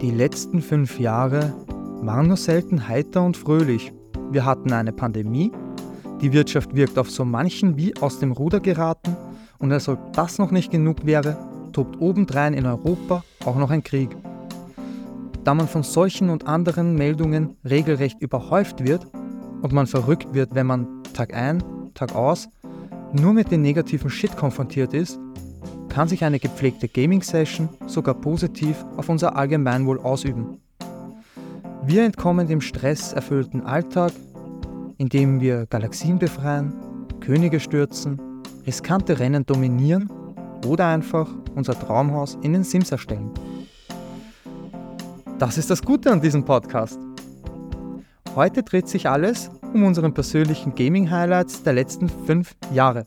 Die letzten fünf Jahre waren nur selten heiter und fröhlich. Wir hatten eine Pandemie, die Wirtschaft wirkt auf so manchen wie aus dem Ruder geraten und als ob das noch nicht genug wäre, tobt obendrein in Europa auch noch ein Krieg. Da man von solchen und anderen Meldungen regelrecht überhäuft wird und man verrückt wird, wenn man Tag ein, Tag aus nur mit dem negativen Shit konfrontiert ist, kann sich eine gepflegte Gaming-Session sogar positiv auf unser Allgemeinwohl ausüben. Wir entkommen dem stresserfüllten Alltag, indem wir Galaxien befreien, Könige stürzen, riskante Rennen dominieren oder einfach unser Traumhaus in den Sims erstellen. Das ist das Gute an diesem Podcast. Heute dreht sich alles um unseren persönlichen Gaming-Highlights der letzten fünf Jahre.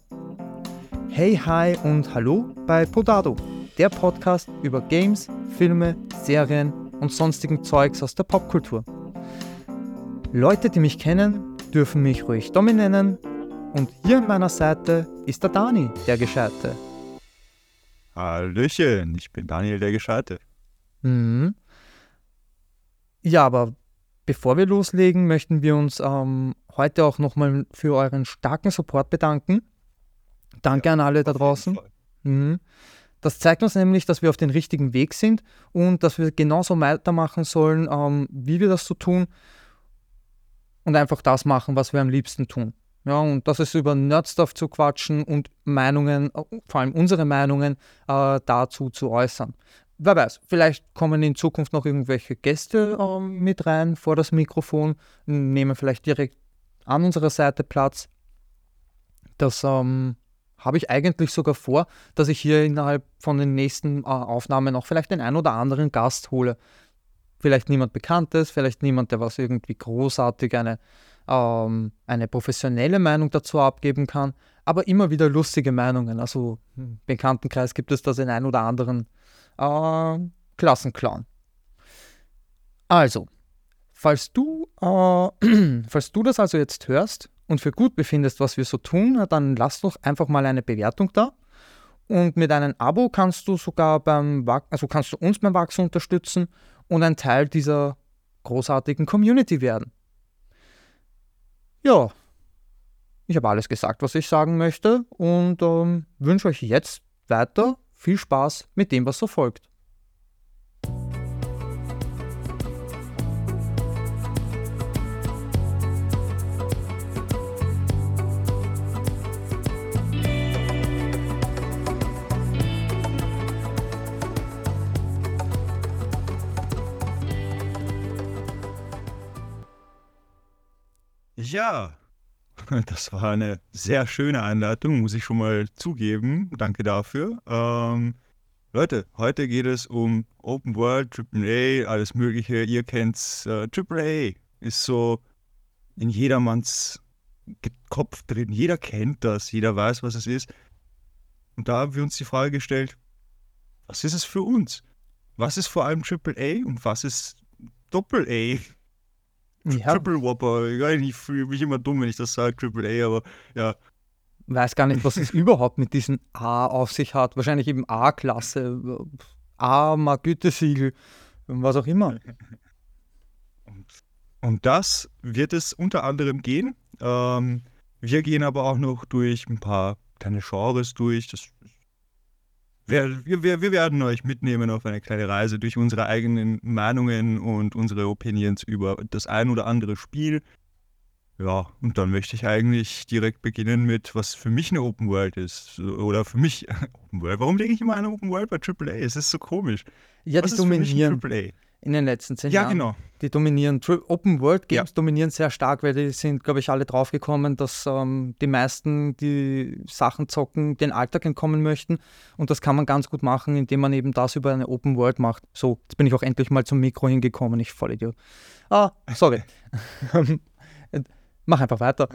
Hey, hi und hallo bei Podado, der Podcast über Games, Filme, Serien und sonstigen Zeugs aus der Popkultur. Leute, die mich kennen, dürfen mich ruhig Domi nennen und hier an meiner Seite ist der Dani, der Gescheite. Hallöchen, ich bin Daniel, der Gescheite. Mhm. Ja, aber bevor wir loslegen, möchten wir uns ähm, heute auch nochmal für euren starken Support bedanken. Danke ja, an alle da draußen. Mhm. Das zeigt uns nämlich, dass wir auf dem richtigen Weg sind und dass wir genauso weitermachen sollen, ähm, wie wir das so tun und einfach das machen, was wir am liebsten tun. Ja, und das ist über Nerdstuff zu quatschen und Meinungen, vor allem unsere Meinungen, äh, dazu zu äußern. Wer weiß, vielleicht kommen in Zukunft noch irgendwelche Gäste äh, mit rein vor das Mikrofon, nehmen vielleicht direkt an unserer Seite Platz. Das ähm, habe ich eigentlich sogar vor, dass ich hier innerhalb von den nächsten äh, Aufnahmen auch vielleicht den ein oder anderen Gast hole. Vielleicht niemand Bekanntes, vielleicht niemand, der was irgendwie großartig eine, ähm, eine professionelle Meinung dazu abgeben kann, aber immer wieder lustige Meinungen. Also im Bekanntenkreis gibt es das in ein oder anderen äh, Klassenclown. Also, falls du, äh, falls du das also jetzt hörst und für gut befindest, was wir so tun, dann lass doch einfach mal eine Bewertung da. Und mit einem Abo kannst du sogar beim also kannst du uns beim Wachsen unterstützen und ein Teil dieser großartigen Community werden. Ja, ich habe alles gesagt, was ich sagen möchte und ähm, wünsche euch jetzt weiter viel Spaß mit dem, was so folgt. Ja, das war eine sehr schöne Einleitung, muss ich schon mal zugeben. Danke dafür. Ähm, Leute, heute geht es um Open World, AAA, alles Mögliche. Ihr kennt's. Äh, AAA ist so in jedermanns Kopf drin. Jeder kennt das, jeder weiß, was es ist. Und da haben wir uns die Frage gestellt, was ist es für uns? Was ist vor allem AAA und was ist Doppel-A? Ja. Triple Whopper. Ich fühle mich immer dumm, wenn ich das sage, Triple A, aber ja. Weiß gar nicht, was es überhaupt mit diesem A auf sich hat. Wahrscheinlich eben A-Klasse, A, mal Gütesiegel, was auch immer. Und, und das wird es unter anderem gehen. Ähm, wir gehen aber auch noch durch ein paar kleine Genres durch. Das wir, wir, wir werden euch mitnehmen auf eine kleine Reise durch unsere eigenen Meinungen und unsere Opinions über das ein oder andere Spiel. Ja, und dann möchte ich eigentlich direkt beginnen mit, was für mich eine Open World ist. Oder für mich Open World. Warum denke ich immer an Open World bei AAA? Es ist so komisch. Ja, was die dominieren in den letzten zehn ja, Jahren. Ja, genau. Die dominieren. Open World Games ja. dominieren sehr stark, weil die sind, glaube ich, alle draufgekommen, dass ähm, die meisten, die Sachen zocken, den Alltag entkommen möchten. Und das kann man ganz gut machen, indem man eben das über eine Open World macht. So, jetzt bin ich auch endlich mal zum Mikro hingekommen, ich Vollidiot. Ah, sorry. Mach einfach weiter.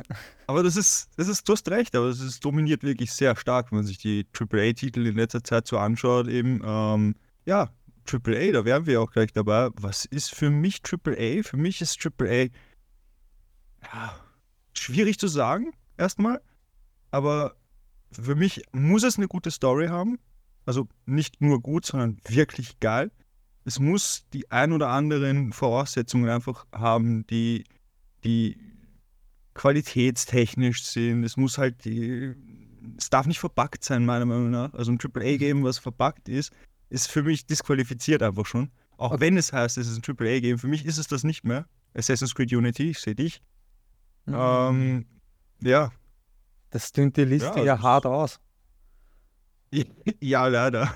Aber das ist, das ist, du hast recht, aber es ist dominiert wirklich sehr stark, wenn man sich die AAA-Titel in letzter Zeit so anschaut, eben. Ähm, ja, AAA, da wären wir auch gleich dabei. Was ist für mich AAA? Für mich ist AAA ja, schwierig zu sagen, erstmal. Aber für mich muss es eine gute Story haben. Also nicht nur gut, sondern wirklich geil. es muss die ein oder anderen Voraussetzungen einfach haben, die, die qualitätstechnisch sind. Es muss halt die, es darf nicht verbuggt sein, meiner Meinung nach. Also ein AAA-Game, was verbuggt ist, ist für mich disqualifiziert einfach schon. Auch okay. wenn es heißt, es ist ein AAA-Game, für mich ist es das nicht mehr. Assassin's Creed Unity, ich sehe dich. Mhm. Ähm, ja. Das dünnt die Liste ja, ja hart aus. Ja, leider.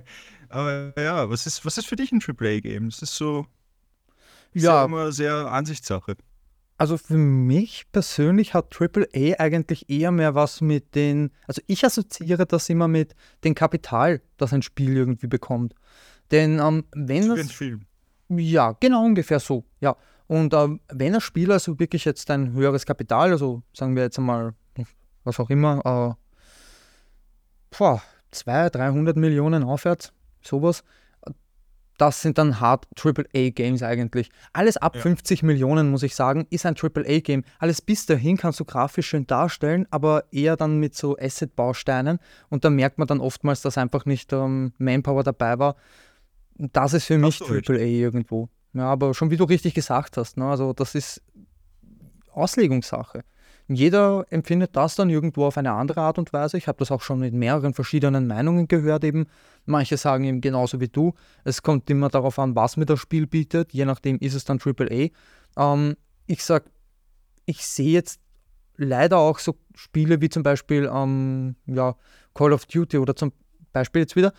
Aber ja, was ist, was ist für dich ein AAA-Game? Das ist so ist ja. ja immer sehr Ansichtssache. Also für mich persönlich hat AAA eigentlich eher mehr was mit den, also ich assoziiere das immer mit dem Kapital, das ein Spiel irgendwie bekommt. Denn ähm, wenn das... Film. Ja, genau ungefähr so, ja. Und ähm, wenn ein Spiel also wirklich jetzt ein höheres Kapital, also sagen wir jetzt einmal, was auch immer, äh, boah, 200, 300 Millionen aufwärts, sowas, das sind dann hart AAA-Games eigentlich. Alles ab ja. 50 Millionen, muss ich sagen, ist ein AAA-Game. Alles bis dahin kannst du grafisch schön darstellen, aber eher dann mit so Asset-Bausteinen. Und da merkt man dann oftmals, dass einfach nicht ähm, Manpower dabei war. Das ist für mich AAA richtig. irgendwo. Ja, aber schon wie du richtig gesagt hast, ne? also das ist Auslegungssache. Jeder empfindet das dann irgendwo auf eine andere Art und Weise. Ich habe das auch schon mit mehreren verschiedenen Meinungen gehört eben. Manche sagen eben genauso wie du. Es kommt immer darauf an, was mir das Spiel bietet. Je nachdem ist es dann AAA. Ähm, ich sage, ich sehe jetzt leider auch so Spiele wie zum Beispiel ähm, ja, Call of Duty oder zum Beispiel jetzt wieder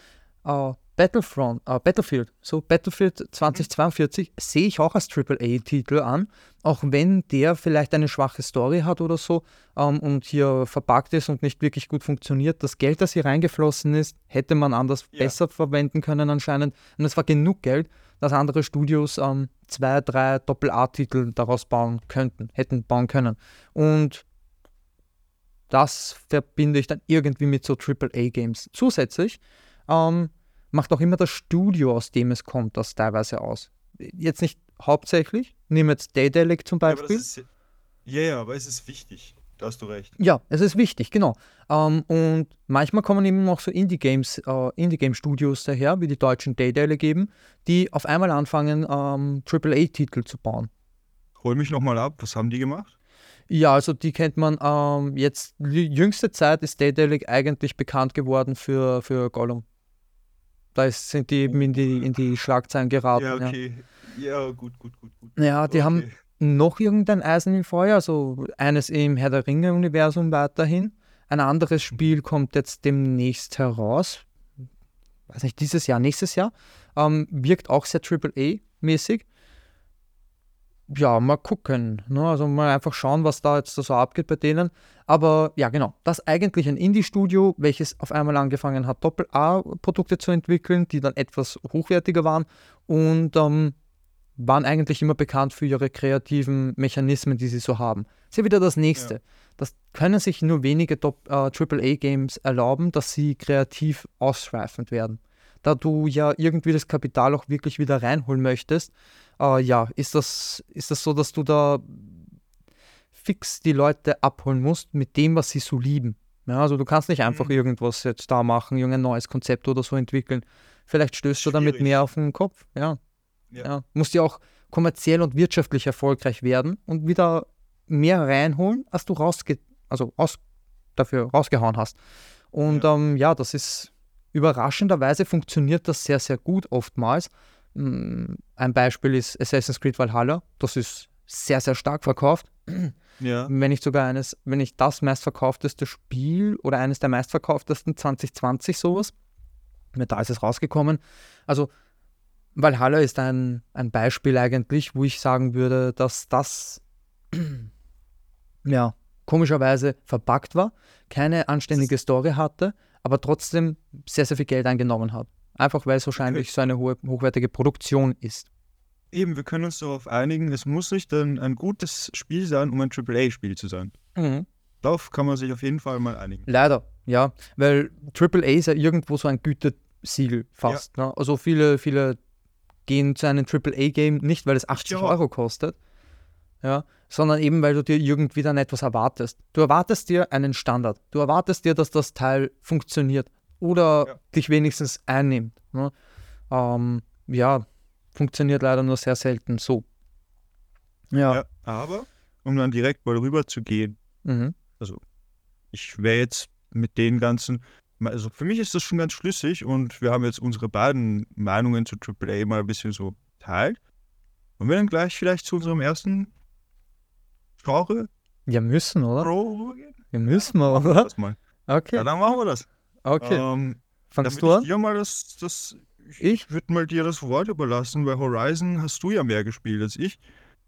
äh, Battlefront, äh, Battlefield, so Battlefield 2042 mhm. sehe ich auch als AAA-Titel an, auch wenn der vielleicht eine schwache Story hat oder so ähm, und hier verpackt ist und nicht wirklich gut funktioniert. Das Geld, das hier reingeflossen ist, hätte man anders ja. besser verwenden können anscheinend. Und es war genug Geld, dass andere Studios ähm, zwei, drei Doppel-A-Titel daraus bauen könnten, hätten bauen können. Und das verbinde ich dann irgendwie mit so AAA-Games. Zusätzlich ähm, macht auch immer das Studio, aus dem es kommt, das teilweise aus. Jetzt nicht hauptsächlich, nehmen jetzt Daedalic zum Beispiel. Ja, ja, aber es ist wichtig. Da hast du recht. Ja, es ist wichtig, genau. Ähm, und manchmal kommen eben noch so Indie-Games, äh, Indie-Game-Studios daher, wie die deutschen Daydale geben, die auf einmal anfangen, ähm, AAA-Titel zu bauen. Hol mich nochmal ab, was haben die gemacht? Ja, also die kennt man ähm, jetzt, die jüngste Zeit ist Daydale eigentlich bekannt geworden für, für Gollum. Da sind die eben in die, in die Schlagzeilen geraten. Ja, okay. Ja, ja gut, gut, gut, gut. Ja, die okay. haben noch irgendein Eisen im Feuer, also eines im Herr der Ringe-Universum weiterhin. Ein anderes Spiel kommt jetzt demnächst heraus. Weiß nicht, dieses Jahr, nächstes Jahr. Ähm, wirkt auch sehr AAA-mäßig ja, mal gucken. Ne? Also mal einfach schauen, was da jetzt so abgeht bei denen. Aber ja, genau. Das eigentlich ein Indie-Studio, welches auf einmal angefangen hat, Doppel-A-Produkte zu entwickeln, die dann etwas hochwertiger waren und ähm, waren eigentlich immer bekannt für ihre kreativen Mechanismen, die sie so haben. Das ist ja wieder das nächste. Ja. Das können sich nur wenige äh, AAA-Games erlauben, dass sie kreativ ausschweifend werden. Da du ja irgendwie das Kapital auch wirklich wieder reinholen möchtest, äh, ja, ist das, ist das so, dass du da fix die Leute abholen musst mit dem, was sie so lieben. Ja, also du kannst nicht einfach mhm. irgendwas jetzt da machen, irgendein neues Konzept oder so entwickeln. Vielleicht stößt Schwierig. du damit mehr auf den Kopf. Ja. ja. ja. Musst ja auch kommerziell und wirtschaftlich erfolgreich werden und wieder mehr reinholen, als du rausge also aus dafür rausgehauen hast. Und ja. Ähm, ja, das ist überraschenderweise funktioniert das sehr, sehr gut oftmals. Mm, ein Beispiel ist Assassin's Creed Valhalla. Das ist sehr, sehr stark verkauft. Ja. Wenn nicht sogar eines, wenn nicht das meistverkaufteste Spiel oder eines der meistverkauftesten 2020 sowas. Da ist es rausgekommen. Also Valhalla ist ein, ein Beispiel eigentlich, wo ich sagen würde, dass das ja komischerweise verpackt war, keine anständige Story hatte, aber trotzdem sehr, sehr viel Geld eingenommen hat. Einfach weil es wahrscheinlich okay. so eine hohe, hochwertige Produktion ist. Eben, wir können uns darauf einigen, es muss nicht ein, ein gutes Spiel sein, um ein AAA-Spiel zu sein. Mhm. Darauf kann man sich auf jeden Fall mal einigen. Leider, ja. Weil AAA ist ja irgendwo so ein Gütesiegel fast. Ja. Ne? Also viele, viele gehen zu einem AAA-Game nicht, weil es 80 Euro kostet, ja, sondern eben, weil du dir irgendwie dann etwas erwartest. Du erwartest dir einen Standard. Du erwartest dir, dass das Teil funktioniert oder ja. dich wenigstens einnimmt. Ne? Ähm, ja, funktioniert leider nur sehr selten so. Ja. Ja, aber um dann direkt mal rüber zu gehen, Mhm. ich wäre jetzt mit den ganzen, also für mich ist das schon ganz schlüssig und wir haben jetzt unsere beiden Meinungen zu AAA mal ein bisschen so teilt. Wollen wir dann gleich vielleicht zu unserem ersten Genre Wir müssen, oder? Pro rübergehen? Wir müssen wir oder? Okay, Ja, dann machen wir das. Okay. Ähm, Fangst du ich an? dir mal das, das ich, Ich? würde mal dir das Wort überlassen. Bei Horizon hast du ja mehr gespielt als ich.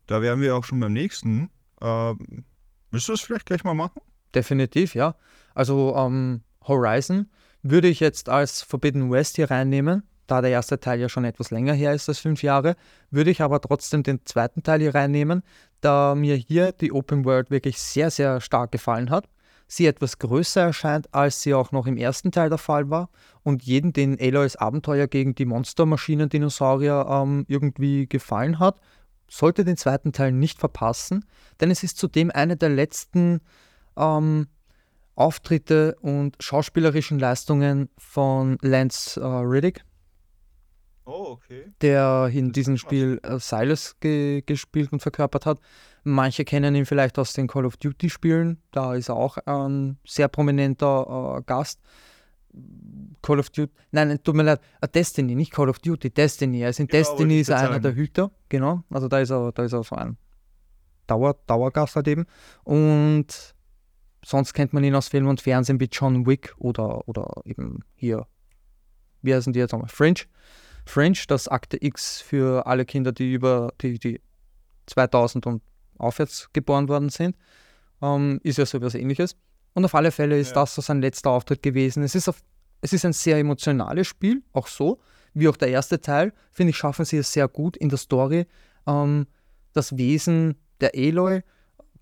Da wären wir auch schon beim nächsten. Ähm, willst du das vielleicht gleich mal machen? Definitiv, ja. Also ähm, Horizon würde ich jetzt als Forbidden West hier reinnehmen, da der erste Teil ja schon etwas länger her ist als fünf Jahre, würde ich aber trotzdem den zweiten Teil hier reinnehmen, da mir hier die Open World wirklich sehr, sehr stark gefallen hat. Sie etwas größer erscheint, als sie auch noch im ersten Teil der Fall war und jeden, den Aloys Abenteuer gegen die Monstermaschinen-Dinosaurier ähm, irgendwie gefallen hat, sollte den zweiten Teil nicht verpassen, denn es ist zudem eine der letzten ähm, Auftritte und schauspielerischen Leistungen von Lance äh, Riddick, Oh, okay. der in diesem. Spiel äh, Silas ge gespielt und verkörpert hat. Manche kennen ihn vielleicht aus den Call of Duty Spielen, da ist er auch ein sehr prominenter äh, Gast. Call of Duty, nein, tut mir leid, äh, Destiny, nicht Call of Duty, Destiny. Also in Genau, Destiny ist er einer der. Hüter, genau. Also da ist er, da ist er so ein Dauer, Dauergast halt eben. Und sonst kennt man ihn aus Film und Fernsehen wie John Wick oder, oder eben hier, wie heißen die jetzt nochmal? Fringe. Fringe, das Akte X für alle Kinder, die über die, die 2000 und aufwärts geboren worden sind, ähm, ist ja so etwas ähnliches. Und auf alle Fälle ist Ja. das so sein letzter Auftritt gewesen. Es ist, auf, es ist ein sehr emotionales Spiel, auch so, wie auch der erste Teil, finde ich, schaffen sie es sehr gut in der Story, ähm, das Wesen der Aloy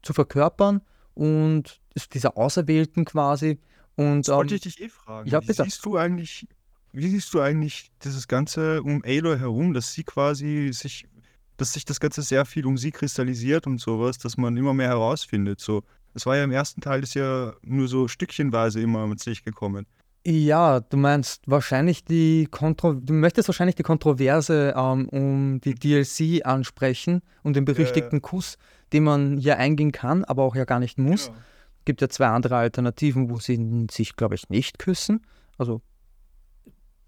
zu verkörpern und dieser Auserwählten quasi. Und Das wollte ähm, ich dich eh fragen. ja, wie bitte. siehst du eigentlich, wie siehst du eigentlich dieses Ganze um Aloy herum, dass sie quasi sich, dass sich das Ganze sehr viel um sie kristallisiert und sowas, dass man immer mehr herausfindet. So, es war ja im ersten Teil ist ja nur so stückchenweise immer ans Licht gekommen. Ja, du meinst wahrscheinlich die Kontro du möchtest wahrscheinlich die Kontroverse ähm, um die DLC ansprechen und den berüchtigten Kuss, den man hier eingehen kann, aber auch ja gar nicht muss. Genau. Gibt ja zwei andere Alternativen, wo sie sich, glaube ich, nicht küssen. Also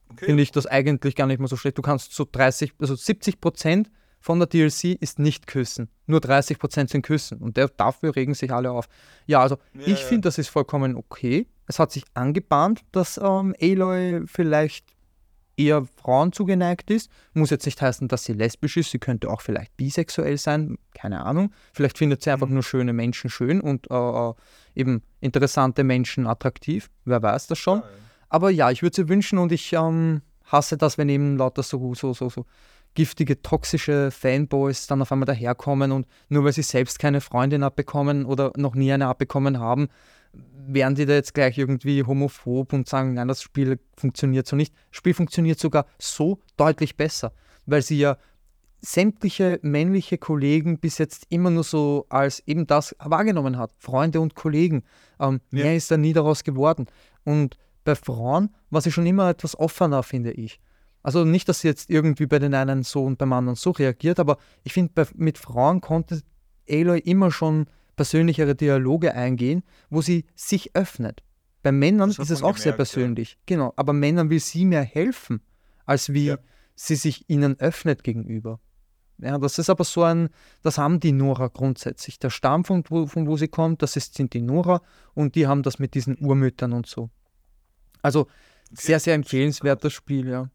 Okay. finde ich das eigentlich gar nicht mehr so schlecht. Du kannst so 30, also 70 Prozent von der DLC ist nicht küssen. Nur 30 Prozent sind küssen. Und der, dafür regen sich alle auf. Ja, also Ja, ich ja. finde, das ist vollkommen okay. Es hat sich angebahnt, dass ähm, Aloy vielleicht eher Frauen zugeneigt ist. Muss jetzt nicht heißen, dass sie lesbisch ist. Sie könnte auch vielleicht bisexuell sein. Keine Ahnung. Vielleicht findet sie einfach Mhm. nur schöne Menschen schön und äh, äh, eben interessante Menschen attraktiv. Wer weiß das schon. Ja. Aber ja, ich würde sie wünschen und ich ähm, hasse das, wenn eben lauter so, so, so, so giftige, toxische Fanboys dann auf einmal daherkommen und nur weil sie selbst keine Freundin abbekommen oder noch nie eine abbekommen haben, werden die da jetzt gleich irgendwie homophob und sagen, nein, das Spiel funktioniert so nicht. Das Spiel funktioniert sogar so deutlich besser, weil sie ja sämtliche männliche Kollegen bis jetzt immer nur so als eben das wahrgenommen hat. Freunde und Kollegen. Ähm, Ja. Mehr ist da nie daraus geworden. Und bei Frauen war sie schon immer etwas offener, finde ich. Also nicht, dass sie jetzt irgendwie bei den einen so und beim anderen so reagiert, aber ich finde, mit Frauen konnte Aloy immer schon persönlichere Dialoge eingehen, wo sie sich öffnet. Bei Männern ist es auch sehr gemerkt, ja. persönlich. Genau, aber Männern will sie mehr helfen, als wie Ja. sie sich ihnen öffnet gegenüber. Ja, das ist aber so ein, das haben die Nora grundsätzlich. Der Stamm, von wo, von wo sie kommt, das ist, sind die Nora und die haben das mit diesen Urmüttern und so. Also sehr, sehr empfehlenswertes Spiel, ja.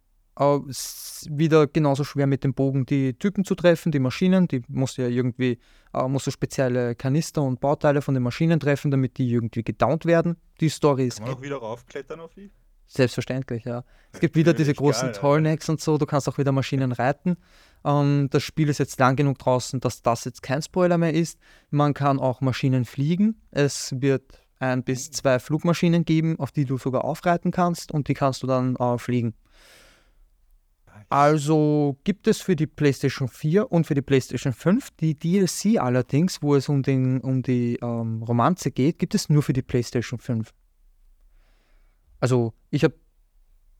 Ist wieder genauso schwer mit dem Bogen die Typen zu treffen, die Maschinen, die musst du ja irgendwie, äh, musst du spezielle Kanister und Bauteile von den Maschinen treffen, damit die irgendwie gedownt werden. Die Story ist Kann man auch wieder raufklettern auf die? Selbstverständlich, ja. Es gibt wieder diese großen geil, Tollnecks und so, du kannst auch wieder Maschinen reiten. Ähm, das Spiel ist jetzt lang genug draußen, dass das jetzt kein Spoiler mehr ist. Man kann auch Maschinen fliegen. Es wird ein bis zwei Flugmaschinen geben, auf die du sogar aufreiten kannst und die kannst du dann äh, fliegen. Also gibt es für die PlayStation 4 und für die PlayStation 5 die DLC allerdings, wo es um, den, um die ähm, Romanze geht, gibt es nur für die PlayStation 5. Also ich habe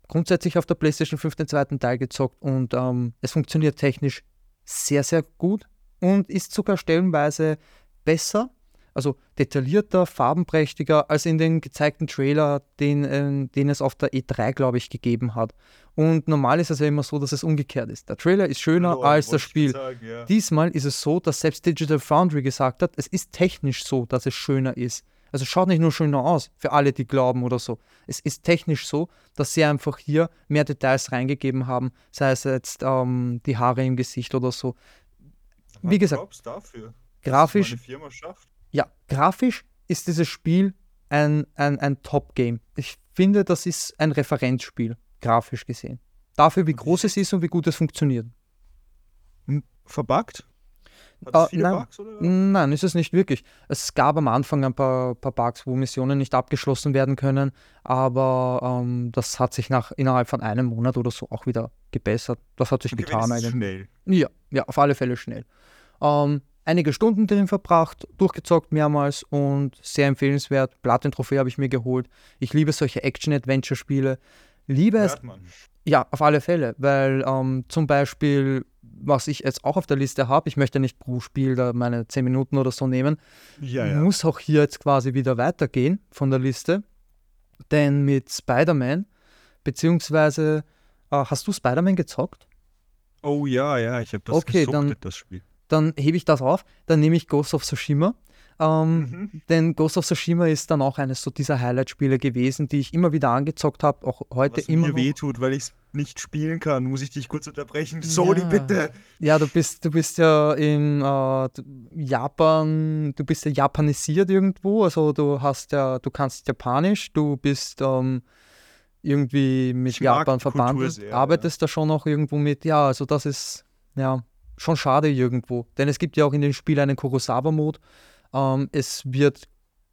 grundsätzlich auf der PlayStation 5 den zweiten Teil gezockt und ähm, es funktioniert technisch sehr, sehr gut und ist sogar stellenweise besser, also detaillierter, farbenprächtiger als in den gezeigten Trailer, den, äh, den es auf der E3, glaube ich, gegeben hat. Und normal ist es ja immer so, dass es umgekehrt ist. Der Trailer ist schöner oh, als das Spiel. Sagen, ja. Diesmal ist es so, dass selbst Digital Foundry gesagt hat, es ist technisch so, dass es schöner ist. Also schaut nicht nur schöner aus, für alle, die glauben oder so. Es ist technisch so, dass sie einfach hier mehr Details reingegeben haben, sei es jetzt ähm, die Haare im Gesicht oder so. Wie gesagt, dafür, grafisch. Ja, grafisch ist dieses Spiel ein, ein, ein Top-Game. Ich finde, das ist ein Referenzspiel, grafisch gesehen. Dafür, wie groß es ist und wie gut es funktioniert. Hm, verbuggt? Uh, nein, Bugs, nein, ist es nicht wirklich. Es gab am Anfang ein paar, paar Bugs, wo Missionen nicht abgeschlossen werden können, aber ähm, das hat sich nach innerhalb von einem Monat oder so auch wieder gebessert. Das hat sich okay, getan eigentlich. Schnell. Ja, ja, auf alle Fälle schnell. Ähm, einige Stunden drin verbracht, durchgezockt mehrmals und sehr empfehlenswert. Platin-Trophäe habe ich mir geholt. Ich liebe solche Action-Adventure-Spiele. Liebe es. Ja, auf alle Fälle, weil ähm, zum Beispiel was ich jetzt auch auf der Liste habe, ich möchte nicht pro Spiel da meine 10 Minuten oder so nehmen, ja, ja. muss auch hier jetzt quasi wieder weitergehen von der Liste. Denn mit Spider-Man, beziehungsweise, äh, hast du Spider-Man gezockt? Oh ja, ja, ich habe das okay, gesuchtet, dann, das Spiel. Dann hebe ich das auf, dann nehme ich Ghost of Tsushima. Ähm, mhm. Denn Ghost of Tsushima ist dann auch eines so dieser Highlight-Spiele gewesen, die ich immer wieder angezockt habe, auch heute Was immer. mir wehtut, weil ich es nicht spielen kann, muss ich dich kurz unterbrechen. Sony, ja. bitte! Ja, du bist, du bist ja in äh, Japan, du bist ja japanisiert irgendwo, also du hast ja, du kannst Japanisch, du bist ähm, irgendwie mit Japan verbandelt, arbeitest ja. da schon noch irgendwo mit, ja, also das ist ja schon schade irgendwo, denn es gibt ja auch in dem Spiel einen Kurosawa-Mode, ähm, es wird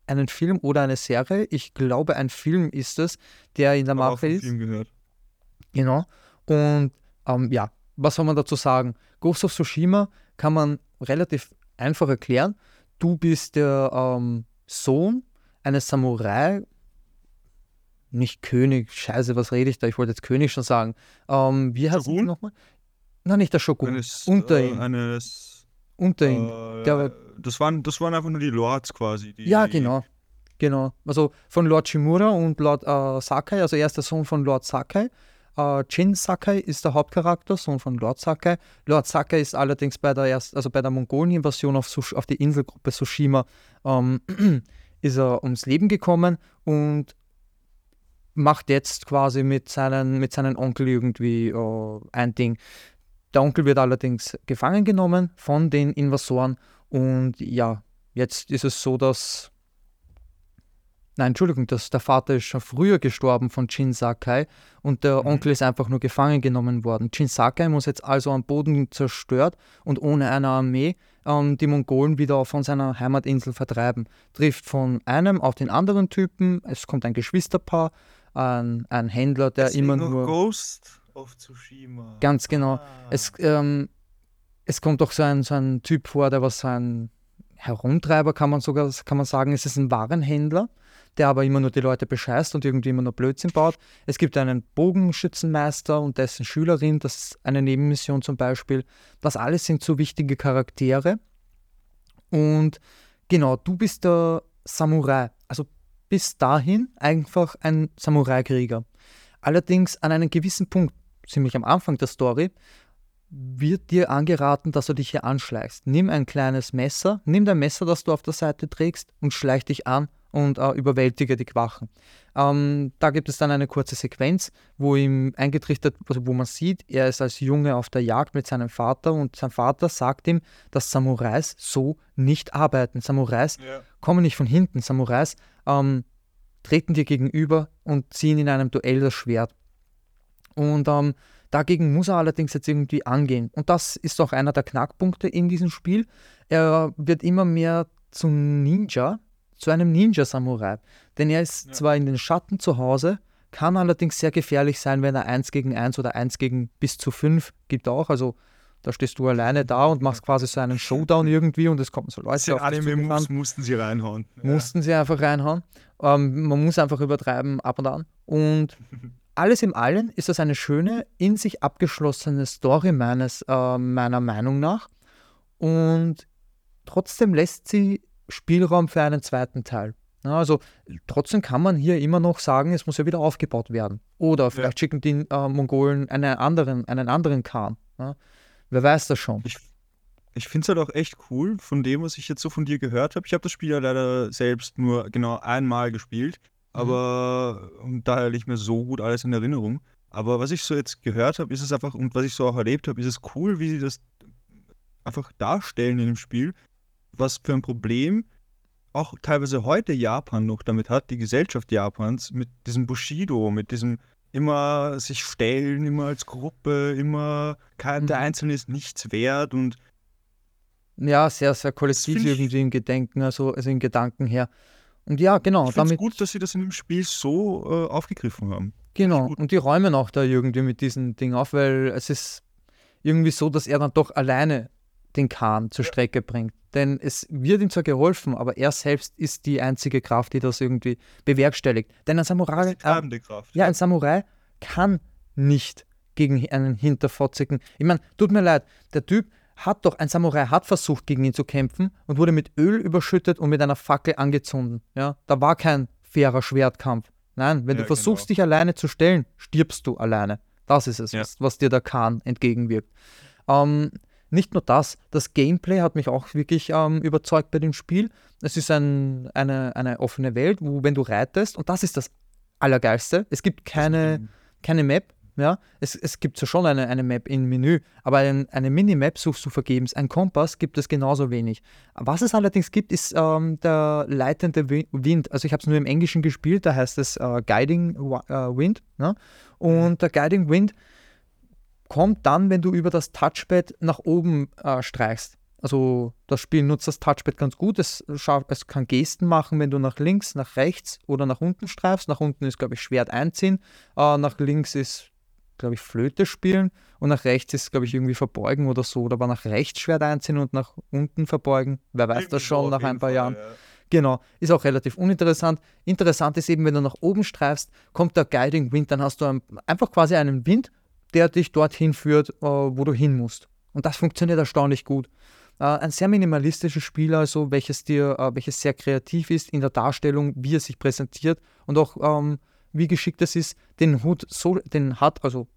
einen Film oder eine Serie, ich glaube ein Film ist es, der in der Mache ist. Film gehört. Genau. Und ähm, ja, was soll man dazu sagen? Ghost of Tsushima kann man relativ einfach erklären. Du bist der ähm, Sohn eines Samurai, nicht König, scheiße, was rede ich da? Ich wollte jetzt König schon sagen. Ähm, wie heißt es nochmal? Nein, nicht der Shogun. Eines, unter äh, ihm. Eines, unter ihm. Äh, der, das, waren, das waren einfach nur die Lords quasi. Die, ja, genau. Genau. Also von Lord Shimura und Lord äh, Sakai, also er ist der Sohn von Lord Sakai Uh, Jin Sakai ist der Hauptcharakter, Sohn von Lord Sakai. Lord Sakai ist allerdings bei der erst, also bei der Mongolen-Invasion auf, auf, die Inselgruppe Tsushima ähm, ist er ums Leben gekommen und macht jetzt quasi mit seinen, mit seinen Onkel irgendwie uh, ein Ding. Der Onkel wird allerdings gefangen genommen von den Invasoren und ja, jetzt ist es so, dass Nein, Entschuldigung, das, der Vater ist schon früher gestorben von Jin Sakai und der mhm. Onkel ist einfach nur gefangen genommen worden. Jin Sakai muss jetzt also am Boden zerstört und ohne eine Armee ähm, die Mongolen wieder von seiner Heimatinsel vertreiben. Trifft von einem auf den anderen Typen, es kommt ein Geschwisterpaar, ein, ein Händler, der Deswegen immer nur. Ghost of Tsushima. Ganz genau. Ah. Es, ähm, es kommt auch so ein, so ein Typ vor, der was so ein Herumtreiber, kann man sogar kann man sagen. Es ist ein Warenhändler der aber immer nur die Leute bescheißt und irgendwie immer nur Blödsinn baut. Es gibt einen Bogenschützenmeister und dessen Schülerin, das ist eine Nebenmission zum Beispiel. Das alles sind so wichtige Charaktere. Und genau, du bist der Samurai. Also bis dahin einfach ein Samurai-Krieger. Allerdings an einem gewissen Punkt, ziemlich am Anfang der Story, wird dir angeraten, dass du dich hier anschleichst. Nimm ein kleines Messer, nimm dein Messer, das du auf der Seite trägst und schleich dich an und äh, überwältige die Quachen. Ähm, da gibt es dann eine kurze Sequenz, wo ihm eingetrichtert, also wo man sieht, er ist als Junge auf der Jagd mit seinem Vater und sein Vater sagt ihm, dass Samurais so nicht arbeiten. Samurais ja. kommen nicht von hinten. Samurais ähm, treten dir gegenüber und ziehen in einem Duell das Schwert. Und ähm, dagegen muss er allerdings jetzt irgendwie angehen. Und das ist auch einer der Knackpunkte in diesem Spiel. Er wird immer mehr zum Ninja, zu einem Ninja-Samurai. Denn er ist ja. zwar in den Schatten zu Hause, kann allerdings sehr gefährlich sein, wenn er 1 gegen 1 oder 1 gegen bis zu 5 gibt auch. Also da stehst du alleine da und machst quasi so einen Showdown irgendwie und es kommen so Leute auf Anime muss, mussten sie reinhauen. Ja. Mussten sie einfach reinhauen. Ähm, man muss einfach übertreiben ab und an. Und alles im Allen ist das eine schöne, in sich abgeschlossene Story meines, äh, meiner Meinung nach. Und trotzdem lässt sie Spielraum für einen zweiten Teil. Ja, also trotzdem kann man hier immer noch sagen, es muss ja wieder aufgebaut werden. Oder vielleicht ja. schicken die äh, Mongolen einen anderen, einen anderen Khan. Ja? Wer weiß das schon. Ich, ich finde es halt auch echt cool, von dem, was ich jetzt so von dir gehört habe. Ich habe das Spiel ja leider selbst nur genau einmal gespielt, mhm. aber und daher nicht mehr so gut alles in Erinnerung. Aber was ich so jetzt gehört habe, ist es einfach, und was ich so auch erlebt habe, ist es cool, wie sie das einfach darstellen in dem Spiel, was für ein Problem auch teilweise heute Japan noch damit hat, die Gesellschaft Japans, mit diesem Bushido, mit diesem immer sich stellen, immer als Gruppe, immer kein, der mhm. Einzelne ist nichts wert und ja, sehr, sehr kollektiv irgendwie im Gedenken, also, also im Gedanken her. Und ja, genau. Ich es gut, dass sie das in dem Spiel so äh, aufgegriffen haben. Genau, und die räumen auch da irgendwie mit diesem Ding auf, weil es ist irgendwie so, dass er dann doch alleine den Kahn zur Strecke bringt. Denn es wird ihm zwar geholfen, aber er selbst ist die einzige Kraft, die das irgendwie bewerkstelligt. Denn ein Samurai. Äh, Kraft, ja, ein Samurai kann nicht gegen einen hinterfotzigen. Ich meine, tut mir leid, der Typ hat doch, ein Samurai hat versucht, gegen ihn zu kämpfen und wurde mit Öl überschüttet und mit einer Fackel angezündet. Ja, da war kein fairer Schwertkampf. Nein, wenn ja, du versuchst, genau. dich alleine zu stellen, stirbst du alleine. Das ist es, ja. was, was, dir der Khan entgegenwirkt. Ähm, nicht nur das, das Gameplay hat mich auch wirklich ähm, überzeugt bei dem Spiel. Es ist ein, eine, eine offene Welt, wo wenn du reitest, und das ist das Allergeilste, es gibt keine, keine Map, ja, es, es gibt ja schon eine, eine Map im Menü, aber ein, eine Minimap suchst du vergebens. Ein Kompass gibt es genauso wenig. Was es allerdings gibt, ist ähm, der leitende Wind. Also ich habe es nur im Englischen gespielt, da heißt es äh, Guiding äh, Wind. Ne? Und der Guiding Wind kommt dann, wenn du über das Touchpad nach oben äh, streichst. Also das Spiel nutzt das Touchpad ganz gut. Es, es, kann Gesten machen, wenn du nach links, nach rechts oder nach unten streifst. Nach unten ist, glaube ich, Schwert einziehen. Äh, nach links ist, glaube ich, Flöte spielen. Und nach rechts ist, glaube ich, irgendwie verbeugen oder so. Oder aber nach rechts Schwert einziehen und nach unten verbeugen. Wer weiß das schon nach ein paar Fall, Jahren. Ja. Genau, ist auch relativ uninteressant. Interessant ist eben, wenn du nach oben streifst, kommt der Guiding Wind, dann hast du ein, einfach quasi einen Wind der dich dorthin führt, äh, wo du hin musst. Und das funktioniert erstaunlich gut. Äh, ein sehr minimalistisches Spiel, also welches dir, äh, welches sehr kreativ ist in der Darstellung, wie es sich präsentiert und auch ähm, wie geschickt es ist, den Hut so, den HUD, also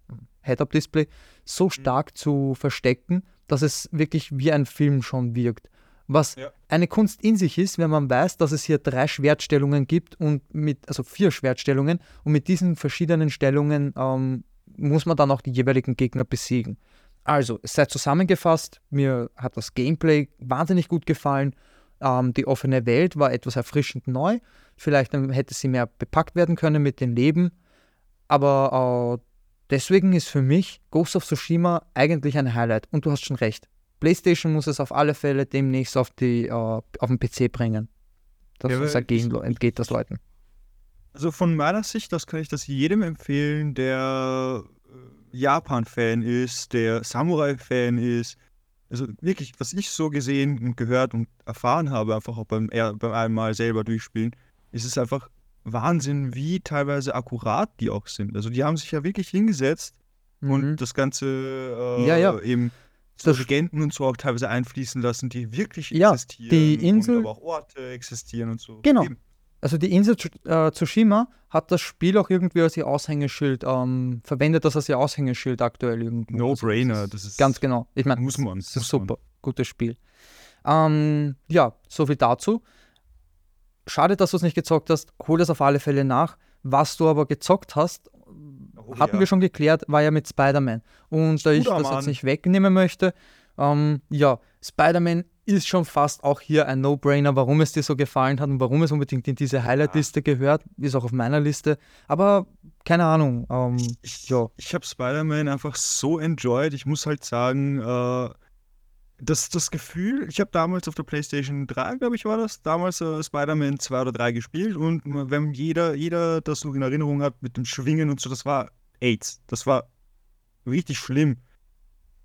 Head-Up-Display, so mhm. stark zu verstecken, dass es wirklich wie ein Film schon wirkt. Was ja. eine Kunst in sich ist, wenn man weiß, dass es hier drei Schwertstellungen gibt und mit, also vier Schwertstellungen und mit diesen verschiedenen Stellungen ähm, muss man dann auch die jeweiligen Gegner besiegen. Also, es sei zusammengefasst, mir hat das Gameplay wahnsinnig gut gefallen. Ähm, die offene Welt war etwas erfrischend neu. Vielleicht hätte sie mehr bepackt werden können mit dem Leben. Aber äh, deswegen ist für mich Ghost of Tsushima eigentlich ein Highlight. Und du hast schon recht. PlayStation muss es auf alle Fälle demnächst auf, die, äh, auf den PC bringen. Das ja, entgeht das Leuten. Also von meiner Sicht, das kann ich das jedem empfehlen, der äh, Japan-Fan ist, der Samurai-Fan ist. Also wirklich, was ich so gesehen und gehört und erfahren habe, einfach auch beim, beim einmal selber durchspielen, ist es einfach Wahnsinn, wie teilweise akkurat die auch sind. Also die haben sich ja wirklich hingesetzt mhm. und das Ganze äh, ja, ja. eben so Legenden und so auch teilweise einfließen lassen, die wirklich ja, existieren. Die Insel, und aber auch Orte existieren und so. Genau. Eben. Also die Insel äh, Tsushima hat das Spiel auch irgendwie als ihr Aushängeschild, ähm, verwendet das als ihr Aushängeschild aktuell irgendwie. No-brainer, das ist. Ganz genau. Ich meine, muss man. Das ist super. Gutes Spiel. Ähm, ja, soviel dazu. Schade, dass du es nicht gezockt hast. Hol das auf alle Fälle nach. Was du aber gezockt hast, oh, hatten ja. wir schon geklärt, war ja mit Spider-Man. Und da ich das Mann. jetzt nicht wegnehmen möchte, ähm, ja, Spider-Man ist schon fast auch hier ein No-Brainer, warum es dir so gefallen hat und warum es unbedingt in diese Highlight-Liste gehört. Ist auch auf meiner Liste. Aber keine Ahnung. Ähm, ich ja. ich habe Spider-Man einfach so enjoyed. Ich muss halt sagen, äh, das, das Gefühl, ich habe damals auf der PlayStation 3, glaube ich, war das, damals äh, Spider-Man 2 oder 3 gespielt und wenn jeder, jeder das noch in Erinnerung hat mit dem Schwingen und so, das war AIDS. Das war richtig schlimm.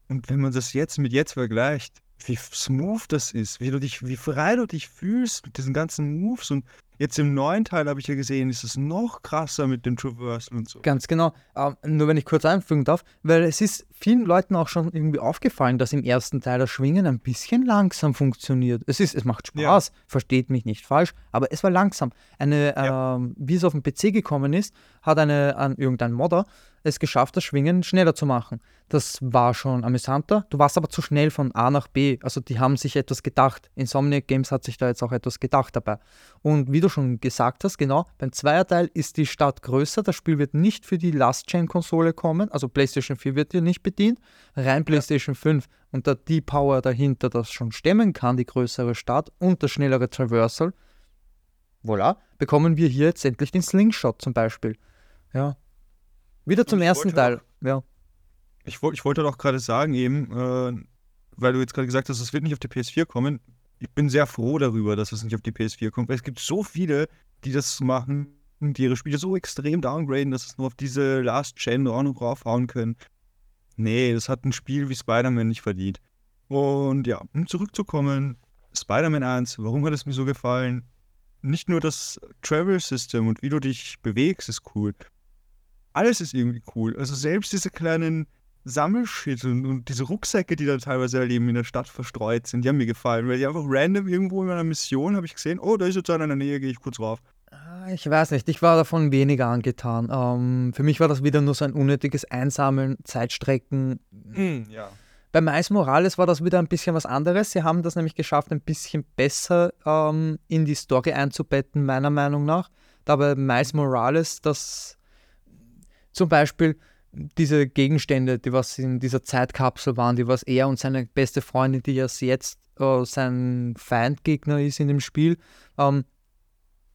Und wenn man das jetzt mit jetzt vergleicht, wie smooth das ist, wie du dich, wie frei du dich fühlst mit diesen ganzen Moves und Jetzt im neuen Teil habe ich ja gesehen, ist es noch krasser mit dem Traversal und so. Ganz genau. Ähm, nur wenn ich kurz einfügen darf, weil es ist vielen Leuten auch schon irgendwie aufgefallen, dass im ersten Teil das Schwingen ein bisschen langsam funktioniert. Es ist, es macht Spaß, ja. versteht mich nicht falsch, aber es war langsam. Eine, ja. ähm, wie es auf den PC gekommen ist, hat eine, an irgendein Modder es geschafft, das Schwingen schneller zu machen. Das war schon amüsanter. Du warst aber zu schnell von A nach B. Also die haben sich etwas gedacht. Insomniac Games hat sich da jetzt auch etwas gedacht dabei. Und wie du schon gesagt hast, genau, beim Zweierteil ist die Stadt größer. Das Spiel wird nicht für die Last-Chain-Konsole kommen. Also PlayStation 4 wird hier nicht bedient. Rein PlayStation 5 und da die Power dahinter das schon stemmen kann, die größere Stadt und das schnellere Traversal. Voilà, bekommen wir hier jetzt endlich den Slingshot zum Beispiel. Ja, wieder zum ersten Teil. Ja. Ich, ich wollte doch gerade sagen, eben, äh, weil du jetzt gerade gesagt hast, es wird nicht auf die PS4 kommen. Ich bin sehr froh darüber, dass es nicht auf die PS4 kommt, weil es gibt so viele, die das machen, die ihre Spiele so extrem downgraden, dass es nur auf diese Last Gen auch noch raufhauen können. Nee, das hat ein Spiel wie Spider-Man nicht verdient. Und ja, um zurückzukommen, Spider-Man 1, warum hat es mir so gefallen? Nicht nur das Travel System und wie du dich bewegst, ist cool alles ist irgendwie cool. Also selbst diese kleinen Sammelshit und, und, diese Rucksäcke, die da teilweise erleben in der Stadt verstreut sind, die haben mir gefallen, weil die einfach random irgendwo in einer Mission habe ich gesehen, oh, da ist jetzt einer in der Nähe, gehe ich kurz rauf. Ah, ich weiß nicht, ich war davon weniger angetan. Ähm, für mich war das wieder nur so ein unnötiges Einsammeln, Zeitstrecken. Mm, ja. Bei Mais Morales war das wieder ein bisschen was anderes. Sie haben das nämlich geschafft, ein bisschen besser ähm, in die Story einzubetten, meiner Meinung nach. Da bei Mais Morales das zum Beispiel diese Gegenstände, die was in dieser Zeitkapsel waren, die was er und seine beste Freundin, die jetzt äh, sein Feindgegner ist in dem Spiel, ähm,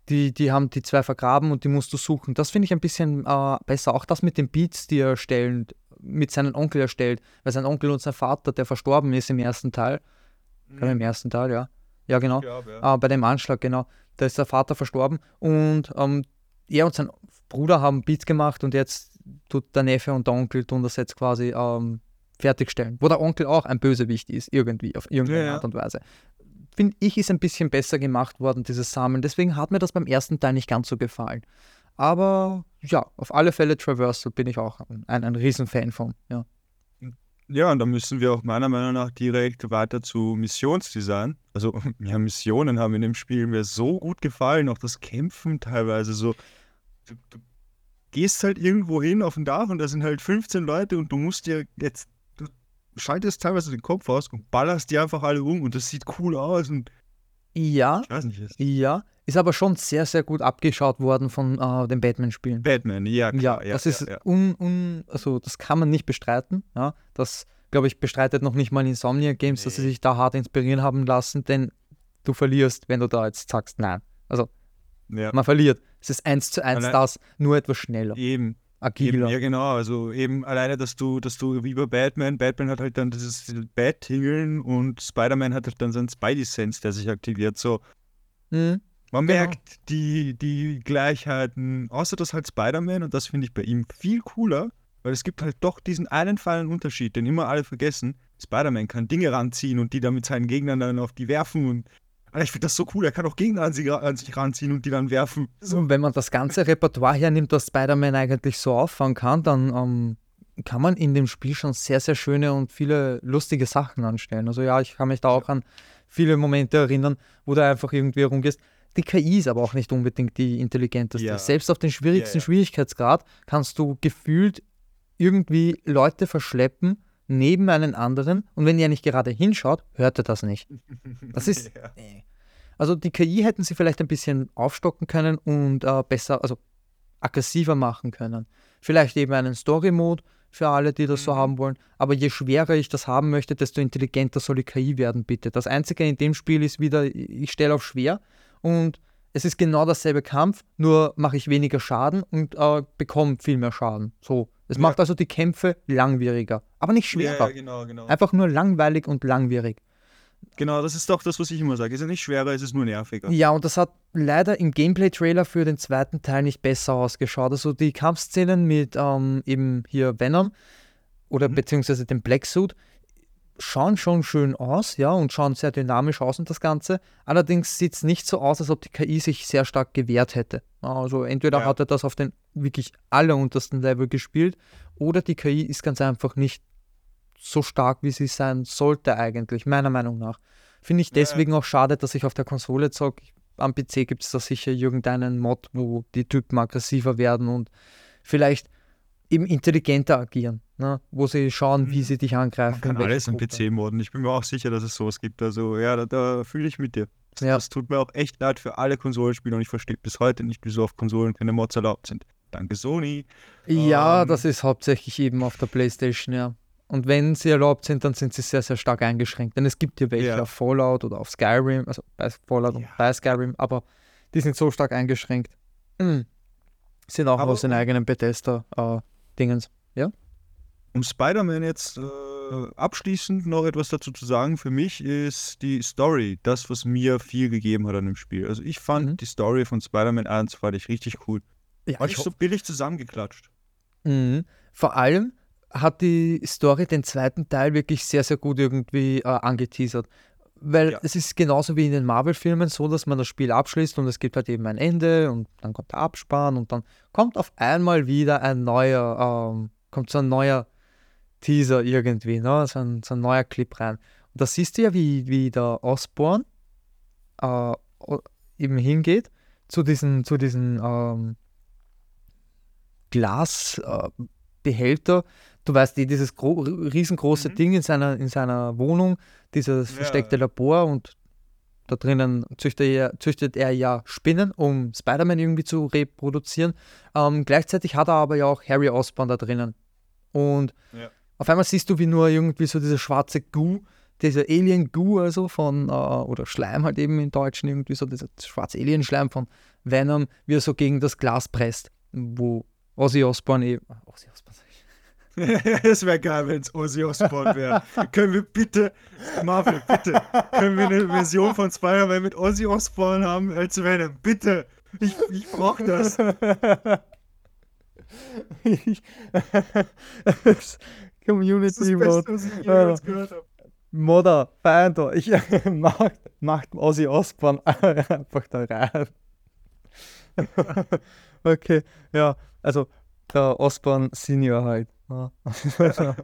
die, die haben die zwei vergraben und die musst du suchen. Das finde ich ein bisschen äh, besser. Auch das mit den Beats, die er erstellt, mit seinem Onkel erstellt, weil sein Onkel und sein Vater, der verstorben ist im ersten Teil, mhm. im ersten Teil, ja. Ja, genau. Glaub, ja. Äh, bei dem Anschlag, genau. Da ist der Vater verstorben und ähm, er und sein Bruder haben Beats gemacht und jetzt tut der Neffe und der Onkel tun das jetzt quasi ähm, fertigstellen. Wo der Onkel auch ein Bösewicht ist, irgendwie, auf irgendeine ja, Art und Weise. Finde ich, ist ein bisschen besser gemacht worden, dieses Sammeln. Deswegen hat mir das beim ersten Teil nicht ganz so gefallen. Aber ja, auf alle Fälle Traversal bin ich auch ein, ein Riesenfan von. Ja. Ja, und da müssen wir auch meiner Meinung nach direkt weiter zu Missionsdesign. Also, ja, Missionen haben in dem Spiel mir so gut gefallen, auch das Kämpfen teilweise so. Du, du gehst halt irgendwo hin auf dem Dach und da sind halt 15 Leute und du musst dir jetzt, du schaltest teilweise den Kopf aus und ballerst die einfach alle um und das sieht cool aus und ja, ich weiß nicht, ist ja, ist aber schon sehr, sehr gut abgeschaut worden von äh, den Batman-Spielen. Batman, ja, klar. Ja, das ist ja, ja. Un, un, also das kann man nicht bestreiten. Ja, das glaube ich bestreitet noch nicht mal Insomnia Games, nee. dass sie sich da hart inspirieren haben lassen, denn du verlierst, wenn du da jetzt sagst, nein. Also ja. Man verliert. Es ist eins zu eins das, nur etwas schneller. Eben. Agiler. Eben, ja, genau. Also eben alleine, dass du, dass du wie bei Batman, Batman hat halt dann dieses Bat-Tingeln und Spider-Man hat halt dann seinen Spidey-Sense, der sich aktiviert. So. Mhm. Man genau. merkt die, die Gleichheiten, außer dass halt Spider-Man, und das finde ich bei ihm viel cooler, weil es gibt halt doch diesen einen feinen Unterschied, den immer alle vergessen. Spider-Man kann Dinge ranziehen und die dann mit seinen Gegnern dann auf die werfen und ich finde das so cool, er kann auch Gegner an sich, an sich ranziehen und die dann werfen. So. Wenn man das ganze Repertoire hernimmt, das Spider-Man eigentlich so auffangen kann, dann ähm, kann man in dem Spiel schon sehr, sehr schöne und viele lustige Sachen anstellen. Also ja, ich kann mich da auch an viele Momente erinnern, wo du einfach irgendwie rumgehst. Die KI ist aber auch nicht unbedingt die intelligenteste. Ja. Selbst auf den schwierigsten ja, ja. Schwierigkeitsgrad kannst du gefühlt irgendwie Leute verschleppen, neben einen anderen und wenn er nicht gerade hinschaut, hört er das nicht. Das ist. ja. Also die KI hätten sie vielleicht ein bisschen aufstocken können und äh, besser, also aggressiver machen können. Vielleicht eben einen Story-Mode für alle, die das mhm. so haben wollen. Aber je schwerer ich das haben möchte, desto intelligenter soll die KI werden, bitte. Das Einzige in dem Spiel ist wieder, ich stelle auf schwer und es ist genau dasselbe Kampf, nur mache ich weniger Schaden und äh, bekomme viel mehr Schaden. So. Es macht also die Kämpfe langwieriger, aber nicht schwerer. Genau, genau. Einfach nur langweilig und langwierig. Genau, das ist doch das, was ich immer sage. Es ist ja nicht schwerer, es ist nur nerviger. Ja, und das hat leider im Gameplay-Trailer für den zweiten Teil nicht besser ausgeschaut. Also die Kampfszenen mit ähm, eben hier Venom oder mhm. beziehungsweise dem Black Suit, schauen schon schön aus, ja, und schauen sehr dynamisch aus und das Ganze. Allerdings sieht es nicht so aus, als ob die KI sich sehr stark gewehrt hätte. Also entweder Ja. hat er das auf den wirklich alleruntersten Level gespielt oder die KI ist ganz einfach nicht so stark, wie sie sein sollte eigentlich, meiner Meinung nach. Finde ich Ja. deswegen auch schade, dass ich auf der Konsole zocke. Am PC gibt es da sicher irgendeinen Mod, wo die Typen aggressiver werden und vielleicht eben intelligenter agieren, ne? wo sie schauen, wie Mhm. sie dich angreifen. Man kann alles im. PC modden. Ich bin mir auch sicher, dass es sowas gibt. Also ja, da, da fühle ich mit dir. Das, Ja. das tut mir auch echt leid für alle Konsolenspieler und ich verstehe bis heute nicht, wieso auf Konsolen keine Mods erlaubt sind. Danke Sony. Ja, Ähm, das ist hauptsächlich eben auf der Playstation, ja. Und wenn sie erlaubt sind, dann sind sie sehr, sehr stark eingeschränkt. Denn es gibt ja welche Ja. auf Fallout oder auf Skyrim, also bei Fallout und Ja. bei Skyrim, aber die sind so stark eingeschränkt. Mhm. Sind auch Aber- aus den eigenen Bethesda-Dingens. Um Spider-Man jetzt äh, abschließend noch etwas dazu zu sagen, für mich ist die Story das, was mir viel gegeben hat an dem Spiel. Also ich fand Mhm. die Story von Spider-Man 1 fand ich richtig cool. ja, War nicht so billig zusammengeklatscht. Mhm. Vor allem hat die Story den zweiten Teil wirklich sehr, sehr gut irgendwie äh, angeteasert. Weil Ja. es ist genauso wie in den Marvel-Filmen so, dass man das Spiel abschließt und es gibt halt eben ein Ende und dann kommt der Abspann und dann kommt auf einmal wieder ein neuer, ähm, kommt so ein neuer Teaser irgendwie, ne? so, ein, so ein neuer Clip rein. Und da siehst du ja, wie, wie der Osborn äh, eben hingeht zu diesen, zu diesen ähm, Glasbehälter. Äh. Du weißt, eh, dieses gro riesengroße Mhm. Ding in seiner, in seiner Wohnung, dieses Ja. versteckte Labor und da drinnen züchtet er, züchtet er ja Spinnen, um Spider-Man irgendwie zu reproduzieren. Ähm, gleichzeitig hat er aber ja auch Harry Osborn da drinnen. Und Ja. auf einmal siehst du, wie nur irgendwie so diese schwarze Goo, dieser Alien-Goo, also von, äh, oder Schleim halt eben im Deutschen, irgendwie so dieser schwarze Alien-Schleim von Venom, wie er so gegen das Glas presst, wo Ozzy Osbourne eben. Ozzy Osbourne. Es wäre geil, wenn es Ozzy Osbourne wäre. können wir bitte, Marvel, bitte, können wir eine Version von Spider-Man mit Ozzy Osbourne haben als Venom? Bitte. Ich, ich brauche das. Community Das ist das Mode. Beste, habe. Modder, Feinder. Ich mach, macht Ozzy Osbourne einfach da rein. okay, ja, also der Osbourne Senior halt.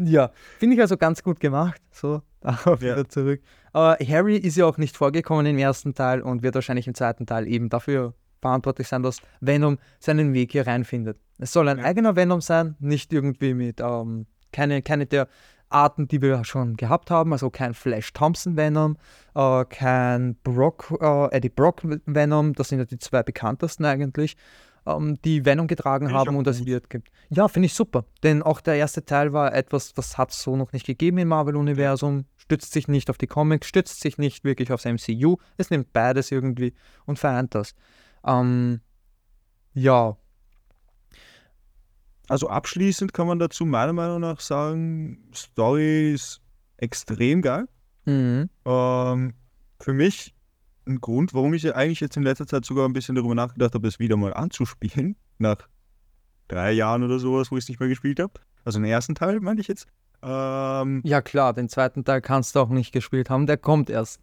Ja, finde ich also ganz gut gemacht. So, darauf Ja. wieder zurück. Aber Harry ist ja auch nicht vorgekommen im ersten Teil und wird wahrscheinlich im zweiten Teil eben dafür verantwortlich sein, dass Venom seinen Weg hier reinfindet. Es soll ein Ja. eigener Venom sein, nicht irgendwie mit, ähm, keine, keine der Arten, die wir schon gehabt haben, also kein Flash Thompson Venom, äh, kein Brock, äh, Eddie Brock Venom, das sind ja die zwei bekanntesten eigentlich, ähm, die Venom getragen haben und gut. wird gibt. Ja, finde ich super, denn auch der erste Teil war etwas, das hat es so noch nicht gegeben im Marvel-Universum, stützt sich nicht auf die Comics, stützt sich nicht wirklich aufs MCU, es nimmt beides irgendwie und vereint das. Ähm, ja, Also abschließend kann man dazu meiner Meinung nach sagen, Story ist extrem geil. mhm. Ähm, für mich ein Grund, warum ich ja eigentlich jetzt in letzter Zeit sogar ein bisschen darüber nachgedacht habe, es wieder mal anzuspielen. Nach drei Jahren oder sowas, wo ich es nicht mehr gespielt habe. Also den ersten Teil, meinte ich jetzt. Ähm, ja klar, den zweiten Teil kannst du auch nicht gespielt haben, der kommt erst.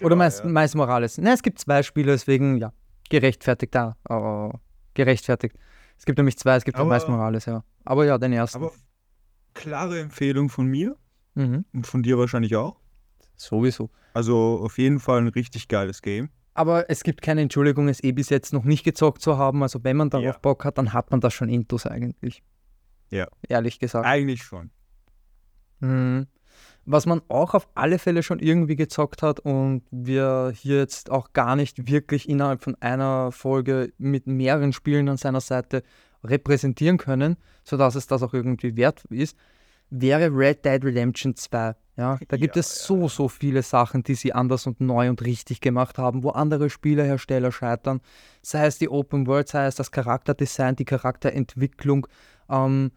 Oder genau, Miles, ja. Miles Morales. Ne, es gibt zwei Spiele, deswegen, ja, gerechtfertigt da. äh, gerechtfertigt. Es gibt nämlich zwei, es gibt auch Aber- Miles Morales, ja. Aber ja, den ersten. Aber klare Empfehlung von mir mhm. und von dir wahrscheinlich auch. Sowieso. Also auf jeden Fall ein richtig geiles Game. Aber es gibt keine Entschuldigung, es eh bis jetzt noch nicht gezockt zu haben. Also wenn man darauf Ja. Bock hat, dann hat man das schon intus eigentlich. Ja. Ehrlich gesagt. Eigentlich schon. Mhm. Was man auch auf alle Fälle schon irgendwie gezockt hat und wir hier jetzt auch gar nicht wirklich innerhalb von einer Folge mit mehreren Spielen an seiner Seite repräsentieren können, sodass es das auch irgendwie wert ist, wäre Red Dead Redemption 2. Ja, da gibt Ja, es so, so viele Sachen, die sie anders und neu und richtig gemacht haben, wo andere Spielehersteller scheitern. Sei es die Open World, sei es das Charakterdesign, die Charakterentwicklung, ähm,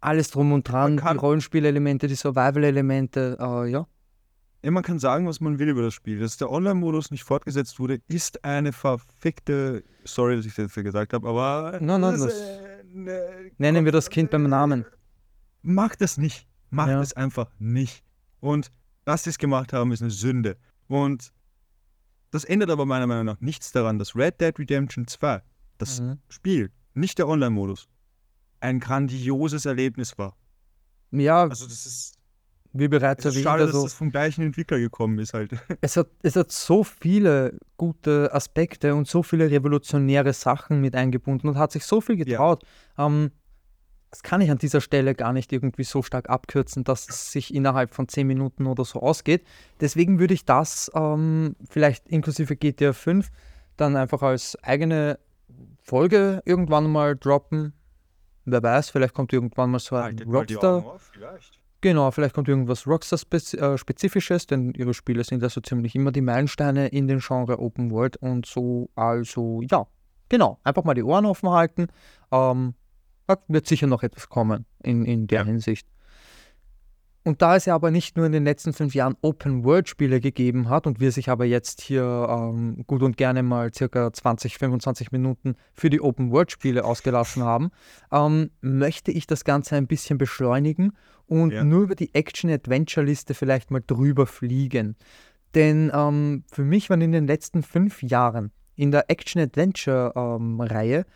alles drum und dran, die Rollenspielelemente, die Survival-Elemente, äh, ja. Ja, man kann sagen, was man will über das Spiel. Dass der Online-Modus nicht fortgesetzt wurde, ist eine verfickte. Sorry, dass ich das dafür gesagt habe, aber. Nein, nein, das, das- äh, ne- Nennen wir das Kind beim Namen. Mach das nicht. Macht Ja. es einfach nicht. Und dass sie es gemacht haben, ist eine Sünde. Und das ändert aber meiner Meinung nach nichts daran, dass Red Dead Redemption 2, das Mhm. Spiel, nicht der Online-Modus, ein grandioses Erlebnis war. Ja, Also das ist, wie bereits erwähnt, schade, dass also das vom gleichen Entwickler gekommen ist halt. es hat, es hat so viele gute Aspekte und so viele revolutionäre Sachen mit eingebunden und hat sich so viel Ja. getraut. Ähm, das kann ich an dieser Stelle gar nicht irgendwie so stark abkürzen, dass es sich innerhalb von 10 Minuten oder so ausgeht. Deswegen würde ich das ähm, vielleicht inklusive GTA 5 dann einfach als eigene Folge irgendwann mal droppen. Wer weiß, vielleicht kommt irgendwann mal so ein Haltet Rockstar. Auf, vielleicht. Genau, vielleicht kommt irgendwas Rockstar-Spezifisches, denn ihre Spiele sind ja so ziemlich immer die Meilensteine in den Genre Open World und so. Also, ja, genau, einfach mal die Ohren offen halten. Ähm, wird sicher noch etwas kommen in, in der Ja. Hinsicht. Und da es ja aber nicht nur in den letzten fünf Jahren Open-World-Spiele gegeben hat und wir sich aber jetzt hier ähm, gut und gerne mal circa 20, 25 Minuten für die Open-World-Spiele ausgelassen haben, ähm, möchte ich das Ganze ein bisschen beschleunigen und Ja. nur über die Action-Adventure-Liste vielleicht mal drüber fliegen. Denn ähm, für mich waren in den letzten fünf Jahren in der Action-Adventure-Reihe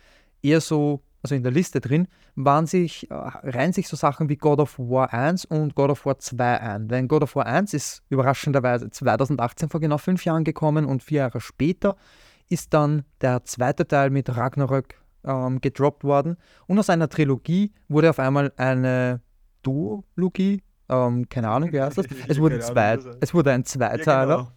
eher so, also in der Liste drin, waren sich, äh, reihen sich so Sachen wie God of War 1 und God of War 2 ein. Denn God of War 1 ist überraschenderweise 2018 vor genau fünf Jahren gekommen und vier Jahre später ist dann der zweite Teil mit Ragnarök ähm, gedroppt worden. Und aus einer Trilogie wurde auf einmal eine Duologie, ähm, keine Ahnung, wie heißt das? Es wurde, zwei, heißt. es wurde ein Ja, Zweiteiler.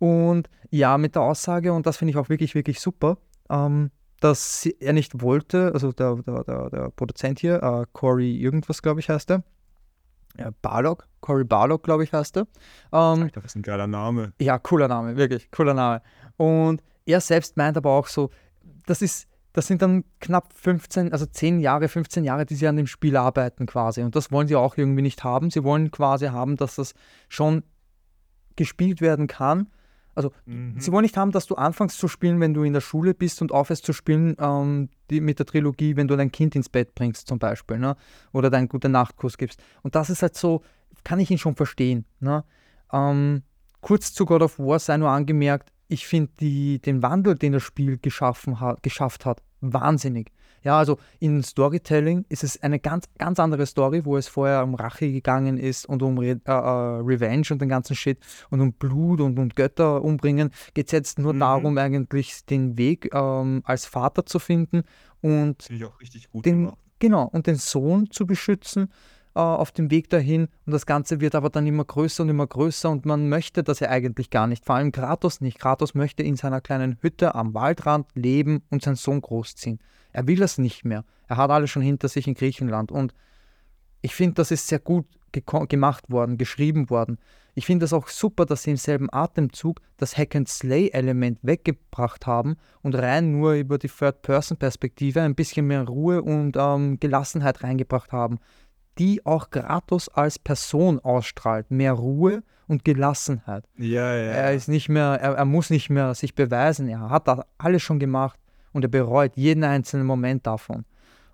genau. Und ja, mit der Aussage, und das finde ich auch wirklich, wirklich super, ähm, dass er nicht wollte, also der, der, der, der Produzent hier, äh, Cory irgendwas, glaube ich, heißt er. Ja, Barlock, Cory Barlock, glaube ich, heißt er. Ähm, Alter, was ein geiler Name. ja, cooler Name, wirklich, cooler Name. Und er selbst meint aber auch so, das ist, das sind dann knapp 15, also 10 Jahre, 15 Jahre, die sie an dem Spiel arbeiten quasi. Und das wollen sie auch irgendwie nicht haben. Sie wollen quasi haben, dass das schon gespielt werden kann. Also Mhm. sie wollen nicht haben, dass du anfängst zu spielen, wenn du in der Schule bist und aufhörst zu spielen ähm, die, mit der Trilogie, wenn du dein Kind ins Bett bringst zum Beispiel, ne? oder deinen gute Nachtkuss gibst. Und das ist halt so, kann ich ihn schon verstehen. Ne? Ähm, kurz zu God of War sei nur angemerkt, ich finde den Wandel, den das Spiel geschaffen hat, geschafft hat, wahnsinnig. Ja, also in Storytelling ist es eine ganz, ganz andere Story, wo es vorher um Rache gegangen ist und um Re äh, äh, Revenge und den ganzen Shit und um Blut und, und Götter umbringen, geht es jetzt nur Mhm. darum, eigentlich den Weg ähm, als Vater zu finden und den, gemacht. genau, und den Sohn zu beschützen äh, auf dem Weg dahin. Und das Ganze wird aber dann immer größer und immer größer und man möchte das ja eigentlich gar nicht. Vor allem Kratos nicht. Kratos möchte in seiner kleinen Hütte am Waldrand leben und seinen Sohn großziehen. Er will das nicht mehr. Er hat alles schon hinter sich in Griechenland. Und ich finde, das ist sehr gut gemacht worden, geschrieben worden. Ich finde es auch super, dass sie im selben Atemzug das Hack-and-Slay-Element weggebracht haben und rein nur über die Third-Person-Perspektive ein bisschen mehr Ruhe und ähm, Gelassenheit reingebracht haben, die auch Kratos als Person ausstrahlt. Mehr Ruhe und Gelassenheit. Ja, ja. Er ist nicht mehr, er, er muss nicht mehr sich beweisen. Er hat das alles schon gemacht und er bereut jeden einzelnen Moment davon.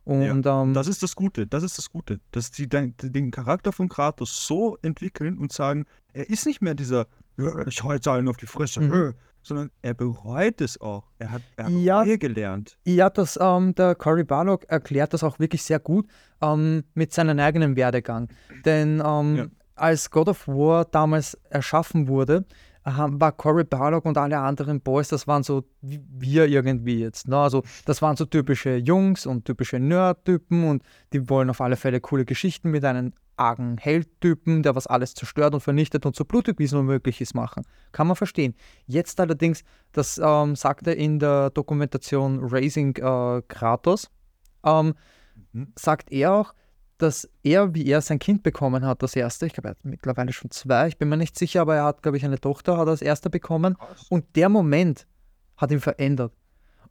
Und ähm, Das ist das Gute, das ist das Gute, dass die den, den Charakter von Kratos so entwickeln und sagen, er ist nicht mehr dieser, "Ja, ich hau jetzt allen auf die Fresse, Mhm. äh", sondern er bereut es auch. Er hat, er hat Ja. Gelernt. Ja, das, ähm, der Cory Barlog erklärt das auch wirklich sehr gut ähm, mit seinem eigenen Werdegang. Denn ähm, Ja. als God of War damals erschaffen wurde, war Cory Barlog und alle anderen Boys, das waren so wir irgendwie jetzt. Ne? Also das waren so typische Jungs und typische Nerd-Typen und die wollen auf alle Fälle coole Geschichten mit einem argen Held-Typen, der was alles zerstört und vernichtet und so blutig wie es nur möglich ist machen. Kann man verstehen. Jetzt allerdings, das ähm, sagt er in der Dokumentation Raising äh, Kratos, ähm, Mhm. sagt er auch, dass er, wie er sein Kind bekommen hat, das erste, ich glaube, er hat mittlerweile schon zwei, ich bin mir nicht sicher, aber er hat, glaube ich, eine Tochter, hat er als erster bekommen. Und der Moment hat ihn verändert.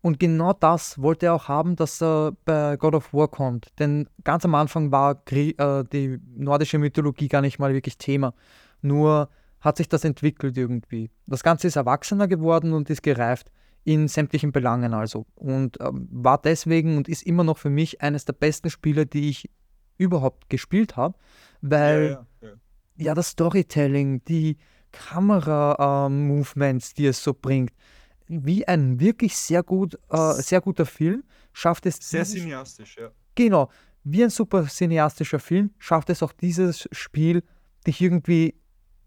Und genau das wollte er auch haben, dass er bei God of War kommt. Denn ganz am Anfang war äh, die nordische Mythologie gar nicht mal wirklich Thema. Nur hat sich das entwickelt irgendwie. Das Ganze ist erwachsener geworden und ist gereift in sämtlichen Belangen also. Und ähm, war deswegen und ist immer noch für mich eines der besten Spiele, die ich überhaupt gespielt habe, weil ja, ja, ja. ja das Storytelling, die Kamera-Movements, äh, die es so bringt, wie ein wirklich sehr gut, äh, sehr guter Film, schafft es. Sehr cineastisch, ja. Genau, wie ein super cineastischer Film, schafft es auch dieses Spiel, dich irgendwie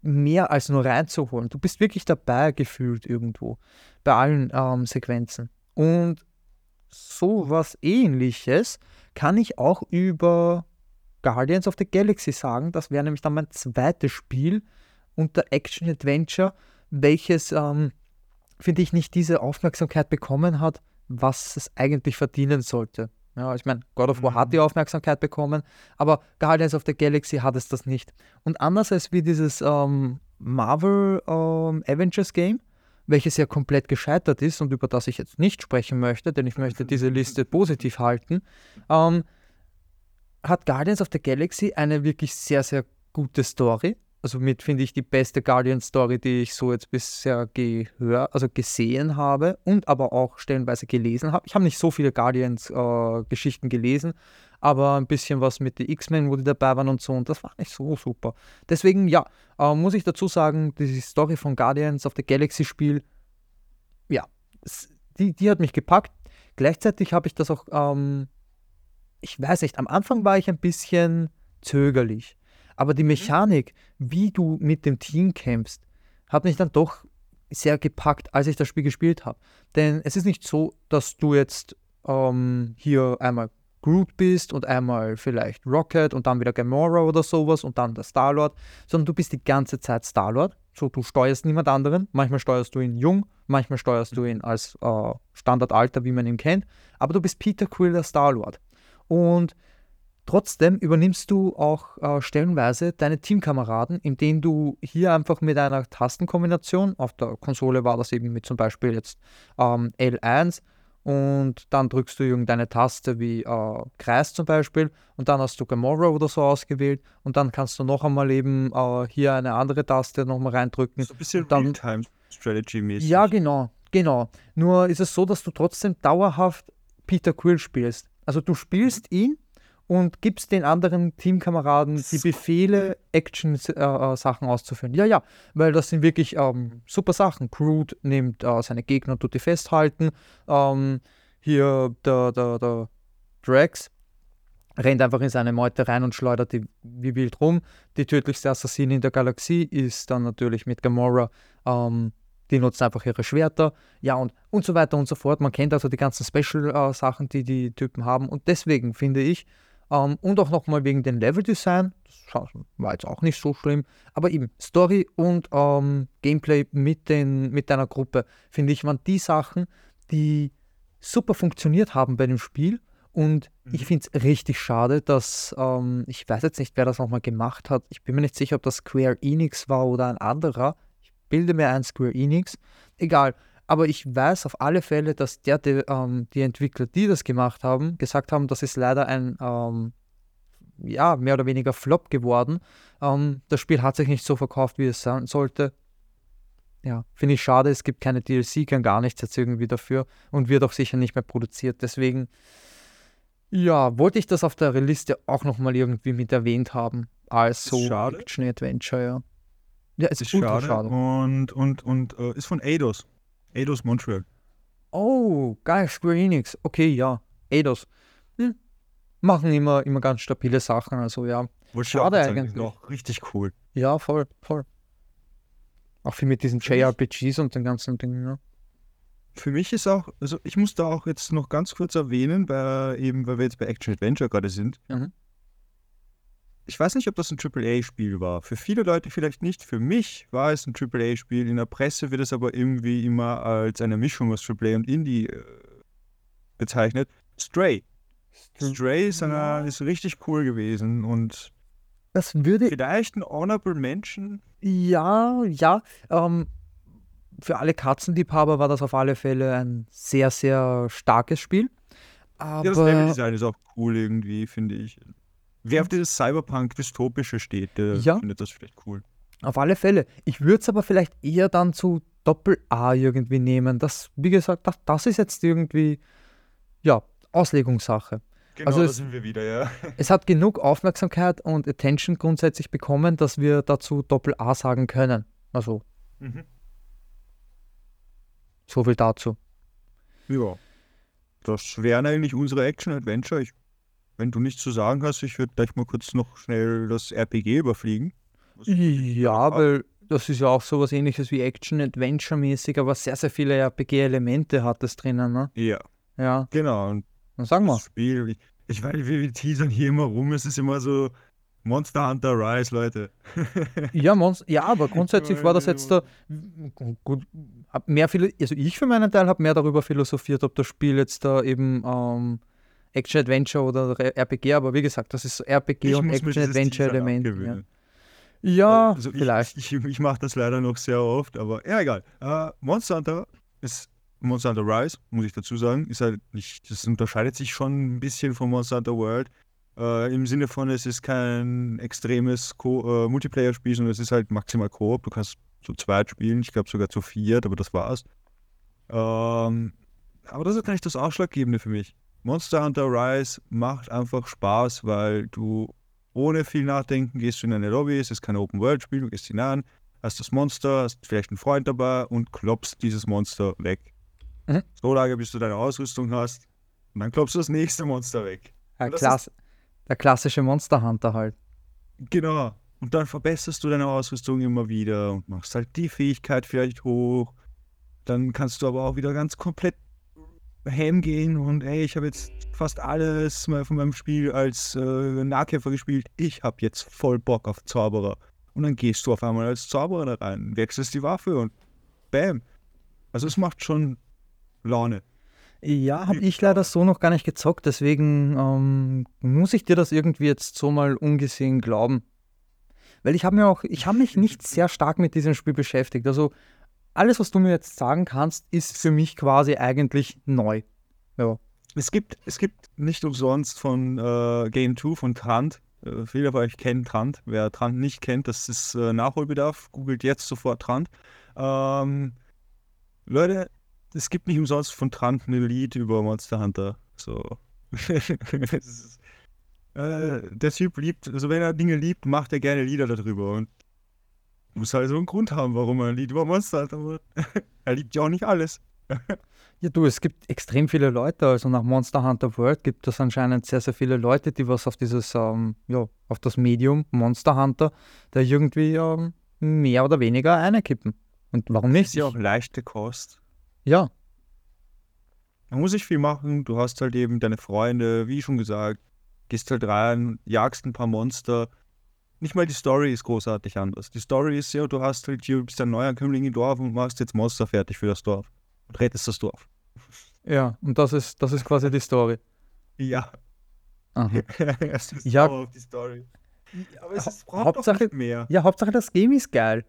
mehr als nur reinzuholen. Du bist wirklich dabei gefühlt irgendwo bei allen ähm, Sequenzen. Und so was ähnliches kann ich auch über Guardians of the Galaxy sagen. Das wäre nämlich dann mein zweites Spiel unter Action Adventure, welches, ähm, finde ich, nicht diese Aufmerksamkeit bekommen hat, was es eigentlich verdienen sollte. Ja, ich meine, God of War hat die mhm. Aufmerksamkeit bekommen, aber Guardians of the Galaxy hat es das nicht. Und anders als wie dieses ähm, Marvel ähm, Avengers Game, welches ja komplett gescheitert ist und über das ich jetzt nicht sprechen möchte, denn ich möchte diese Liste positiv halten, ähm, hat Guardians of the Galaxy eine wirklich sehr, sehr gute Story also mit finde ich die beste Guardian-Story, die ich so jetzt bisher gehört, also gesehen habe und aber auch stellenweise gelesen habe. Ich habe nicht so viele Guardians-Geschichten äh, gelesen, aber ein bisschen was mit den X-Men, wo die dabei waren und so, und das war nicht so super. Deswegen, ja, äh, muss ich dazu sagen, die Story von Guardians of the Galaxy-Spiel, ja, die, die hat mich gepackt. Gleichzeitig habe ich das auch, ähm, ich weiß nicht, am Anfang war ich ein bisschen zögerlich aber die mhm. Mechanik, wie du mit dem Team kämpfst, hat mich dann doch sehr gepackt, als ich das Spiel gespielt habe. Denn es ist nicht so, dass du jetzt ähm, hier einmal Groot bist und einmal vielleicht Rocket und dann wieder Gamora oder sowas und dann der Star-Lord, sondern du bist die ganze Zeit Star-Lord. So, du steuerst niemand anderen. Manchmal steuerst du ihn jung, manchmal steuerst du ihn als äh, Standardalter, wie man ihn kennt. Aber du bist Peter Quill, der Star-Lord. Und Trotzdem übernimmst du auch äh, stellenweise deine Teamkameraden, indem du hier einfach mit einer Tastenkombination, auf der Konsole war das eben mit zum Beispiel jetzt ähm, L1 und dann drückst du irgendeine Taste wie äh, Kreis zum Beispiel und dann hast du Gamora oder so ausgewählt und dann kannst du noch einmal eben äh, hier eine andere Taste nochmal reindrücken. So ein bisschen Real-Time-Strategy-mäßig. Ja, genau, genau. Nur ist es so, dass du trotzdem dauerhaft Peter Quill spielst. Also du spielst mhm. ihn und gibst den anderen Teamkameraden die Befehle, Action-Sachen äh, auszuführen. Ja, ja, weil das sind wirklich ähm, super Sachen. Groot nimmt äh, seine Gegner und tut die festhalten. Ähm, hier der, der, der Drax rennt einfach in seine Meute rein und schleudert die wie wild rum. Die tödlichste Assassine in der Galaxie ist dann natürlich mit Gamora. Ähm, die nutzen einfach ihre Schwerter, ja und, und so weiter und so fort. Man kennt also die ganzen Special-Sachen, äh, die die Typen haben. Und deswegen finde ich, ähm, und auch nochmal wegen dem Level-Design. Das war jetzt auch nicht so schlimm. Aber eben Story und ähm, Gameplay mit, den, mit deiner Gruppe, finde ich, waren die Sachen, die super funktioniert haben bei dem Spiel. Und mhm. ich finde es richtig schade, dass, ähm, ich weiß jetzt nicht, wer das nochmal gemacht hat. Ich bin mir nicht sicher, ob das Square Enix war oder ein anderer. Bilde mir ein Square Enix. Egal. Aber ich weiß auf alle Fälle, dass der, die, ähm, die Entwickler, die das gemacht haben, gesagt haben, das ist leider ein ähm, ja, mehr oder weniger Flop geworden. Ähm, das Spiel hat sich nicht so verkauft, wie es sein sollte. Ja, finde ich schade, es gibt keine DLC, kein gar nichts jetzt irgendwie dafür und wird auch sicher nicht mehr produziert. Deswegen, ja, wollte ich das auf der Liste auch nochmal irgendwie mit erwähnt haben. Als so Action-Adventure, ja. Ja, es ist, ist schade. schade. Und, und, und äh, ist von Eidos. Eidos Montreal. Oh, geil, Square Enix. Okay, ja. Eidos. Hm. Machen immer, immer ganz stabile Sachen, also ja. Wohl Schade eigentlich. Noch richtig cool. Ja, voll, voll. Auch viel mit diesen JRPGs und den ganzen Dingen, ja. Für mich ist auch, also ich muss da auch jetzt noch ganz kurz erwähnen, weil eben, weil wir jetzt bei Action Adventure gerade sind. Mhm ich weiß nicht, ob das ein AAA-Spiel war. Für viele Leute vielleicht nicht. Für mich war es ein AAA-Spiel. In der Presse wird es aber irgendwie immer als eine Mischung aus AAA und Indie äh, bezeichnet. Stray. Stray ist, eine, ist richtig cool gewesen und das würde vielleicht ein Honorable Mention. Ja, ja. Ähm, für alle Katzenliebhaber war das auf alle Fälle ein sehr, sehr starkes Spiel. Aber ja, das Level-Design ist auch cool irgendwie, finde ich. Wer auf dieses Cyberpunk-Dystopische steht, der ja. findet das vielleicht cool. Auf alle Fälle. Ich würde es aber vielleicht eher dann zu Doppel-A irgendwie nehmen. Das, wie gesagt, das, das ist jetzt irgendwie, ja, Auslegungssache. Genau, Also da es- sind wir wieder, ja. Es hat genug Aufmerksamkeit und Attention grundsätzlich bekommen, dass wir dazu Doppel-A sagen können. Also, Mhm. so viel dazu. Ja. Das wären eigentlich unsere Action-Adventure. Ich, wenn du nichts zu sagen hast, ich würde gleich mal kurz noch schnell das RPG überfliegen. Ja, weil das ist ja auch sowas ähnliches wie Action-Adventure-mäßig, aber sehr, sehr viele RPG-Elemente hat es drinnen, ne? Ja, Ja, genau. Und dann sagen wir. das Spiel, ich, weiß, wir, wir teasern hier immer rum, es ist immer so Monster Hunter Rise, Leute. Ja, Monst ja, aber grundsätzlich war das jetzt da gut. Mehr viele, also ich für meinen Teil habe mehr darüber philosophiert, ob das Spiel jetzt da eben ähm, Action Adventure oder RPG, aber wie gesagt, das ist RPG Ich und muss mir Action dieses Adventure Teasern Element. Ja, ja Also ich, vielleicht. Ich, ich, ich mache das leider noch sehr oft, aber ja, egal. Äh, Monster Hunter ist Monster Hunter Rise, muss ich dazu sagen, ist halt nicht, das unterscheidet sich schon ein bisschen von Monster Hunter World. Äh, Im Sinne von, es ist kein extremes äh, Multiplayer-Spiel, sondern es ist halt maximal Koop. Du kannst zu zweit spielen, ich glaube sogar zu viert, aber das war's. Ähm, aber das ist gar nicht das Ausschlaggebende für mich. Monster Hunter Rise macht einfach Spaß, weil du ohne viel Nachdenken gehst du in eine Lobby, es ist kein Open-World-Spiel, du gehst hinein, hast das Monster, hast vielleicht einen Freund dabei und klopfst dieses Monster weg. Mhm. So lange, bis du deine Ausrüstung hast und dann klopfst du das nächste Monster weg. Ja, das Klass der klassische Monster Hunter halt. Genau. Und dann verbesserst du deine Ausrüstung immer wieder und machst halt die Fähigkeit vielleicht hoch. Dann kannst du aber auch wieder ganz komplett ham gehen und ey, ich habe jetzt fast alles mal von meinem Spiel als äh, Nahkämpfer gespielt. Ich habe jetzt voll Bock auf Zauberer. Und dann gehst du auf einmal als Zauberer da rein, wechselst die Waffe und bam. Also es macht schon Laune. Ja, habe ich leider so noch gar nicht gezockt, deswegen ähm, muss ich dir das irgendwie jetzt so mal ungesehen glauben. Weil ich habe mir auch, ich habe mich nicht sehr stark mit diesem Spiel beschäftigt. Also alles, was du mir jetzt sagen kannst, ist für mich quasi eigentlich neu. Ja. Es gibt, es gibt nicht umsonst von äh, Game 2 von Trant. Äh, viele von euch kennen Trant. Wer Trant nicht kennt, das ist äh, Nachholbedarf. Googelt jetzt sofort Trant. Ähm, Leute, es gibt nicht umsonst von Trant ein Lied über Monster Hunter. So. Äh, der Typ liebt, also wenn er Dinge liebt, macht er gerne Lieder darüber. Und muss halt so einen Grund haben, warum er ein Lied über Monster Hunter macht. er liebt ja auch nicht alles. Ja, du, es gibt extrem viele Leute. Also nach Monster Hunter World gibt es anscheinend sehr, sehr viele Leute, die was auf dieses, ähm, ja, auf das Medium Monster Hunter, da irgendwie ähm, mehr oder weniger einkippen. Und warum nicht? Ist ja auch leichte Kost. ja, Man muss nicht viel machen. Du hast halt eben deine Freunde, wie schon gesagt, gehst halt rein, jagst ein paar Monster. Nicht mal die Story ist großartig anders. Die Story ist ja, du hast halt hier, bist ein Neuankömmling im Dorf und machst jetzt Monster fertig für das Dorf. Und rettest das Dorf. ja, und das ist, das ist quasi die Story. Ja. Aha. es ist Ja. auf die Story. Aber es ist, braucht Hauptsache- nicht mehr. Ja, Hauptsache das Game ist geil.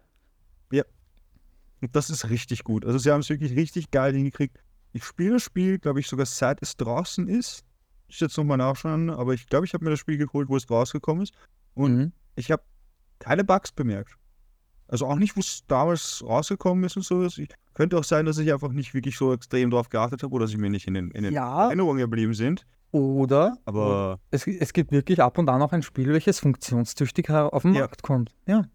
Und das ist richtig gut. Also sie haben es wirklich richtig geil hingekriegt. Ich spiele das Spiel, glaube ich, sogar seit es draußen ist. Ich jetzt nochmal nachschauen, aber ich glaube, ich habe mir das Spiel geholt, wo es rausgekommen ist. Und Mhm. Ich habe keine Bugs bemerkt. Also auch nicht, wo es damals rausgekommen ist und so. Ich, könnte auch sein, dass ich einfach nicht wirklich so extrem drauf geachtet habe oder dass sie mir nicht in den, in den Ja, Erinnerungen geblieben sind. oder Aber es, es gibt wirklich ab und an auch ein Spiel, welches funktionstüchtig auf den Ja. Markt kommt. Ja.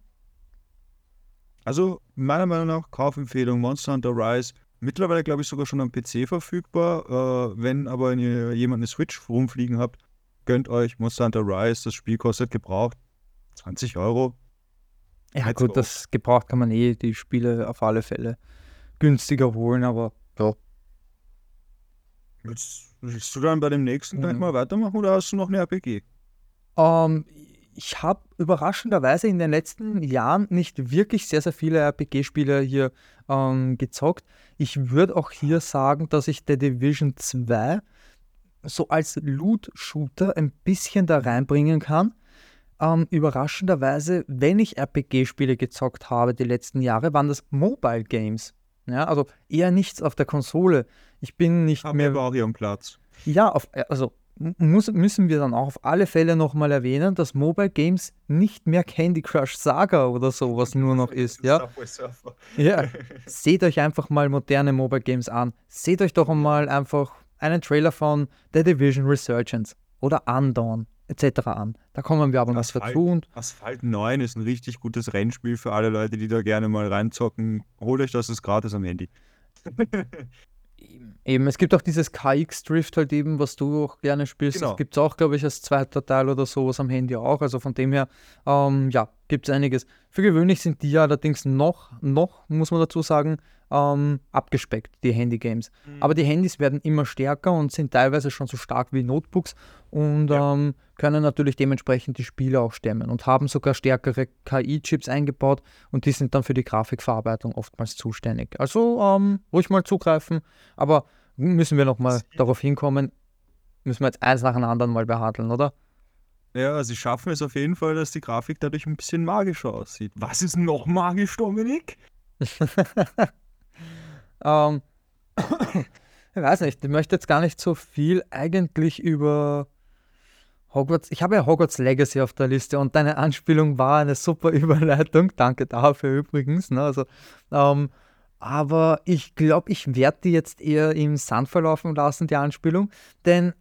also meiner Meinung nach Kaufempfehlung Monster Hunter Rise. Mittlerweile glaube ich sogar schon am PC verfügbar. Äh, wenn aber jemand eine Switch rumfliegen habt, gönnt euch Monster Hunter Rise. Das Spiel kostet gebraucht 20 Euro. Ja, Let's gut, das gebraucht kann man eh die Spiele auf alle Fälle günstiger holen, aber ja. Willst, willst du dann bei dem nächsten gleich Mhm. mal weitermachen oder hast du noch eine RPG? Ähm, ich habe überraschenderweise in den letzten Jahren nicht wirklich sehr, sehr viele RPG-Spiele hier ähm, gezockt. Ich würde auch hier sagen, dass ich The Division 2 so als Loot-Shooter ein bisschen da reinbringen kann. Ähm, überraschenderweise, wenn ich RPG-Spiele gezockt habe die letzten Jahre, waren das Mobile Games. Ja, also eher nichts auf der Konsole. Ich bin nicht Haben mehr. aber auch ihren Platz. Ja, auf, äh, also muss, müssen wir dann auch auf alle Fälle nochmal erwähnen, dass Mobile Games nicht mehr Candy Crush Saga oder sowas nur noch ist. Ja, ja. Seht euch einfach mal moderne Mobile Games an. Seht euch doch einmal einfach einen Trailer von The Division Resurgence oder Undawn etc. an. Da kommen wir aber noch Asphalt. dazu. Und Asphalt 9 ist ein richtig gutes Rennspiel für alle Leute, die da gerne mal reinzocken. Holt euch das, ist gratis am Handy. Eben, es gibt auch dieses KX-Drift halt eben, was du auch gerne spielst. Genau. Das gibt es auch, glaube ich, als zweiter Teil oder sowas am Handy auch. Also von dem her, ähm, ja, gibt es einiges. Für gewöhnlich sind die ja allerdings noch, noch, muss man dazu sagen, ähm, abgespeckt, die Handy-Games. Aber die Handys werden immer stärker und sind teilweise schon so stark wie Notebooks und Ja. ähm, können natürlich dementsprechend die Spiele auch stemmen und haben sogar stärkere KI-Chips eingebaut und die sind dann für die Grafikverarbeitung oftmals zuständig. Also ähm, ruhig mal zugreifen, aber müssen wir nochmal darauf hinkommen, müssen wir jetzt eins nach dem anderen mal behandeln, oder? Ja, sie schaffen es auf jeden Fall, dass die Grafik dadurch ein bisschen magischer aussieht. Was ist noch magisch, Dominik? ähm, ich weiß nicht, ich möchte jetzt gar nicht so viel eigentlich über Hogwarts. Ich habe ja Hogwarts Legacy auf der Liste und deine Anspielung war eine super Überleitung. Danke dafür übrigens. Ne? Also, ähm, aber ich glaube, ich werde die jetzt eher im Sand verlaufen lassen, die Anspielung, denn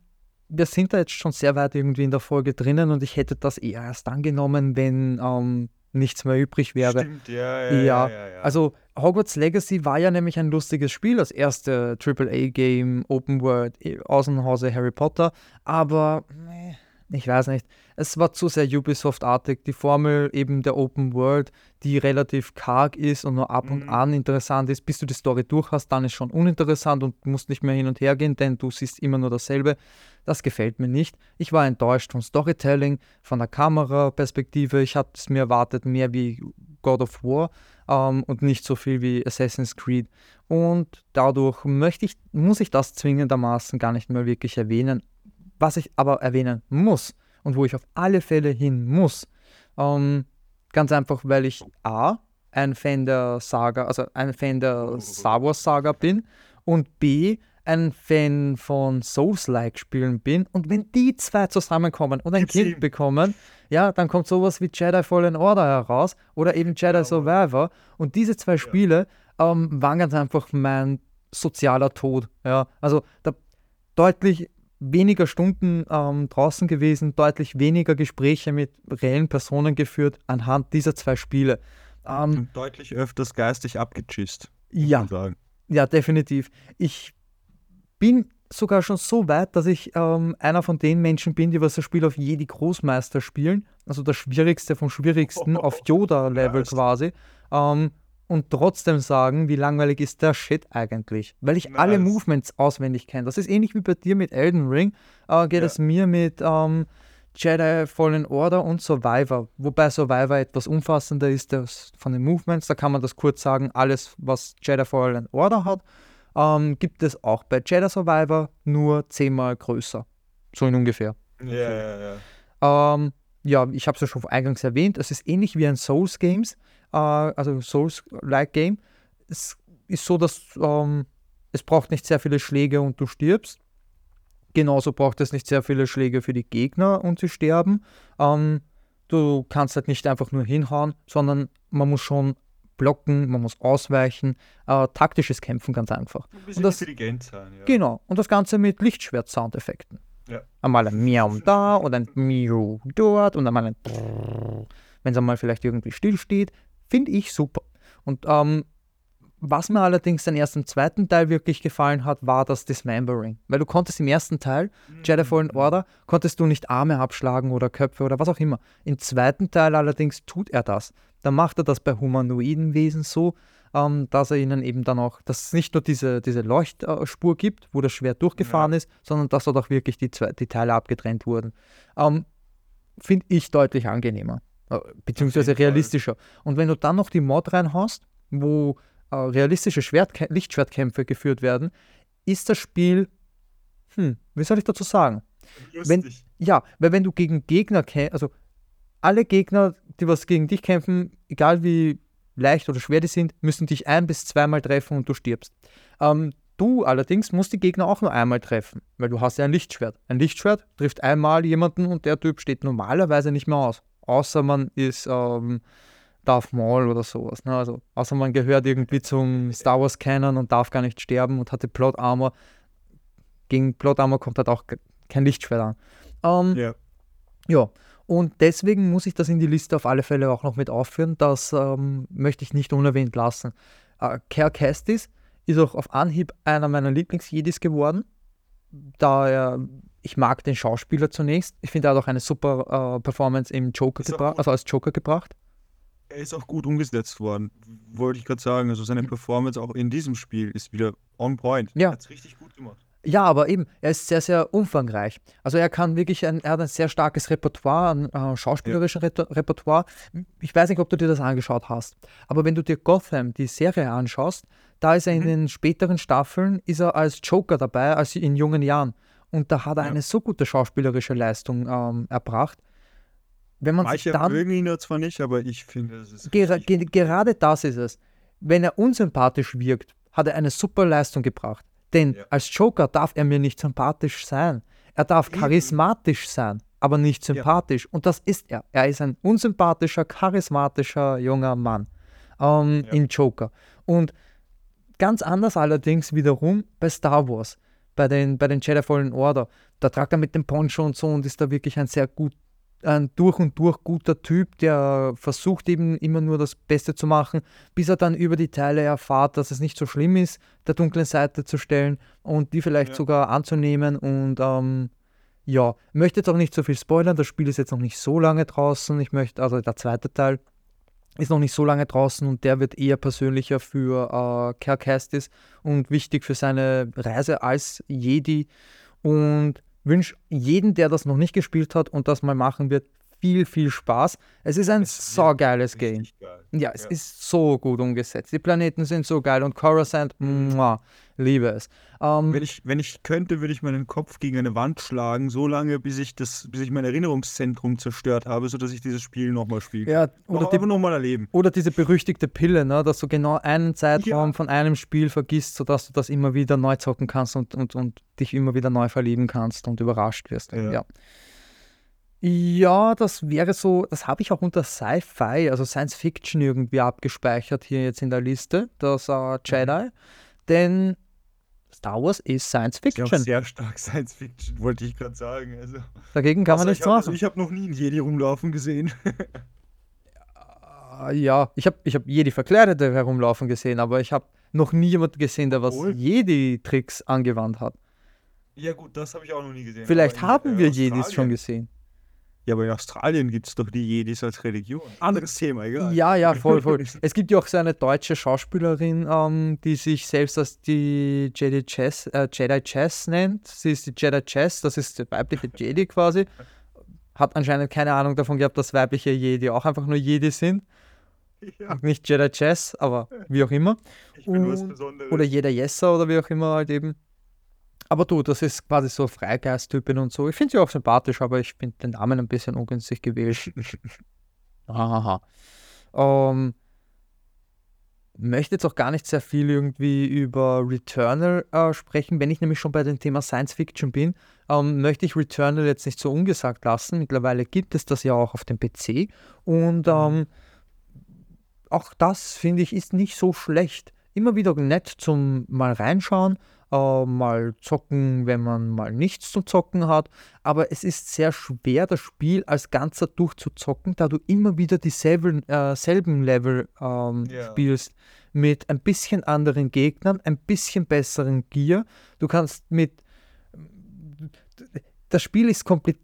wir sind da jetzt schon sehr weit irgendwie in der Folge drinnen und ich hätte das eher erst angenommen, wenn ähm, nichts mehr übrig wäre. Stimmt, ja, Ja, ja, ja, ja. Also Hogwarts Legacy war ja nämlich ein lustiges Spiel, das erste AAA-Game, Open World, eh, aus dem Hause Harry Potter, aber nee, ich weiß nicht, es war zu sehr Ubisoft-artig, die Formel eben der Open World, die relativ karg ist und nur ab und Mhm. an interessant ist, bis du die Story durch hast, dann ist schon uninteressant und musst nicht mehr hin und her gehen, denn du siehst immer nur dasselbe. Das gefällt mir nicht. Ich war enttäuscht vom Storytelling, von der Kameraperspektive. Ich hatte es mir erwartet, mehr wie God of War ähm, und nicht so viel wie Assassin's Creed. Und dadurch möchte ich, muss ich das zwingendermaßen gar nicht mehr wirklich erwähnen. Was ich aber erwähnen muss und wo ich auf alle Fälle hin muss, ähm, ganz einfach, weil ich A, ein Fan der Saga, also ein Fan der Star Wars Saga bin und B, ein Fan von Souls-like-Spielen bin. Und wenn die zwei zusammenkommen und ein Kind bekommen, ja, dann kommt sowas wie Jedi Fallen Order heraus oder eben Jedi Survivor. Und diese zwei Spiele ähm, waren ganz einfach mein sozialer Tod. Ja, also da deutlich weniger Stunden ähm, draußen gewesen, deutlich weniger Gespräche mit reellen Personen geführt anhand dieser zwei Spiele. Ähm, Und deutlich öfters geistig abgechist. ja, ja, definitiv. Ich bin sogar schon so weit, dass ich ähm, einer von den Menschen bin, die was das Spiel auf Jedi Großmeister spielen. Also das Schwierigste vom Schwierigsten auf Yoda-Level quasi. Ähm, und trotzdem sagen, wie langweilig ist der Shit eigentlich? Weil ich alle Nice. Movements auswendig kenne. Das ist ähnlich wie bei dir mit Elden Ring. Äh, geht Ja. es mir mit ähm, Jedi Fallen Order und Survivor. Wobei Survivor etwas umfassender ist das von den Movements. Da kann man das kurz sagen. Alles, was Jedi Fallen Order hat, ähm, gibt es auch bei Jedi Survivor nur zehnmal größer. So in ungefähr. Ja, ja, ja. Ähm, ja, ich habe es ja schon eingangs erwähnt. Es ist ähnlich wie ein Souls Games, äh, also Souls-like Game. Es ist so, dass ähm, es braucht nicht sehr viele Schläge und du stirbst. Genauso braucht es nicht sehr viele Schläge für die Gegner und sie sterben. Ähm, du kannst halt nicht einfach nur hinhauen, sondern man muss schon blocken, man muss ausweichen. Äh, taktisches Kämpfen ganz einfach. Ein bisschen das- intelligent sein, ja. Genau. Und das Ganze mit Lichtschwert-Soundeffekten. Ja. Einmal ein Miau da und ein Miau dort und einmal ein wenn es einmal vielleicht irgendwie still steht. Finde ich super. Und ähm, was mir allerdings dann erst im zweiten Teil wirklich gefallen hat, war das Dismembering. Weil du konntest im ersten Teil, Jedi Fallen Order, konntest du nicht Arme abschlagen oder Köpfe oder was auch immer. Im zweiten Teil allerdings tut er das. Da macht er das bei humanoiden Wesen so, ähm, dass er ihnen eben dann auch, dass es nicht nur diese, diese Leuchtspur gibt, wo das Schwert durchgefahren ist, sondern dass dort auch wirklich die, zwei, die Teile abgetrennt wurden. Ähm, Finde ich deutlich angenehmer, äh, beziehungsweise realistischer. Und wenn du dann noch die Mod reinhaust, wo realistische Schwertkä Lichtschwertkämpfe geführt werden, ist das Spiel, hm, wie soll ich dazu sagen? wenn- Lustig. Ja, weil wenn du gegen Gegner kämpfst, also alle Gegner, die was gegen dich kämpfen, egal wie leicht oder schwer die sind, müssen dich ein- bis zweimal treffen und du stirbst. Ähm, du allerdings musst die Gegner auch nur einmal treffen, weil du hast ja ein Lichtschwert. Ein Lichtschwert trifft einmal jemanden und der Typ steht normalerweise nicht mehr aus. Außer man ist ähm, Darth Maul oder sowas. Ne? Also, außer man gehört irgendwie zum Star Wars Canon und darf gar nicht sterben und hat die Plot Armor. Gegen Plot Armor kommt halt auch ke- kein Lichtschwert an. Ähm, Ja. ja, und deswegen muss ich das in die Liste auf alle Fälle auch noch mit aufführen. Das ähm, möchte ich nicht unerwähnt lassen. Äh, Ker Kestis ist auch auf Anhieb einer meiner Lieblings-Jedis geworden. Da er, ich mag den Schauspieler zunächst. Ich finde, er hat auch eine super äh, Performance im Joker gebracht, also als Joker gebracht. Er ist auch gut umgesetzt worden, wollte ich gerade sagen. Also seine Performance auch in diesem Spiel ist wieder on point. Ja. Hat es richtig gut gemacht. Ja, aber eben, er ist sehr, sehr umfangreich. Also er kann wirklich, ein, er hat ein sehr starkes Repertoire, ein äh, schauspielerischen Reto- Repertoire. Ich weiß nicht, ob du dir das angeschaut hast, aber wenn du dir Gotham, die Serie anschaust, da ist er in Mhm. den späteren Staffeln, ist er als Joker dabei, als in jungen Jahren. Und da hat er Ja. eine so gute schauspielerische Leistung ähm, erbracht. Wenn man sich Manche dann mögen ihn ja zwar nicht, aber ich finde, das ist. Gera ge gerade das ist es. Wenn er unsympathisch wirkt, hat er eine super Leistung gebracht. Denn Ja. als Joker darf er mir nicht sympathisch sein. Er darf charismatisch sein, aber nicht sympathisch. Und das ist er. Er ist ein unsympathischer, charismatischer junger Mann ähm, Ja. in Joker. Und ganz anders allerdings wiederum bei Star Wars, bei den, bei den Jedi Fallen Order. Da tragt er mit dem Poncho und so und ist da wirklich ein sehr gut, ein durch und durch guter Typ, der versucht eben immer nur das Beste zu machen, bis er dann über die Teile erfahrt, dass es nicht so schlimm ist, der dunklen Seite zu stellen und die vielleicht Ja. sogar anzunehmen und ähm, ja, möchte jetzt auch nicht so viel spoilern, das Spiel ist jetzt noch nicht so lange draußen, ich möchte, also der zweite Teil ist noch nicht so lange draußen und der wird eher persönlicher für äh, Ker Kestis und wichtig für seine Reise als Jedi und wünsche jeden, der das noch nicht gespielt hat und das mal machen wird, viel, viel Spaß. Es ist ein Es saugeiles Game. geil. Ja, es Ja. ist so gut umgesetzt. Die Planeten sind so geil und Coruscant, muah, liebe es. Ähm, Wenn ich, wenn ich könnte, würde ich meinen Kopf gegen eine Wand schlagen, so lange, bis ich, das, bis ich mein Erinnerungszentrum zerstört habe, sodass ich dieses Spiel nochmal spiele. ja, Oder die, einfach nochmal erleben. oder diese berüchtigte Pille, ne, dass du genau einen Zeitraum Ja. von einem Spiel vergisst, sodass du das immer wieder neu zocken kannst und, und, und dich immer wieder neu verlieben kannst und überrascht wirst. Ja. Ja. Ja, das wäre so, das habe ich auch unter Sci-Fi, also Science Fiction irgendwie abgespeichert hier jetzt in der Liste, das äh, Jedi. Denn Star Wars ist Science Fiction. sehr stark Science Fiction, wollte ich gerade sagen. Also, Dagegen kann man Außer nichts also machen. ich habe noch nie einen Jedi rumlaufen gesehen. Ah, Ja, ich habe ich hab Jedi Verkleidete herumlaufen gesehen, aber ich habe noch nie jemanden gesehen, der was Wohl. Jedi-Tricks angewandt hat. ja gut, das habe ich auch noch nie gesehen. Vielleicht Aber in, haben äh, wir Jedis schon gesehen. Ja, aber in Australien gibt es doch die Jedis als Religion. Anderes Thema, egal. Ja, ja, voll, voll. Es gibt ja auch so eine deutsche Schauspielerin, ähm, die sich selbst als die Jedi Chess, äh, Jedi Chess nennt. Sie ist die Jedi Chess, das ist die weibliche Jedi quasi. Hat anscheinend keine Ahnung davon gehabt, dass weibliche Jedi auch einfach nur Jedi sind. Ja, Nicht Jedi Chess, aber wie auch immer. ich bin was Und- Besonderes. Oder jeder Jesser oder wie auch immer halt eben. Aber du, das ist quasi so Freigeist-Typin und so. Ich finde sie auch sympathisch, aber ich finde den Namen ein bisschen ungünstig gewählt. Aha. Ähm, möchte jetzt auch gar nicht sehr viel irgendwie über Returnal äh, sprechen. Wenn ich nämlich schon bei dem Thema Science Fiction bin, ähm, möchte ich Returnal jetzt nicht so ungesagt lassen. Mittlerweile gibt es das ja auch auf dem PC. Und ähm, auch das, finde ich, ist nicht so schlecht. Immer wieder nett zum mal reinschauen, äh, mal zocken, wenn man mal nichts zum Zocken hat. Aber es ist sehr schwer, das Spiel als Ganzer durchzuzocken, da du immer wieder dieselben äh, selben Level ähm, Ja. spielst. Mit ein bisschen anderen Gegnern, ein bisschen besseren Gear. Du kannst mit. Das Spiel ist komplett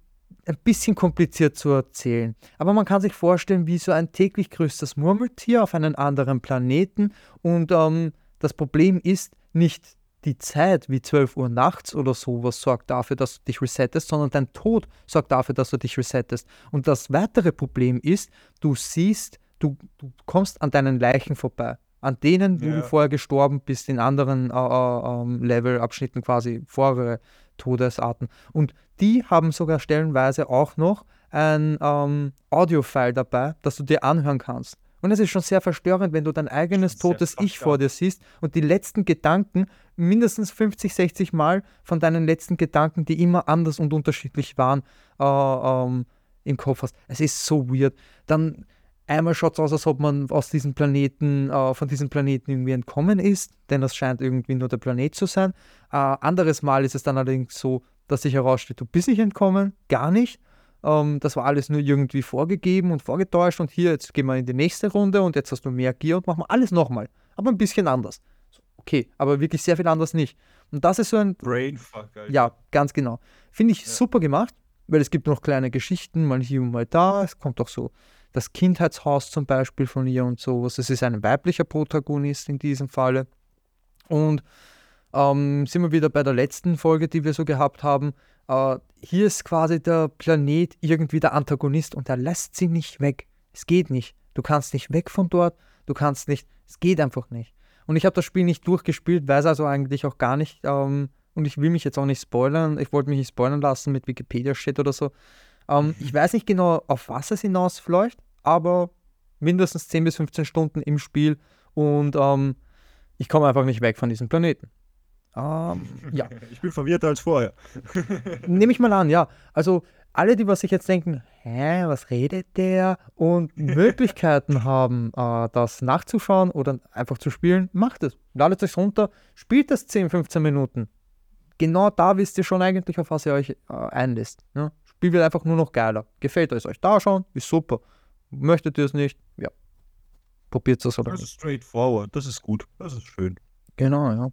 ein bisschen kompliziert zu erzählen. Aber man kann sich vorstellen, wie so ein täglich größtes Murmeltier auf einem anderen Planeten. Und ähm, das Problem ist nicht die Zeit wie 12 Uhr nachts oder sowas sorgt dafür, dass du dich resettest, sondern dein Tod sorgt dafür, dass du dich resettest. Und das weitere Problem ist, du siehst, du, du kommst an deinen Leichen vorbei. An denen, wo Ja. du vorher gestorben bist, in anderen äh, äh, ähm, Levelabschnitten quasi, vorhere Todesarten. Und die haben sogar stellenweise auch noch ein ähm, Audio-File dabei, das du dir anhören kannst. Und es ist schon sehr verstörend, wenn du dein eigenes totes Ich vor dir siehst und die letzten Gedanken mindestens 50, 60 Mal von deinen letzten Gedanken, die immer anders und unterschiedlich waren, äh, ähm, im Kopf hast. Es ist so weird. Dann einmal schaut es aus, als ob man aus diesem Planeten, äh, von diesem Planeten irgendwie entkommen ist, denn das scheint irgendwie nur der Planet zu sein. Äh, anderes Mal ist es dann allerdings so, dass sich herausstellt, du bist nicht entkommen, gar nicht. Ähm, das war alles nur irgendwie vorgegeben und vorgetäuscht und hier, jetzt gehen wir in die nächste Runde und jetzt hast du mehr Gier und machen wir alles nochmal, aber ein bisschen anders. Okay, aber wirklich sehr viel anders nicht. Und das ist so ein. Brainfuck, Alter. Ja, ganz genau. Finde ich Ja. super gemacht, weil es gibt noch kleine Geschichten, mal hier und mal da. Es kommt auch so das Kindheitshaus zum Beispiel von ihr und sowas. Es ist ein weiblicher Protagonist in diesem Falle. Und ähm, sind wir wieder bei der letzten Folge, die wir so gehabt haben. Äh, hier ist quasi der Planet irgendwie der Antagonist und er lässt sie nicht weg. Es geht nicht. Du kannst nicht weg von dort. Du kannst nicht. Es geht einfach nicht. Und ich habe das Spiel nicht durchgespielt, weiß also eigentlich auch gar nicht. Ähm, und ich will mich jetzt auch nicht spoilern. Ich wollte mich nicht spoilern lassen mit Wikipedia-Shit oder so. Ähm, ich weiß nicht genau, auf was es hinausläuft, aber mindestens 10 bis 15 Stunden im Spiel und ähm, ich komme einfach nicht weg von diesem Planeten. Ähm, ja, Ich bin verwirrter als vorher. nehme ich mal an, ja. Also alle, die was sich jetzt denken, hä, was redet der? Und Möglichkeiten haben, äh, das nachzuschauen oder einfach zu spielen, macht es. Ladet es runter, spielt das 10, 15 Minuten. Genau da wisst ihr schon eigentlich, auf was ihr euch äh, einlässt. Ja? Spiel wird einfach nur noch geiler. Gefällt es euch da schon, ist super. Möchtet ihr es nicht, ja. Probiert es oder Das ist straightforward. Das ist gut. Das ist schön. Genau, ja.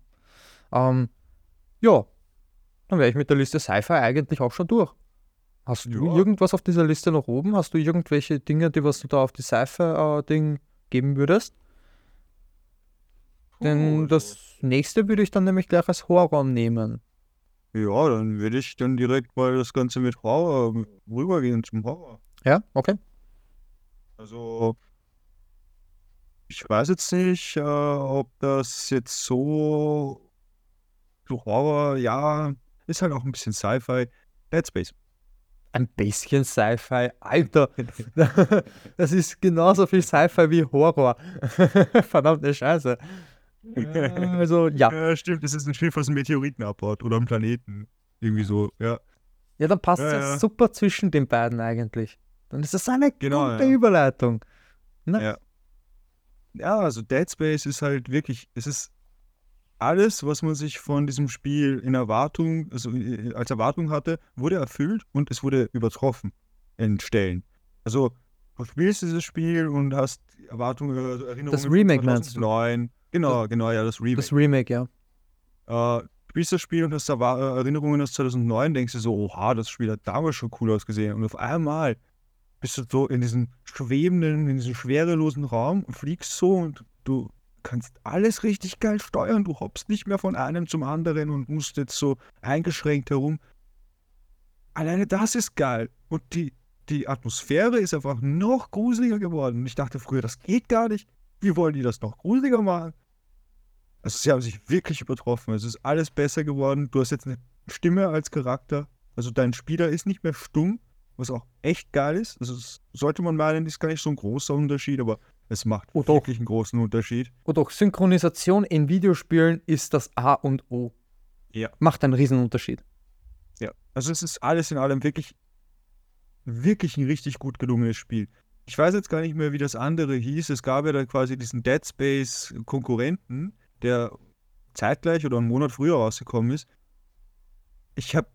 Ähm, ja, dann wäre ich mit der Liste Sci-Fi eigentlich auch schon durch. Hast du Ja. irgendwas auf dieser Liste noch oben? Hast du irgendwelche Dinge, die was du da auf die Sci-Fi-Ding geben würdest? Denn Puh, das nächste würde ich dann nämlich gleich als Horror nehmen. Ja, dann würde ich dann direkt mal das Ganze mit Horror rübergehen zum Horror. Ja, okay. Also, ich weiß jetzt nicht, äh, ob das jetzt so, so Horror, ja, ist halt auch ein bisschen Sci-Fi. Dead Space. Ein bisschen Sci-Fi. Alter, das ist genauso viel Sci-Fi wie Horror. Verdammte Scheiße. Also, ja. Ja, stimmt, das ist ein Schiff, was einen Meteoriten abbaut oder einen Planeten. Irgendwie so, ja. Ja, dann passt es Ja, ja, super zwischen den beiden eigentlich. Dann ist das eine Genau, gute. Überleitung. Ne? Ja. Ja, also Dead Space ist halt wirklich, es ist alles, was man sich von diesem Spiel in Erwartung, also äh, als Erwartung hatte, wurde erfüllt und es wurde übertroffen in Stellen. Also du spielst dieses Spiel und hast Erwartungen, also Erinnerungen Das Remake meinst du? 2009. Genau, genau, ja, das Remake. Das Remake, ja. äh, du spielst das Spiel und hast äh, Erinnerungen aus 2009, denkst du so, oha, das Spiel hat damals schon cool ausgesehen. Und auf einmal bist du so in diesem schwebenden, in diesem schwerelosen Raum und fliegst so und du kannst alles richtig geil steuern. Du hoppst nicht mehr von einem zum anderen und musst jetzt so eingeschränkt herum. Alleine das ist geil. Und die, die Atmosphäre ist einfach noch gruseliger geworden. Und ich dachte früher, das geht gar nicht. Wie wollen die das noch gruseliger machen? Also sie haben sich wirklich übertroffen. Es ist alles besser geworden. Du hast jetzt eine Stimme als Charakter. Also dein Spieler ist nicht mehr stumm, was auch echt geil ist. Also das sollte man meinen, ist gar nicht so ein großer Unterschied, aber es macht doch. wirklich einen großen Unterschied. Und auch Synchronisation in Videospielen ist das A und O. Ja. Macht einen Riesenunterschied. Ja. Also es ist alles in allem wirklich, wirklich ein richtig gut gelungenes Spiel. Ich weiß jetzt gar nicht mehr, wie das andere hieß. Es gab ja da quasi diesen Dead Space Konkurrenten, der zeitgleich oder einen Monat früher rausgekommen ist. Ich habe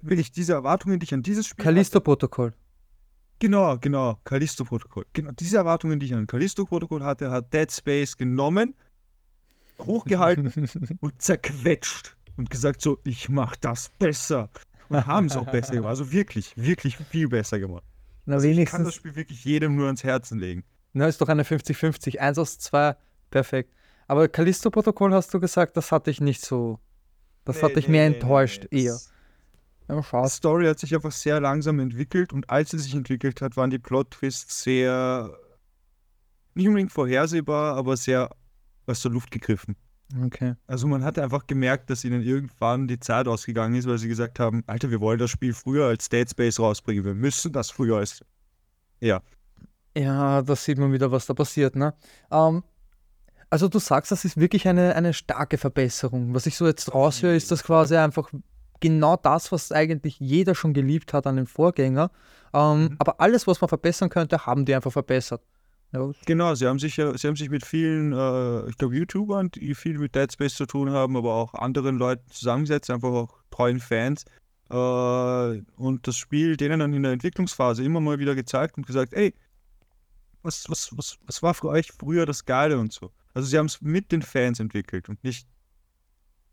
wirklich diese Erwartungen, die ich an dieses Spiel hatte, Callisto-Protokoll. Genau, genau, Callisto-Protokoll. Genau, diese Erwartungen, die ich an Callisto-Protokoll hatte, hat Dead Space genommen, hochgehalten und zerquetscht und gesagt so, ich mach das besser. Und haben es auch besser gemacht. Also wirklich, wirklich viel besser gemacht. Na, Also ich kann das wenigstens. Spiel wirklich jedem nur ans Herzen legen. Na, ist doch eine 50-50. Eins aus zwei. Perfekt. Aber Callisto-Protokoll hast du gesagt, das hatte ich nicht so. Das hat dich mehr enttäuscht, eher. Ja. Story hat sich einfach sehr langsam entwickelt und als sie sich entwickelt hat, waren die Plot-Twists sehr, nicht unbedingt vorhersehbar, aber sehr aus der Luft gegriffen. Okay. Also man hat einfach gemerkt, dass ihnen irgendwann die Zeit ausgegangen ist, weil sie gesagt haben, Alter, wir wollen das Spiel früher als Dead Space rausbringen. Wir müssen das früher als... Ja. Ja, da sieht man wieder, was da passiert, ne? Ähm, also du sagst, das ist wirklich eine, eine starke Verbesserung. Was ich so jetzt raushöre, ist das quasi einfach genau das, was eigentlich jeder schon geliebt hat an den Vorgänger. Ähm, Mhm. Aber alles, was man verbessern könnte, haben die einfach verbessert. Ja, Genau, sie haben sich ja, sie haben sich mit vielen, äh, ich glaube, YouTubern, die viel mit Dead Space zu tun haben, aber auch anderen Leuten zusammengesetzt, einfach auch treuen Fans. Äh, und das Spiel denen dann in der Entwicklungsphase immer mal wieder gezeigt und gesagt, ey, was, was, was, was war für euch früher das Geile und so. Also sie haben es mit den Fans entwickelt und nicht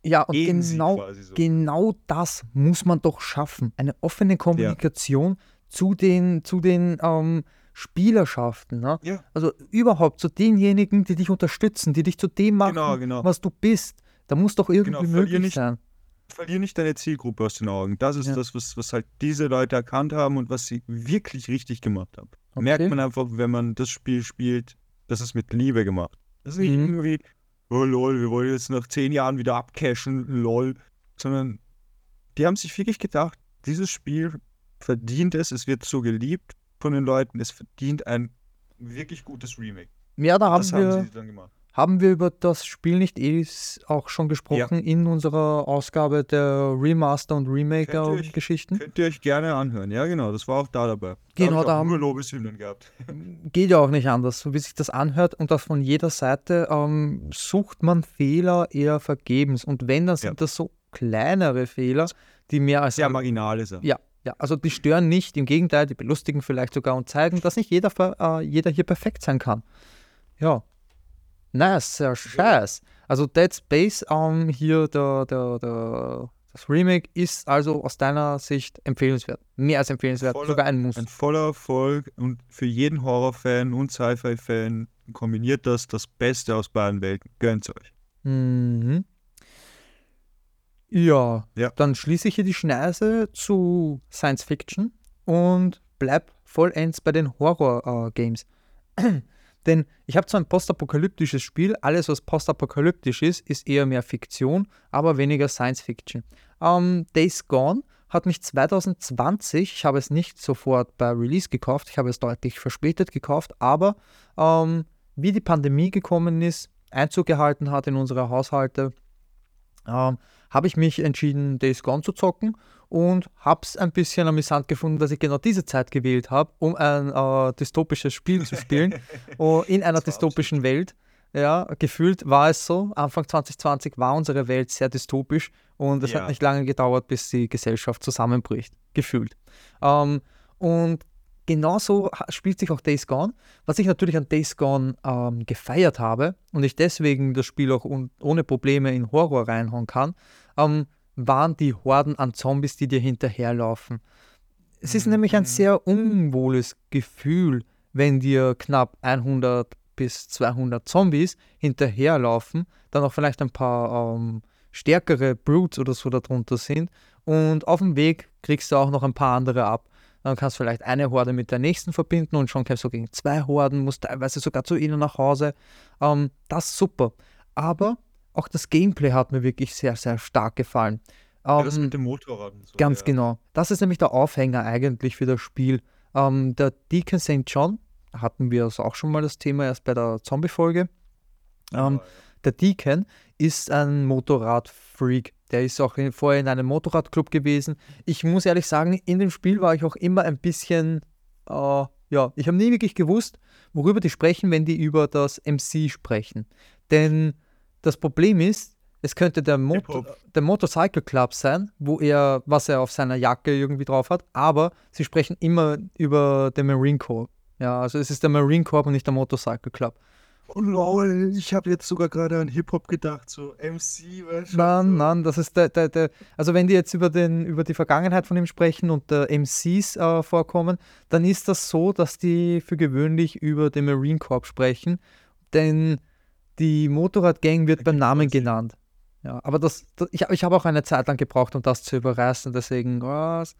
ja und genau, so. genau das muss man doch schaffen. Eine offene Kommunikation zu den, zu den ähm, Spielerschaften. Ne? Ja. Also überhaupt zu denjenigen, die dich unterstützen, die dich zu dem machen, Genau, genau. was du bist. Da muss doch irgendwie Genau, möglich nicht- sein. Verlier nicht deine Zielgruppe aus den Augen. Das ist Ja. das, was, was halt diese Leute erkannt haben und was sie wirklich richtig gemacht haben. Okay. Merkt man einfach, wenn man das Spiel spielt, das ist mit Liebe gemacht. Das ist nicht Mhm. irgendwie, oh lol, wir wollen jetzt nach zehn Jahren wieder abcashen, lol. Sondern die haben sich wirklich gedacht, dieses Spiel verdient es, es wird so geliebt von den Leuten, es verdient ein wirklich gutes Remake. Ja, da haben das wir, haben sie dann gemacht. Haben wir über das Spiel nicht eh auch schon gesprochen in unserer Ausgabe der Remaster- und Könnt euch- Remake-Geschichten. Könnt ihr euch gerne anhören. Ja, genau, das war auch da dabei. Genau, da haben- nur Lobeshymnen gehabt. Geht ja auch nicht anders, so wie sich das anhört und das von jeder Seite ähm, sucht man Fehler eher vergebens. Und wenn, dann sind das so kleinere Fehler, die mehr als Sehr marginal ist er. Ja, ja, also die stören nicht, im Gegenteil, die belustigen vielleicht sogar und zeigen, dass nicht jeder, äh, jeder hier perfekt sein kann. Ja. Nice, sehr scheiß. Also Dead Space, ähm, hier der, der, der, das Remake ist also aus deiner Sicht empfehlenswert. Mehr als empfehlenswert, Voller- sogar ein Muss. Ein voller Erfolg und für jeden Horrorfan und Sci-Fi-Fan kombiniert das das Beste aus beiden Welten. Gönnt's euch. Mhm. Ja, Ja. dann schließe ich hier die Schneise zu Science Fiction und bleib vollends bei den Horror-Games. Denn ich habe zwar ein postapokalyptisches Spiel, alles was postapokalyptisch ist, ist eher mehr Fiktion, aber weniger Science Fiction. Ähm, Days Gone hat mich 2020, ich habe es nicht sofort bei Release gekauft, ich habe es deutlich verspätet gekauft, aber ähm, wie die Pandemie gekommen ist, Einzug gehalten hat in unsere Haushalte, ähm, habe ich mich entschieden, Days Gone zu zocken und habe es ein bisschen amüsant gefunden, dass ich genau diese Zeit gewählt habe, um ein äh, dystopisches Spiel zu spielen oh, in einer dystopischen Welt. Ja, gefühlt war es so. Anfang 2020 war unsere Welt sehr dystopisch und es Ja. hat nicht lange gedauert, bis die Gesellschaft zusammenbricht. Gefühlt. Ähm, und genauso spielt sich auch Days Gone. Was ich natürlich an Days Gone ähm, gefeiert habe und ich deswegen das Spiel auch ohne Probleme in Horror reinhauen kann, ähm, waren die Horden an Zombies, die dir hinterherlaufen. Es ist Mhm. nämlich ein Mhm. sehr unwohles Gefühl, wenn dir knapp 100 bis 200 Zombies hinterherlaufen, dann auch vielleicht ein paar ähm, stärkere Brutes oder so darunter sind und auf dem Weg kriegst du auch noch ein paar andere ab. Dann kannst du vielleicht eine Horde mit der nächsten verbinden und schon kämpfst du gegen zwei Horden, musst teilweise sogar zu ihnen nach Hause. Ähm, das ist super. Aber auch das Gameplay hat mir wirklich sehr, sehr stark gefallen. Ja, das Ähm, mit dem Motorrad so. Ganz ja. genau. Das ist nämlich der Aufhänger eigentlich für das Spiel. Ähm, der Deacon St. John, hatten wir also auch schon mal das Thema erst bei der Zombie-Folge. Ähm, ja. Der Deacon ist ein Motorradfreak. Der ist auch in, vorher in einem Motorradclub gewesen. Ich muss ehrlich sagen, in dem Spiel war ich auch immer ein bisschen, äh, ja, ich habe nie wirklich gewusst, worüber die sprechen, wenn die über das MC sprechen. Denn das Problem ist, es könnte der, Motor, Hip-Hop. der Motorcycle Club sein, wo er, was er auf seiner Jacke irgendwie drauf hat, aber sie sprechen immer über den Marine Corps. Ja, also es ist der Marine Corps und nicht der Motorcycle Club. Oh lol, ich habe jetzt sogar gerade an Hip-Hop gedacht, so MC, weißt du? Nein, so. nein, das ist der, der, der, also wenn die jetzt über, den, über die Vergangenheit von ihm sprechen und der MCs äh, vorkommen, dann ist das so, dass die für gewöhnlich über den Marine Corps sprechen, denn die Motorradgang wird beim Namen genannt. Ja, aber das, das ich, ich habe auch eine Zeit lang gebraucht, um das zu überreißen, deswegen was.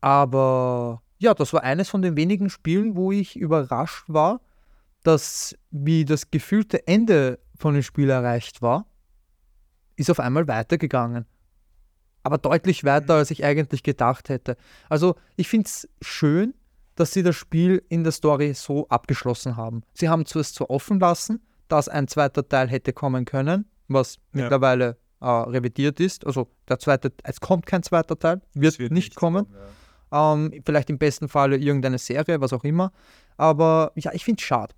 Aber ja, das war eines von den wenigen Spielen, wo ich überrascht war, dass wie das gefühlte Ende von dem Spiel erreicht war, ist auf einmal weitergegangen. Aber deutlich weiter, als ich eigentlich gedacht hätte. Also ich finde es schön, dass sie das Spiel in der Story so abgeschlossen haben. Sie haben zuerst zwar offen lassen, dass ein zweiter Teil hätte kommen können, was Ja. mittlerweile äh, revidiert ist. Also der zweite, es kommt kein zweiter Teil, wird, Es nicht kommen. ja. Ähm, vielleicht im besten Falle irgendeine Serie, was auch immer. Aber ja, ich finde es schade.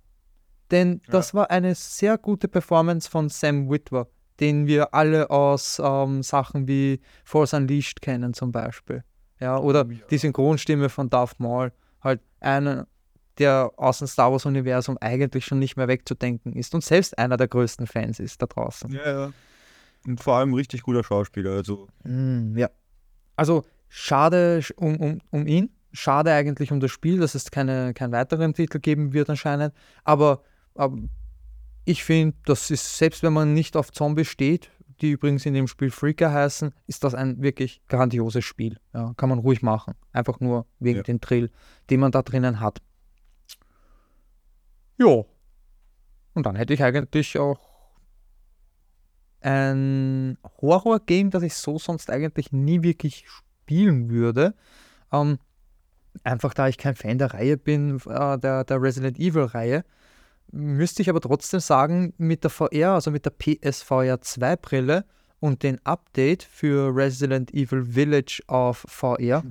Denn Ja. das war eine sehr gute Performance von Sam Witwer, den wir alle aus ähm, Sachen wie Force Unleashed kennen zum Beispiel. Ja, oder Ja. die Synchronstimme von Darth Maul. Halt einer, der aus dem Star Wars-Universum eigentlich schon nicht mehr wegzudenken ist und selbst einer der größten Fans ist da draußen. Ja, ja. Und vor allem richtig guter Schauspieler. Also, Mm, ja. Also schade sch- um, um, um ihn, schade eigentlich um das Spiel, dass es keine, keinen weiteren Titel geben wird anscheinend. Aber, aber ich finde, das ist, selbst wenn man nicht auf Zombies steht, die übrigens in dem Spiel Freaker heißen, ist das ein wirklich grandioses Spiel. Ja, kann man ruhig machen. Einfach nur wegen Ja. dem Drill, den man da drinnen hat. Jo. Und dann hätte ich eigentlich auch ein Horror-Game, das ich so sonst eigentlich nie wirklich spielen würde. Ähm, einfach da ich kein Fan der Reihe bin, äh, der, der Resident Evil-Reihe, müsste ich aber trotzdem sagen, mit der VR, also mit der PSVR 2 Brille und den Update für Resident Evil Village auf VR,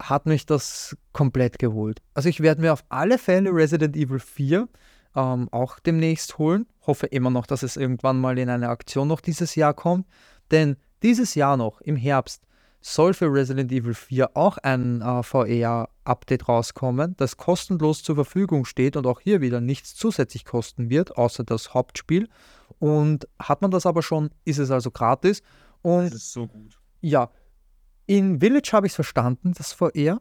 hat mich das komplett geholt. Also ich werde mir auf alle Fälle Resident Evil 4 ähm, auch demnächst holen. Hoffe immer noch, dass es irgendwann mal in eine Aktion noch dieses Jahr kommt. Denn dieses Jahr noch, im Herbst, soll für Resident Evil 4 auch ein äh, VR-Update rauskommen, das kostenlos zur Verfügung steht und auch hier wieder nichts zusätzlich kosten wird, außer das Hauptspiel. Und hat man das aber schon, ist es also gratis. Und das ist so gut. ja, in Village habe ich es verstanden, das VR.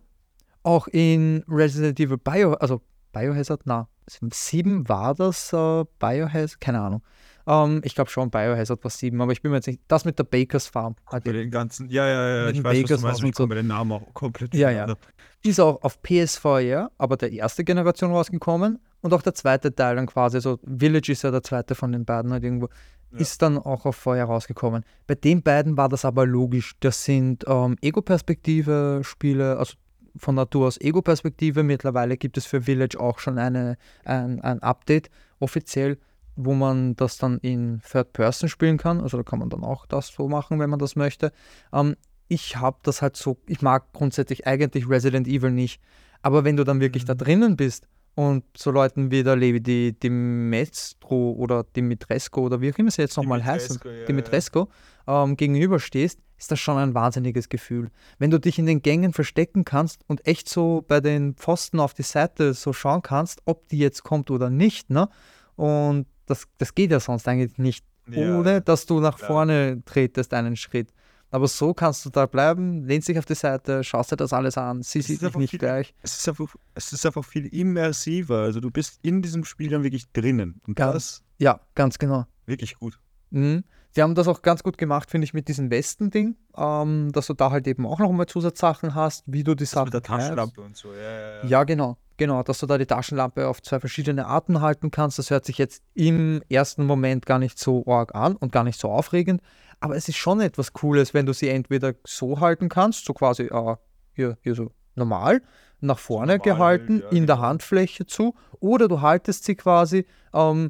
Auch in Resident Evil Bio, also Biohazard, na, 7 war das äh, Biohazard, keine Ahnung. Ähm, ich glaube schon, Biohazard war 7, aber ich bin mir jetzt nicht, das mit der Bakers Farm. Bei den ganzen, ja, ja, ja, ich weiß, was Vegas du meinst, ich so. komme bei den Namen auch komplett Ja, ja. durcheinander. Ist auch auf PSVR, aber der erste Generation rausgekommen und auch der zweite Teil dann quasi, also Village ist ja der zweite von den beiden halt irgendwo, Ja. ist dann auch auf VR rausgekommen. Bei den beiden war das aber logisch. Das sind ähm, Ego-Perspektive-Spiele, also von Natur aus Ego-Perspektive. Mittlerweile gibt es für Village auch schon eine, ein, ein Update offiziell, wo man das dann in Third Person spielen kann. Also da kann man dann auch das so machen, wenn man das möchte. Ähm, ich habe das halt so, ich mag grundsätzlich eigentlich Resident Evil nicht. Aber wenn du dann wirklich da Mhm. drinnen bist und so Leuten wie der Levi, die Dimestro oder Dimitrescu oder wie auch immer sie jetzt nochmal heißen, Dimitrescu, ja, Dimitrescu, ähm, gegenüberstehst, ist das schon ein wahnsinniges Gefühl. Wenn du dich in den Gängen verstecken kannst und echt so bei den Pfosten auf die Seite so schauen kannst, ob die jetzt kommt oder nicht, ne? Und das, das geht ja sonst eigentlich nicht, Ja, ohne dass du nach klar. vorne tretest einen Schritt. Aber so kannst du da bleiben, lehnst dich auf die Seite, schaust dir das alles an, sie Es sieht ist dich einfach nicht viel- gleich. Es ist, einfach, es ist einfach viel immersiver. Also du bist in diesem Spiel dann wirklich drinnen. Und Ganz- das Ja, ganz genau. wirklich gut. Mhm. Sie haben das auch ganz gut gemacht, finde ich, mit diesem Westen-Ding, ähm, dass du da halt eben auch noch mal Zusatzsachen hast, wie du die Das Sachen mit der. Taschenlampe und so. Ja, ja, ja. Ja, genau, genau, dass du da die Taschenlampe auf zwei verschiedene Arten halten kannst. Das hört sich jetzt im ersten Moment gar nicht so arg an und gar nicht so aufregend, aber es ist schon etwas Cooles, wenn du sie entweder so halten kannst, so quasi äh, hier, hier so normal, nach vorne normal gehalten, halt, ja, in der genau. Handfläche zu, oder du haltest sie quasi ähm,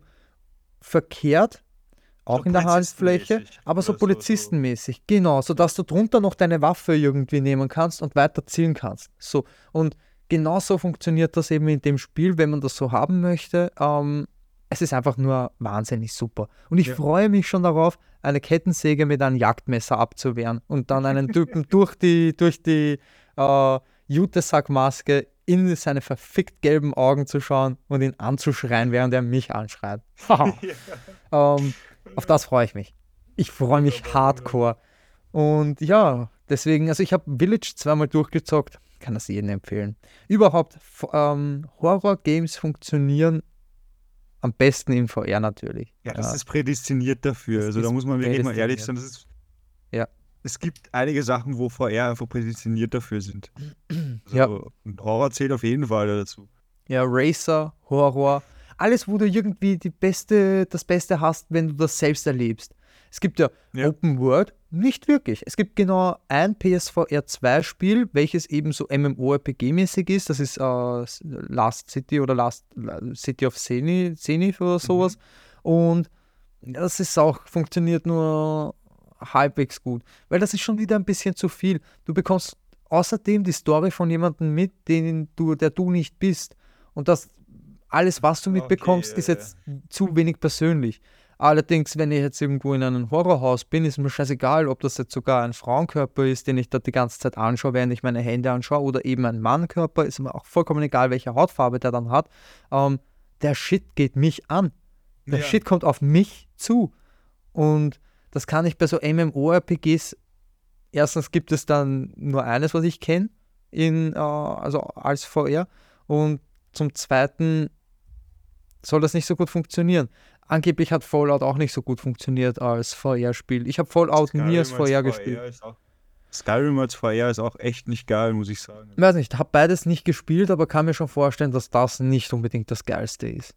verkehrt, auch So in der polizistenmäßig aber so oder so, so. polizistenmäßig, genau, sodass du drunter noch deine Waffe irgendwie nehmen kannst und weiter zielen kannst. So, und genauso funktioniert das eben in dem Spiel, wenn man das so haben möchte. Ähm, es ist einfach nur wahnsinnig super. Und ich Ja. freue mich schon darauf, eine Kettensäge mit einem Jagdmesser abzuwehren und dann einen Typen durch die, durch die äh, Jutesackmaske in seine verfickt gelben Augen zu schauen und ihn anzuschreien, während er mich anschreit. ähm, auf das freue ich mich. Ich freue mich hardcore. Und ja, deswegen, also ich habe Village zweimal durchgezockt, kann das jedem empfehlen. Überhaupt, ähm, Horror-Games funktionieren am besten in VR natürlich. Ja, das ist prädestiniert dafür. Das Also da muss man wirklich mal ehrlich sein. Das ist, Ja. Es gibt einige Sachen, wo VR einfach prädestiniert dafür sind. Also, Ja. und Horror zählt auf jeden Fall dazu. Ja, Racer, Horror, alles, wo du irgendwie die beste, das Beste hast, wenn du das selbst erlebst. Es gibt ja, Ja. Open World, nicht wirklich. Es gibt genau ein PSVR 2 Spiel, welches eben so MMORPG-mäßig ist. Das ist äh, Last City oder Last City of Zenith, oder sowas. Und das ist auch, funktioniert nur halbwegs gut. Weil das ist schon wieder ein bisschen zu viel. Du bekommst außerdem die Story von jemandem mit, den du, der du nicht bist. Und das alles, was du mitbekommst, Okay, ist jetzt zu wenig persönlich. Allerdings, wenn ich jetzt irgendwo in einem Horrorhaus bin, ist mir scheißegal, ob das jetzt sogar ein Frauenkörper ist, den ich da die ganze Zeit anschaue, während ich meine Hände anschaue, oder eben ein Mannkörper, ist mir auch vollkommen egal, welche Hautfarbe der dann hat. Ähm, der Shit geht mich an. Der Ja. Shit kommt auf mich zu. Und das kann ich bei so MMORPGs. Erstens gibt es dann nur eines, was ich kenne, in, äh, also als VR. Und zum Zweiten soll das nicht so gut funktionieren. Angeblich hat Fallout auch nicht so gut funktioniert als VR-Spiel. Ich habe Fallout nie als VR gespielt. Ist auch, Skyrim als VR ist auch echt nicht geil, muss ich sagen. Ich weiß nicht, habe beides nicht gespielt, aber kann mir schon vorstellen, dass das nicht unbedingt das Geilste ist.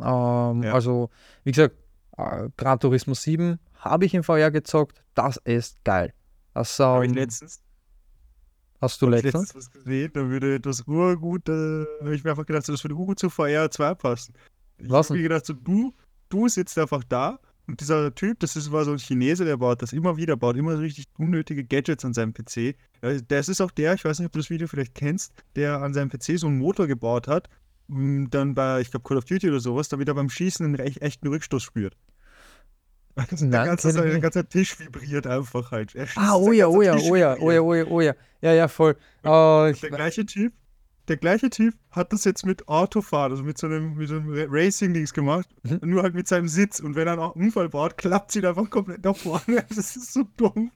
Ähm, Ja. Also, wie gesagt, äh, Gran Turismo 7 habe ich im VR gezockt. Das ist geil. Das Habe ich ähm, letztens, hast du hab ich letztens? letztens was gesehen, da würde das urgut, äh, habe ich mir einfach gedacht, so, das würde urgut zu VR 2 passen. Ich habe mir gedacht, so, du, du sitzt einfach da und dieser Typ, das ist, war so ein Chinese, der baut das immer wieder, baut immer so richtig unnötige Gadgets an seinem PC. Ja, Das ist auch der, ich weiß nicht, ob du das Video vielleicht kennst, der an seinem PC so einen Motor gebaut hat, und dann bei, ich glaube, Call of Duty oder sowas, damit er beim Schießen einen echt, echten Rückstoß spürt. Also der, Nein, ganze, der ganze Tisch vibriert einfach halt. Ah, oh sein ja, ganzer oh ja, oh ja, oh ja, oh ja, oh ja. Ja, ja, voll. Äh, ich, Der gleiche Typ, der gleiche Typ hat das jetzt mit Autofahren, also mit so einem, mit so einem Ra- Racing-Dings gemacht, Mhm. nur halt mit seinem Sitz. Und wenn er einen Unfall baut, klappt sie einfach komplett nach vorne. Das ist so dumm.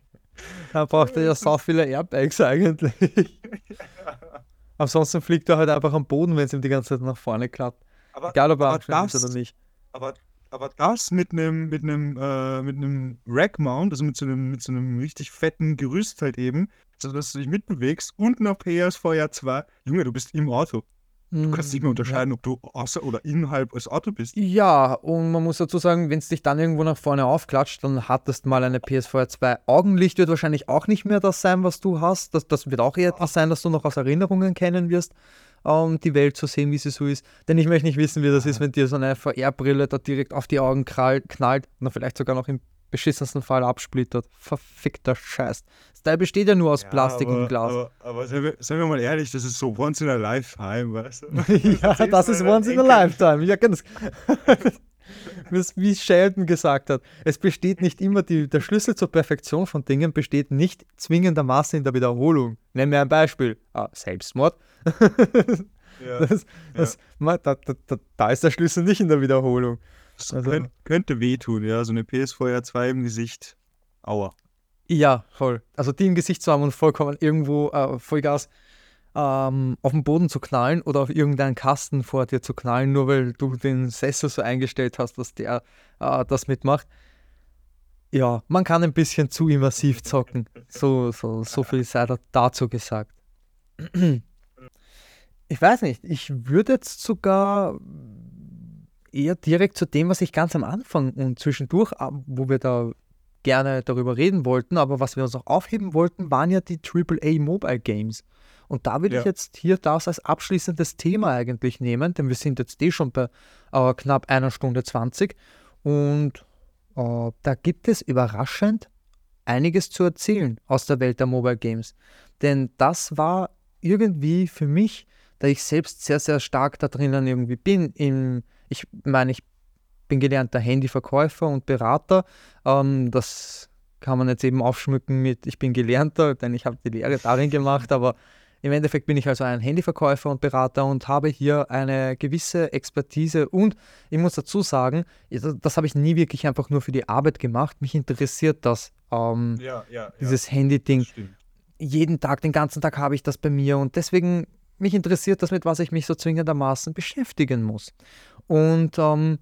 da braucht er ja so viele Airbags eigentlich. Ansonsten fliegt er halt einfach am Boden, wenn es ihm die ganze Zeit nach vorne klappt. Aber, Egal, ob er das- oder nicht. aber, aber das mit einem mit einem äh, mit einem Rack-Mount, also mit so einem mit so einem richtig fetten Gerüst halt eben, so dass du dich mitbewegst und noch PSVR 2, Junge, du bist im Auto. Du kannst nicht mehr unterscheiden, ob du außer oder innerhalb des Auto bist. Ja, und man muss dazu sagen, wenn es dich dann irgendwo nach vorne aufklatscht, dann hattest mal eine PSVR 2. Augenlicht wird wahrscheinlich auch nicht mehr das sein, was du hast. Das, das wird auch eher etwas sein, das du noch aus Erinnerungen kennen wirst, um die Welt zu sehen, wie sie so ist. Denn ich möchte nicht wissen, wie das ist, wenn dir so eine VR-Brille da direkt auf die Augen knallt und dann vielleicht sogar noch im beschissensten Fall absplittert. Verfickter Scheiß. Das Teil besteht ja nur aus Plastik aber, und Glas. Aber, aber seien, wir, seien wir mal ehrlich, das ist so once in a lifetime, weißt du? ja, das ist once in a lifetime. Ja, ganz. Das, wie Sheldon gesagt hat, es besteht nicht immer die, der Schlüssel zur Perfektion von Dingen besteht nicht zwingendermaßen in der Wiederholung. Nenn mir ein Beispiel. Ah, Selbstmord. Ja. Das, das, da, da, da, da ist der Schlüssel nicht in der Wiederholung. Das Also- könnt, könnte wehtun, ja, so eine PSVR 2 im Gesicht. Aua. Ja, voll. Also die im Gesicht zu haben und vollkommen irgendwo äh, Vollgas ähm, auf den Boden zu knallen oder auf irgendeinen Kasten vor dir zu knallen, nur weil du den Sessel so eingestellt hast, dass der äh, das mitmacht. Ja, man kann ein bisschen zu immersiv zocken. So, so, so viel sei da dazu gesagt. Ich weiß nicht, ich würde jetzt sogar eher direkt zu dem, was ich ganz am Anfang und zwischendurch, äh, wo wir da gerne darüber reden wollten, aber was wir uns noch aufheben wollten, waren ja die AAA Mobile Games. Und da würde ich Ja. jetzt hier das als abschließendes Thema eigentlich nehmen, denn wir sind jetzt eh schon bei äh, knapp einer Stunde 20 und äh, da gibt es überraschend einiges zu erzählen aus der Welt der Mobile Games. Denn das war irgendwie für mich, da ich selbst sehr, sehr stark da drinnen irgendwie bin, in, ich meine, ich bin gelernter Handyverkäufer und Berater. Ähm, das kann man jetzt eben aufschmücken mit, ich bin Gelernter, denn ich habe die Lehre darin gemacht, aber im Endeffekt bin ich also ein Handyverkäufer und Berater und habe hier eine gewisse Expertise und ich muss dazu sagen, das, habe ich nie wirklich einfach nur für die Arbeit gemacht. Mich interessiert das, ähm, Ja, ja, ja. dieses Handy-Ding Stimmt. jeden Tag, den ganzen Tag habe ich das bei mir und deswegen mich interessiert das, mit was ich mich so zwingendermaßen beschäftigen muss. Und ähm,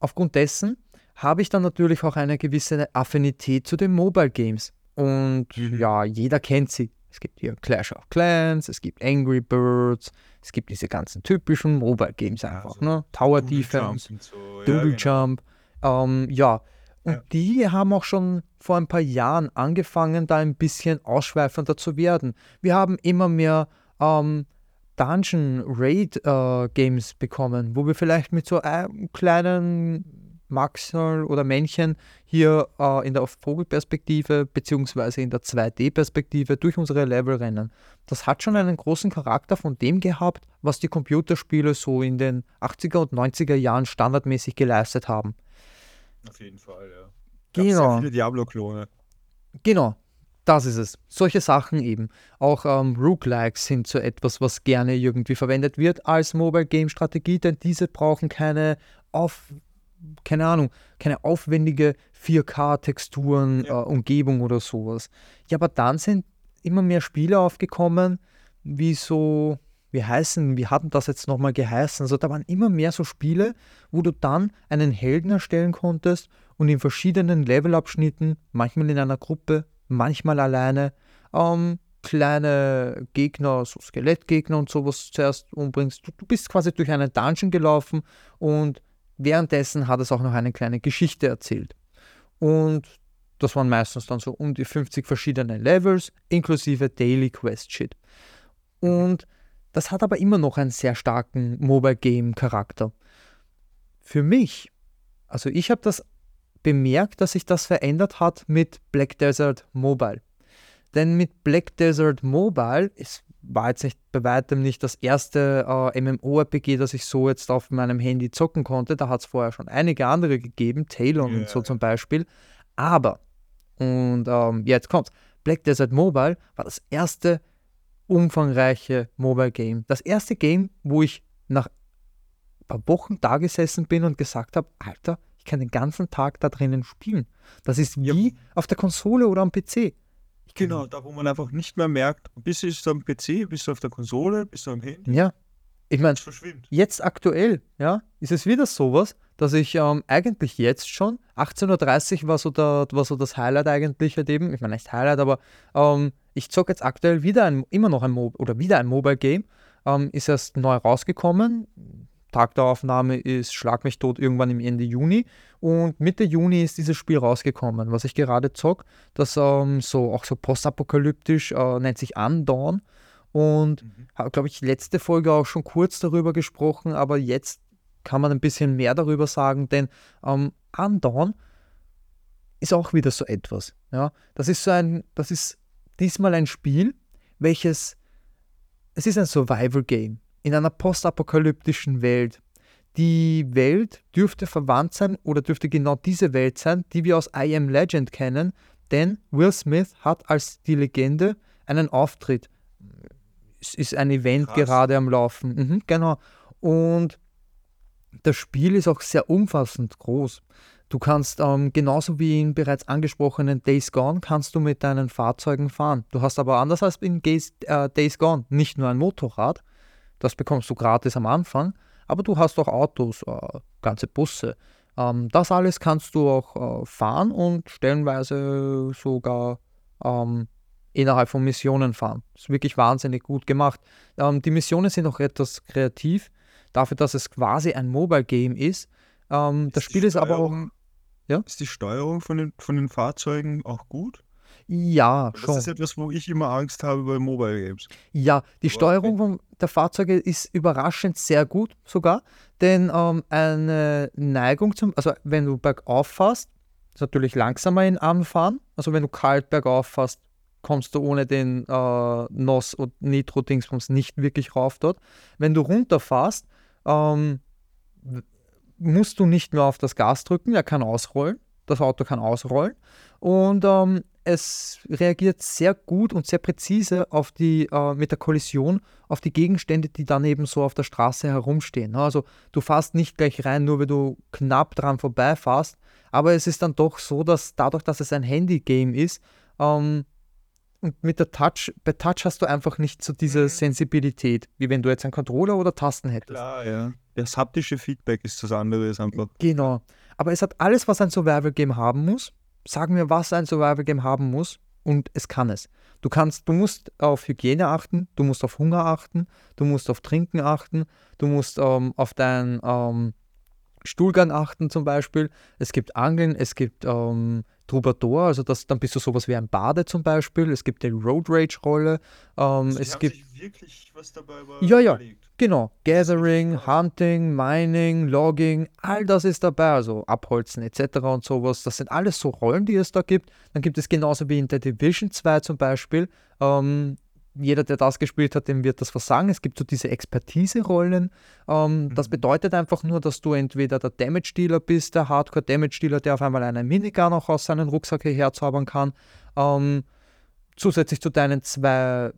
aufgrund dessen habe ich dann natürlich auch eine gewisse Affinität zu den Mobile Games. Und Mhm. ja, jeder kennt sie. Es gibt hier Clash of Clans, es gibt Angry Birds, es gibt diese ganzen typischen Mobile Games einfach, so ne? Tower Doodle Defense. Jump und so, ja, Doodle genau. Jump. Ähm, ja, und Ja. die haben auch schon vor ein paar Jahren angefangen, da ein bisschen ausschweifender zu werden. Wir haben immer mehr ähm, Dungeon Raid äh, Games bekommen, wo wir vielleicht mit so einem kleinen Maxal oder Männchen hier äh, in der Vogelperspektive beziehungsweise in der 2D-Perspektive durch unsere Level rennen. Das hat schon einen großen Charakter von dem gehabt, was die Computerspiele so in den 80er und 90er Jahren standardmäßig geleistet haben. Auf jeden Fall, ja. Gab's genau. Sehr viele Diablo-Klone. Genau, das ist es. Solche Sachen eben. Auch ähm, Roguelikes sind so etwas, was gerne irgendwie verwendet wird als Mobile Game Strategie, denn diese brauchen keine auf keine Ahnung, keine aufwendige 4K-Texturen, ja. äh, Umgebung oder sowas. Ja, aber dann sind immer mehr Spiele aufgekommen, wie so, wie heißen, wie hatten das jetzt nochmal geheißen? Also da waren immer mehr so Spiele, wo du dann einen Helden erstellen konntest und in verschiedenen Levelabschnitten, manchmal in einer Gruppe, manchmal alleine, ähm, kleine Gegner, so Skelettgegner und sowas zuerst umbringst. Du, du bist quasi durch einen Dungeon gelaufen und währenddessen hat es auch noch eine kleine Geschichte erzählt. Und das waren meistens dann so um die 50 verschiedene Levels, inklusive Daily Quest Shit. Und das hat aber immer noch einen sehr starken Mobile Game Charakter. Für mich, also ich habe das bemerkt, dass sich das verändert hat mit Black Desert Mobile. Denn mit Black Desert Mobile, es war jetzt nicht bei weitem nicht das erste äh, MMO-RPG, das ich so jetzt auf meinem Handy zocken konnte. Da hat es vorher schon einige andere gegeben, Talon yeah. und so zum Beispiel. Aber, und ähm, jetzt kommt's, Black Desert Mobile war das erste umfangreiche Mobile Game. Das erste Game, wo ich nach ein paar Wochen da gesessen bin und gesagt habe, Alter, kann den ganzen Tag da drinnen spielen. Das ist wie ja. auf der Konsole oder am PC. Genau, da wo man einfach nicht mehr merkt, bist du am PC, bist du auf der Konsole, bist du am Handy. Ja. Ich meine, jetzt aktuell, ja, ist es wieder sowas, dass ich ähm, eigentlich jetzt schon, 18.30 Uhr war so, der, war so das Highlight eigentlich halt eben, ich meine nicht Highlight, aber ähm, ich zocke jetzt aktuell wieder ein, immer noch ein Mo oder wieder ein Mobile Game, ähm, ist erst neu rausgekommen, Tag der Aufnahme ist Schlag mich tot irgendwann im Ende Juni und Mitte Juni ist dieses Spiel rausgekommen, was ich gerade zock. Das ähm, so auch so postapokalyptisch äh, nennt sich Undawn und mhm. habe glaube ich letzte Folge auch schon kurz darüber gesprochen, aber jetzt kann man ein bisschen mehr darüber sagen, denn ähm, Undawn ist auch wieder so etwas. Ja, das ist so ein, das ist diesmal ein Spiel, welches es ist ein Survival Game in einer postapokalyptischen Welt. Die Welt dürfte verwandt sein oder dürfte genau diese Welt sein, die wir aus I Am Legend kennen, denn Will Smith hat als die Legende einen Auftritt. Es ist ein Event Krass. gerade am Laufen. Mhm, genau. Und das Spiel ist auch sehr umfassend groß. Du kannst ähm, genauso wie in bereits angesprochenen Days Gone, kannst du mit deinen Fahrzeugen fahren. Du hast aber anders als in Days, äh, Days Gone nicht nur ein Motorrad, das bekommst du gratis am Anfang, aber du hast auch Autos, äh, ganze Busse. Ähm, das alles kannst du auch äh, fahren und stellenweise sogar ähm, innerhalb von Missionen fahren. Das ist wirklich wahnsinnig gut gemacht. Ähm, die Missionen sind auch etwas kreativ, dafür, dass es quasi ein Mobile Game ist. Ähm, ist das Spiel ist aber auch. Ja? Ist die Steuerung von den, von den Fahrzeugen auch gut? Ja, das schon. Das ist etwas, wo ich immer Angst habe bei Mobile Games. Ja, die Aber Steuerung von der Fahrzeuge ist überraschend sehr gut sogar, denn ähm, eine Neigung zum, also wenn du bergauf fährst, ist natürlich langsamer in Anfahren. Also wenn du kalt bergauf fährst, kommst du ohne den äh, NOS und Nitro-Dingsbums nicht wirklich rauf dort. Wenn du runterfährst, ähm, musst du nicht mehr auf das Gas drücken, er kann ausrollen. Das Auto kann ausrollen. Und ähm, es reagiert sehr gut und sehr präzise auf die, äh, mit der Kollision auf die Gegenstände, die dann eben so auf der Straße herumstehen. Ne? Also du fährst nicht gleich rein, nur weil du knapp dran vorbeifährst, aber es ist dann doch so, dass dadurch, dass es ein Handy-Game ist, ähm, und mit der Touch, bei Touch hast du einfach nicht so diese mhm. Sensibilität, wie wenn du jetzt einen Controller oder Tasten hättest. Klar, ja. Das haptische Feedback ist das andere, ist einfach. Genau. Aber es hat alles, was ein Survival-Game haben muss, Sag mir, was ein Survival-Game haben muss und es kann es. Du kannst, du musst auf Hygiene achten, du musst auf Hunger achten, du musst auf Trinken achten, du musst ähm, auf dein ähm, Stuhlgang achten zum Beispiel. Es gibt Angeln, es gibt ähm, Troubadour, also das, dann bist du sowas wie ein Bade zum Beispiel. Es gibt die Road Rage-Rolle. Ähm, Also es gibt. wirklich was dabei über- Ja, ja. überlegt. Genau, Gathering. Hunting, Mining, Logging, all das ist dabei, also Abholzen etc. und sowas. Das sind alles so Rollen, die es da gibt. Dann gibt es genauso wie in The Division 2 zum Beispiel. Ähm, jeder, der das gespielt hat, dem wird das versagen. Es gibt so diese Expertise-Rollen. Ähm, Das Mhm. bedeutet einfach nur, dass du entweder der Damage-Dealer bist, der Hardcore-Damage-Dealer, der auf einmal einen Minigun auch aus seinem Rucksack hierher zaubern kann. Ähm, zusätzlich zu deinen zwei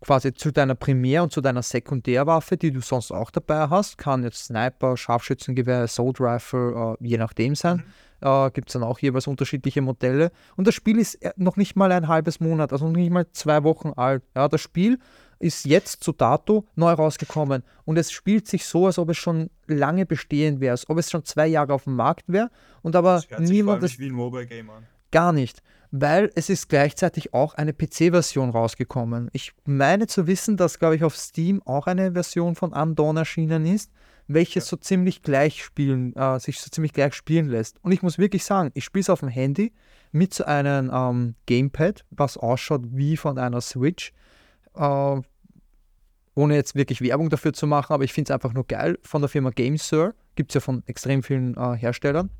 quasi zu deiner Primär- und zu deiner Sekundärwaffe, die du sonst auch dabei hast. Kann jetzt Sniper, Scharfschützengewehr, Assault Rifle, äh, je nachdem sein. Mhm. Äh, Gibt es dann auch jeweils unterschiedliche Modelle. Und das Spiel ist äh, noch nicht mal ein halbes Monat, also noch nicht mal zwei Wochen alt. Ja, das Spiel ist jetzt zu dato neu rausgekommen und es spielt sich so, als ob es schon lange bestehend wäre, als ob es schon zwei Jahre auf dem Markt wäre und aber Das hört sich vor allem niemand wie ein Mobile Game an. Gar nicht, weil es ist gleichzeitig auch eine PC-Version rausgekommen. Ich meine zu wissen, dass, glaube ich, auf Steam auch eine Version von Undawn erschienen ist, welches so ziemlich gleich spielen, äh, sich so ziemlich gleich spielen lässt. Und ich muss wirklich sagen, ich spiele es auf dem Handy mit so einem ähm, Gamepad, was ausschaut wie von einer Switch. Äh, ohne jetzt wirklich Werbung dafür zu machen, aber ich finde es einfach nur geil. Von der Firma GameSir gibt es ja von extrem vielen äh, Herstellern.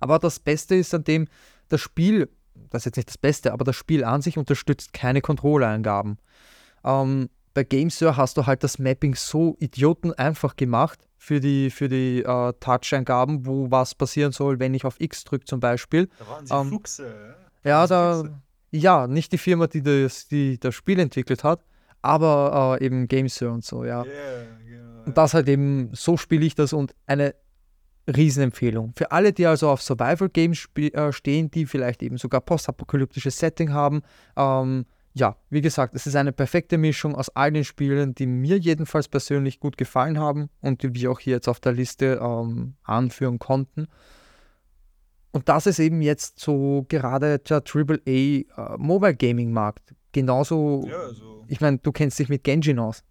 Aber das Beste ist an dem, das Spiel, das ist jetzt nicht das Beste, aber das Spiel an sich unterstützt keine Controller-Eingaben. Ähm, bei GameSir hast du halt das Mapping so idioten einfach gemacht für die, für die äh, Touch-Eingaben, wo was passieren soll, wenn ich auf X drücke zum Beispiel. Da waren sie Ähm, Fuchse. Ja, da, Füchse. ja, nicht die Firma, die das, die das Spiel entwickelt hat, aber äh, eben GameSir und so, ja. Yeah, yeah. Und das halt eben, so spiele ich das und eine Riesenempfehlung. Für alle, die also auf Survival Games äh, stehen, die vielleicht eben sogar postapokalyptisches Setting haben, ähm, ja, wie gesagt, es ist eine perfekte Mischung aus all den Spielen, die mir jedenfalls persönlich gut gefallen haben und die wir auch hier jetzt auf der Liste ähm, anführen konnten. Und das ist eben jetzt so gerade der AAA äh, Mobile Gaming Markt. Genauso, ja, also. ich meine, du kennst dich mit Genshin aus.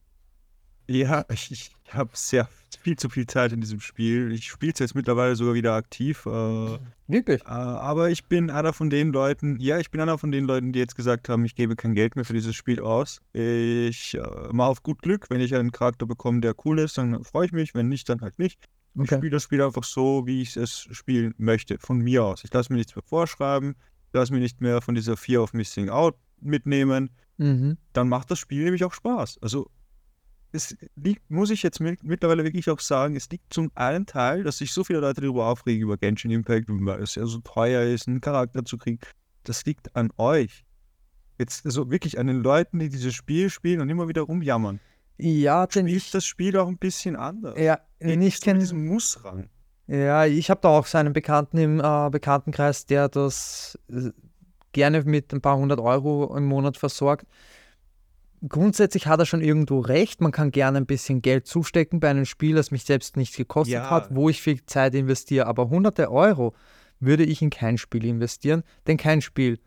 Ja, ich, ich habe sehr viel zu viel Zeit in diesem Spiel. Ich spiele es jetzt mittlerweile sogar wieder aktiv. Äh, Wirklich? äh, aber ich bin einer von den Leuten, ja, ich bin einer von den Leuten, die jetzt gesagt haben, ich gebe kein Geld mehr für dieses Spiel aus. Ich äh, mache auf gut Glück, wenn ich einen Charakter bekomme, der cool ist, dann freue ich mich. Wenn nicht, dann halt nicht. Ich Okay. spiele das Spiel einfach so, wie ich es spielen möchte, von mir aus. Ich lasse mir nichts mehr vorschreiben, lasse mir nicht mehr von dieser Fear of Missing Out mitnehmen. Mhm. Dann macht das Spiel nämlich auch Spaß. Also es liegt, muss ich jetzt mit, mittlerweile wirklich auch sagen, es liegt zum einen Teil, dass sich so viele Leute darüber aufregen, über Genshin Impact, weil es ja so teuer ist, einen Charakter zu kriegen. Das liegt an euch. Jetzt also wirklich an den Leuten, die dieses Spiel spielen und immer wieder rumjammern. Ja, denn Spielt ich, das Spiel auch ein bisschen anders. ja, Geht nicht kenne. diesem Muss ran. Ja, ich habe da auch so einen Bekannten im äh, Bekanntenkreis, der das äh, gerne mit ein paar hundert Euro im Monat versorgt. Grundsätzlich hat er schon irgendwo recht. Man kann gerne ein bisschen Geld zustecken bei einem Spiel, das mich selbst nicht gekostet Ja. hat, wo ich viel Zeit investiere. Aber hunderte Euro würde ich in kein Spiel investieren, denn kein Spiel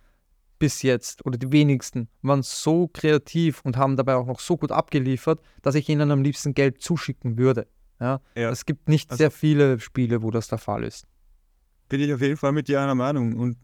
bis jetzt oder die wenigsten waren so kreativ und haben dabei auch noch so gut abgeliefert, dass ich ihnen am liebsten Geld zuschicken würde. Ja, Ja. es gibt nicht Also- sehr viele Spiele, wo das der Fall ist. Bin ich auf jeden Fall mit dir einer Meinung. Und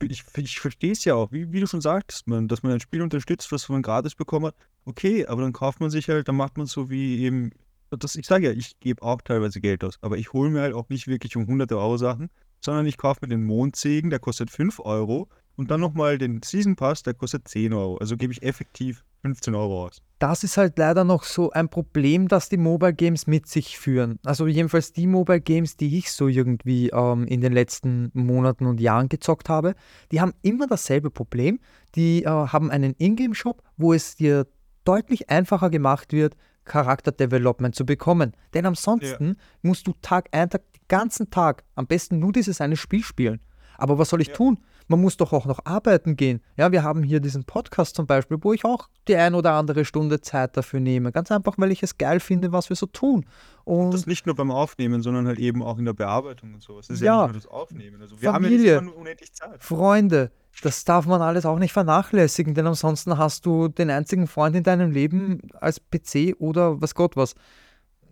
ich, ich, verstehe es ja auch, wie, wie du schon sagtest, man, dass man ein Spiel unterstützt, was man gratis bekommen hat. Okay, aber dann kauft man sich halt, dann macht man so wie eben. Das, ich sage ja, ich gebe auch teilweise Geld aus, aber ich hole mir halt auch nicht wirklich um hunderte Euro Sachen, sondern ich kaufe mir den Mondsegen, der kostet 5 Euro und dann nochmal den Season Pass, der kostet 10 Euro. Also gebe ich effektiv 15 Euro aus. Das ist halt leider noch so ein Problem, das die Mobile Games mit sich führen. Also jedenfalls die Mobile Games, die ich so irgendwie ähm, in den letzten Monaten und Jahren gezockt habe, die haben immer dasselbe Problem. Die äh, haben einen Ingame-Shop, wo es dir deutlich einfacher gemacht wird, Charakterdevelopment zu bekommen. Denn ansonsten musst du Tag ein, Tag, den ganzen Tag am besten nur dieses eine Spiel spielen. Aber was soll ich Ja. tun? Man muss doch auch noch arbeiten gehen. Ja, wir haben hier diesen Podcast zum Beispiel, wo ich auch die ein oder andere Stunde Zeit dafür nehme. Ganz einfach, weil ich es geil finde, was wir so tun. Und Das nicht nur beim Aufnehmen, sondern halt eben auch in der Bearbeitung und sowas. Das ist Ja. ja, nicht nur das Aufnehmen. Also wir haben ja Familie. immer nur unendlich Zeit. Freunde, das darf man alles auch nicht vernachlässigen, denn ansonsten hast du den einzigen Freund in deinem Leben als PC oder was Gott was.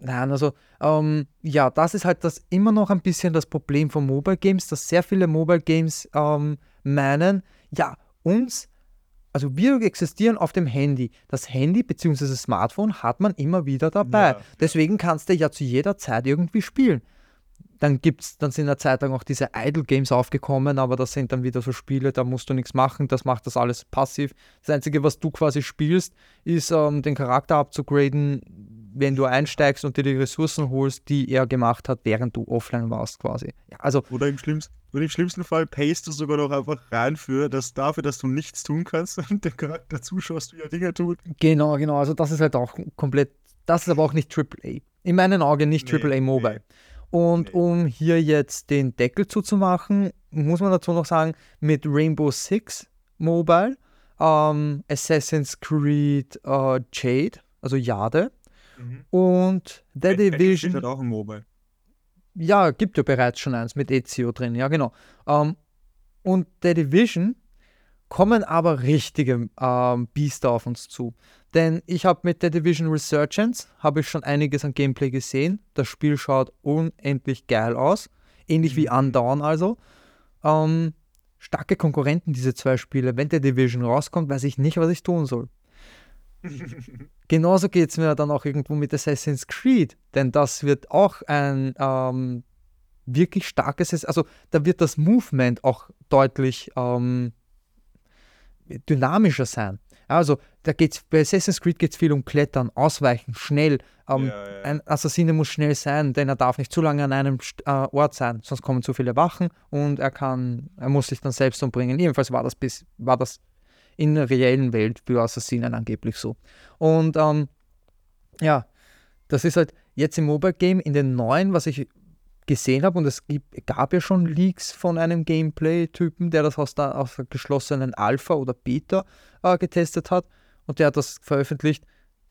Nein, also ähm, ja, das ist halt das immer noch ein bisschen das Problem von Mobile Games, dass sehr viele Mobile Games ähm, meinen, ja, uns, also wir existieren auf dem Handy. Das Handy bzw. das Smartphone hat man immer wieder dabei. Ja, Deswegen kannst du ja zu jeder Zeit irgendwie spielen. Dann gibt's, dann sind in der Zeit lang auch diese Idle Games aufgekommen, aber das sind dann wieder so Spiele, da musst du nichts machen, das macht das alles passiv. Das Einzige, was du quasi spielst, ist ähm, den Charakter abzugraden, wenn du einsteigst und dir die Ressourcen holst, die er gemacht hat, während du offline warst quasi. Ja, also Oder im schlimmsten, oder im schlimmsten Fall payst du sogar noch einfach rein für das dafür, dass du nichts tun kannst und dem Charakter zuschaust, wie er Dinge tut. genau, genau, also das ist halt auch komplett, das ist aber auch nicht AAA. In meinen Augen nicht Nee, AAA Mobile. nee. Und Nee. um hier jetzt den Deckel zuzumachen, muss man dazu noch sagen, mit Rainbow Six Mobile, ähm, Assassin's Creed äh, Jade, also Jade, und The Battlefield Division. hat auch ein Mobile. Ja, gibt ja bereits schon eins mit Ezio drin, ja genau. Ähm, und The Division kommen aber richtige ähm, Biester auf uns zu. Denn ich habe mit The Division Resurgence, habe ich schon einiges an Gameplay gesehen. Das Spiel schaut unendlich geil aus. Ähnlich wie Undawn also. Ähm, starke Konkurrenten, diese zwei Spiele. Wenn The Division rauskommt, weiß ich nicht, was ich tun soll. Genauso geht es mir dann auch irgendwo mit Assassin's Creed, denn das wird auch ein ähm, wirklich starkes, also da wird das Movement auch deutlich ähm, dynamischer sein. Also da geht's, bei Assassin's Creed geht es viel um Klettern, Ausweichen, schnell. Ähm, Ja, ja. Ein Assassine muss schnell sein, denn er darf nicht zu lange an einem äh, Ort sein, sonst kommen zu viele Wachen und er kann, er muss sich dann selbst umbringen. Jedenfalls war das bis, war das in der reellen Welt für Assassinen angeblich so. Und ähm, ja, das ist halt jetzt im Mobile Game in den neuen, was ich gesehen habe, und es gibt, gab ja schon Leaks von einem Gameplay-Typen, der das aus der, aus der geschlossenen Alpha oder Beta äh, getestet hat und der hat das veröffentlicht.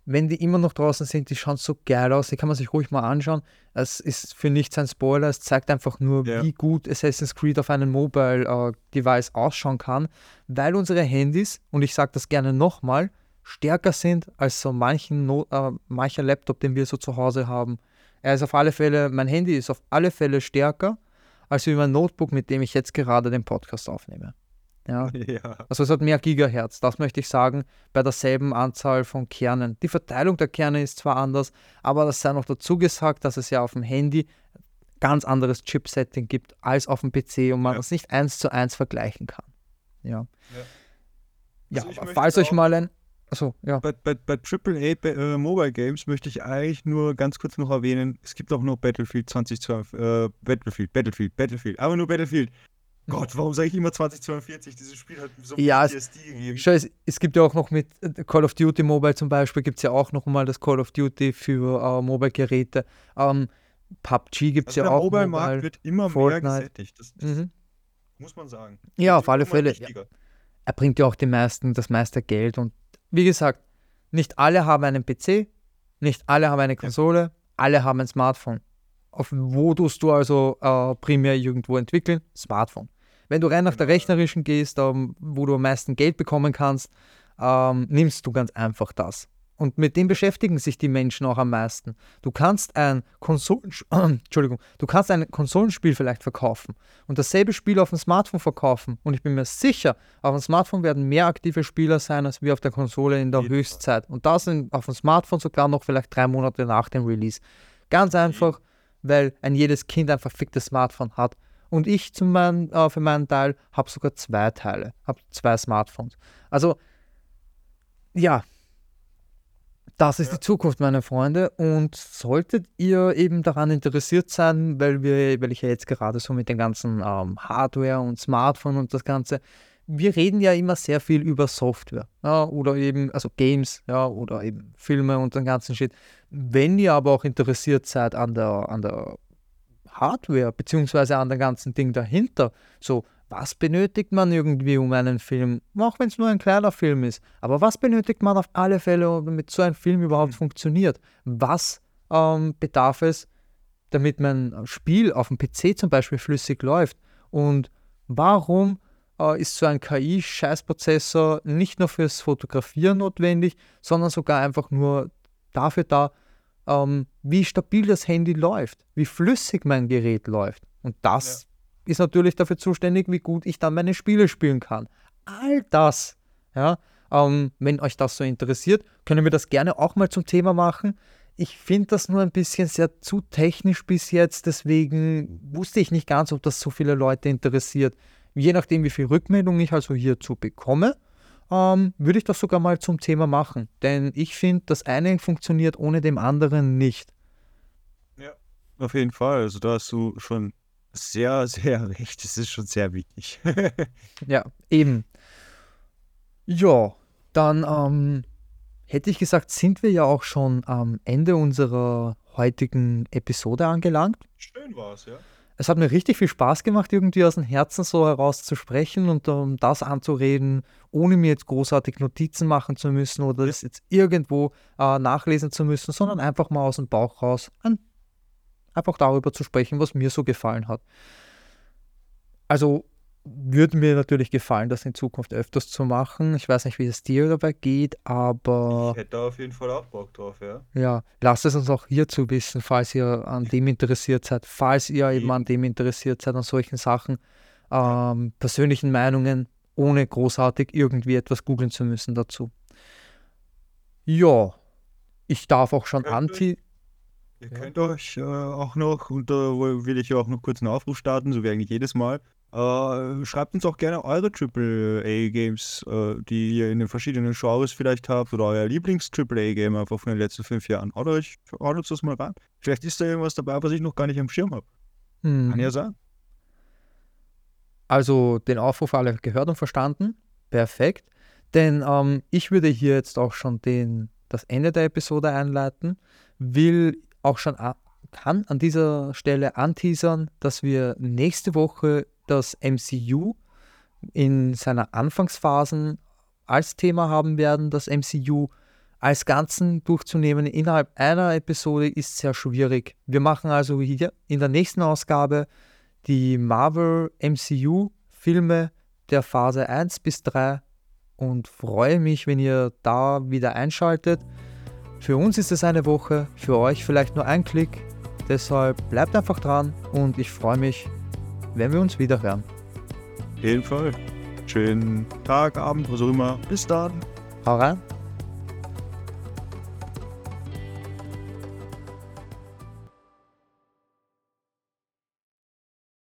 Wenn die immer noch draußen sind, die schauen so geil aus, die kann man sich ruhig mal anschauen. Es ist für nichts ein Spoiler, es zeigt einfach nur, Ja. wie gut Assassin's Creed auf einem Mobile-Device ausschauen kann, weil unsere Handys, und ich sage das gerne nochmal, stärker sind als so manchen no äh, mancher Laptop, den wir so zu Hause haben. Er ist auf alle Fälle, mein Handy ist auf alle Fälle stärker als wie mein Notebook, mit dem ich jetzt gerade den Podcast aufnehme. Ja, ja. also es hat mehr Gigahertz, das möchte ich sagen, bei derselben Anzahl von Kernen. Die Verteilung der Kerne ist zwar anders, aber das sei noch dazu gesagt, dass es ja auf dem Handy ganz anderes Chipsetting gibt als auf dem PC und man Ja. das nicht eins zu eins vergleichen kann. Ja. Ja, Also möchte falls euch mal ein. Achso, ja. Bei, bei, bei AAA bei, äh, Mobile Games möchte ich eigentlich nur ganz kurz noch erwähnen, es gibt auch noch Battlefield 2012, äh, Battlefield, Battlefield, Battlefield, aber nur Battlefield. Gott, warum sage ich immer 2042? Dieses Spiel hat so Ja, es- PTSD gegeben. Schau, es, gibt ja auch noch mit äh, Call of Duty Mobile zum Beispiel, gibt es ja auch noch mal das Call of Duty für äh, Mobile-Geräte. Ähm, PUBG gibt es Also ja der auch. Mobile-Markt Mobile. wird immer Fortnite. mehr gesättigt. Das, das Mhm. muss man sagen. Ja, auf alle Fälle. Ja. Er bringt ja auch die meisten, das meiste Geld. Und wie gesagt, nicht alle haben einen PC, nicht alle haben eine Konsole, alle haben ein Smartphone. Auf wo tust du also äh, primär irgendwo entwickeln? Smartphone. Wenn du rein nach der Genau. rechnerischen gehst, ähm, wo du am meisten Geld bekommen kannst, ähm, nimmst du ganz einfach das. Und mit dem beschäftigen sich die Menschen auch am meisten. Du kannst ein Konsolen Entschuldigung, du kannst ein Konsolenspiel vielleicht verkaufen und dasselbe Spiel auf dem Smartphone verkaufen. Und ich bin mir sicher, auf dem Smartphone werden mehr aktive Spieler sein als wir auf der Konsole in der Jeden. Höchstzeit. Und das sind auf dem Smartphone sogar noch vielleicht drei Monate nach dem Release. Ganz einfach, weil ein jedes Kind ein verficktes Smartphone hat. Und ich zu mein, äh, für meinen Teil habe sogar zwei Teile, habe zwei Smartphones. Also, ja, das ist Ja. die Zukunft, meine Freunde. Und solltet ihr eben daran interessiert sein, weil, wir, weil ich ja jetzt gerade so mit den ganzen ähm, Hardware und Smartphone und das Ganze, wir reden ja immer sehr viel über Software ja, oder eben, also Games ja, oder eben Filme und den ganzen Shit. Wenn ihr aber auch interessiert seid an der, an der Hardware beziehungsweise an dem ganzen Ding dahinter, so was benötigt man irgendwie um einen Film, auch wenn es nur ein kleiner Film ist, aber was benötigt man auf alle Fälle, damit so ein Film überhaupt Mhm. funktioniert? Was ähm, bedarf es, damit mein Spiel auf dem PC zum Beispiel flüssig läuft? Und warum äh, ist so ein KI-Scheißprozessor nicht nur fürs Fotografieren notwendig, sondern sogar einfach nur dafür da, ähm, wie stabil das Handy läuft, wie flüssig mein Gerät läuft. Und das ja. ist natürlich dafür zuständig, wie gut ich dann meine Spiele spielen kann. All das, ja, ähm, wenn euch das so interessiert, können wir das gerne auch mal zum Thema machen. Ich finde das nur ein bisschen sehr zu technisch bis jetzt, deswegen wusste ich nicht ganz, ob das so viele Leute interessiert. Je nachdem, wie viel Rückmeldung ich also hierzu bekomme, ähm, würde ich das sogar mal zum Thema machen. Denn ich finde, das eine funktioniert ohne dem anderen nicht. Ja, auf jeden Fall. Also da hast du schon sehr, sehr recht. Das ist schon sehr wichtig. ja, eben. Ja, dann ähm, hätte ich gesagt, sind wir ja auch schon am Ende unserer heutigen Episode angelangt. Schön war es, ja. Es hat mir richtig viel Spaß gemacht, irgendwie aus dem Herzen so heraus zu sprechen und um das anzureden, ohne mir jetzt großartig Notizen machen zu müssen oder das jetzt irgendwo äh, nachlesen zu müssen, sondern einfach mal aus dem Bauch raus an, einfach darüber zu sprechen, was mir so gefallen hat. Also würde mir natürlich gefallen, das in Zukunft öfters zu machen. Ich weiß nicht, wie es dir dabei geht, aber. Ich hätte auf jeden Fall auch Bock drauf, ja. Ja, lasst es uns auch hierzu wissen, falls ihr an dem interessiert seid, falls ihr eben an dem interessiert seid, an solchen Sachen, ähm, persönlichen Meinungen, ohne großartig irgendwie etwas googeln zu müssen dazu. Ja, ich darf auch schon anti. Ihr könnt euch äh, auch noch, und da will ich ja auch noch kurz einen Aufruf starten, so wie eigentlich jedes Mal. Äh, schreibt uns auch gerne eure AAA-Games, äh, die ihr in den verschiedenen Genres vielleicht habt oder euer Lieblings-AAA-Game einfach von den letzten fünf Jahren. Haut, euch, haut uns das mal rein. Vielleicht ist da irgendwas dabei, was ich noch gar nicht am Schirm habe. Hm. Kann ja sein. Also den Aufruf alle gehört und verstanden. Perfekt. Denn ähm, ich würde hier jetzt auch schon den, das Ende der Episode einleiten. Will auch schon kann an dieser Stelle anteasern, dass wir nächste Woche das MCU in seiner Anfangsphasen als Thema haben werden. Das MCU als Ganzen durchzunehmen innerhalb einer Episode ist sehr schwierig. Wir machen also hier in der nächsten Ausgabe die Marvel MCU Filme der Phase 1 bis 3 und freue mich, wenn ihr da wieder einschaltet. Für uns ist es eine Woche, für euch vielleicht nur ein Klick. Deshalb bleibt einfach dran und ich freue mich, wenn wir uns wieder hören. Auf jeden Fall. Schönen Tag, Abend, was auch immer. Bis dann. Hau rein.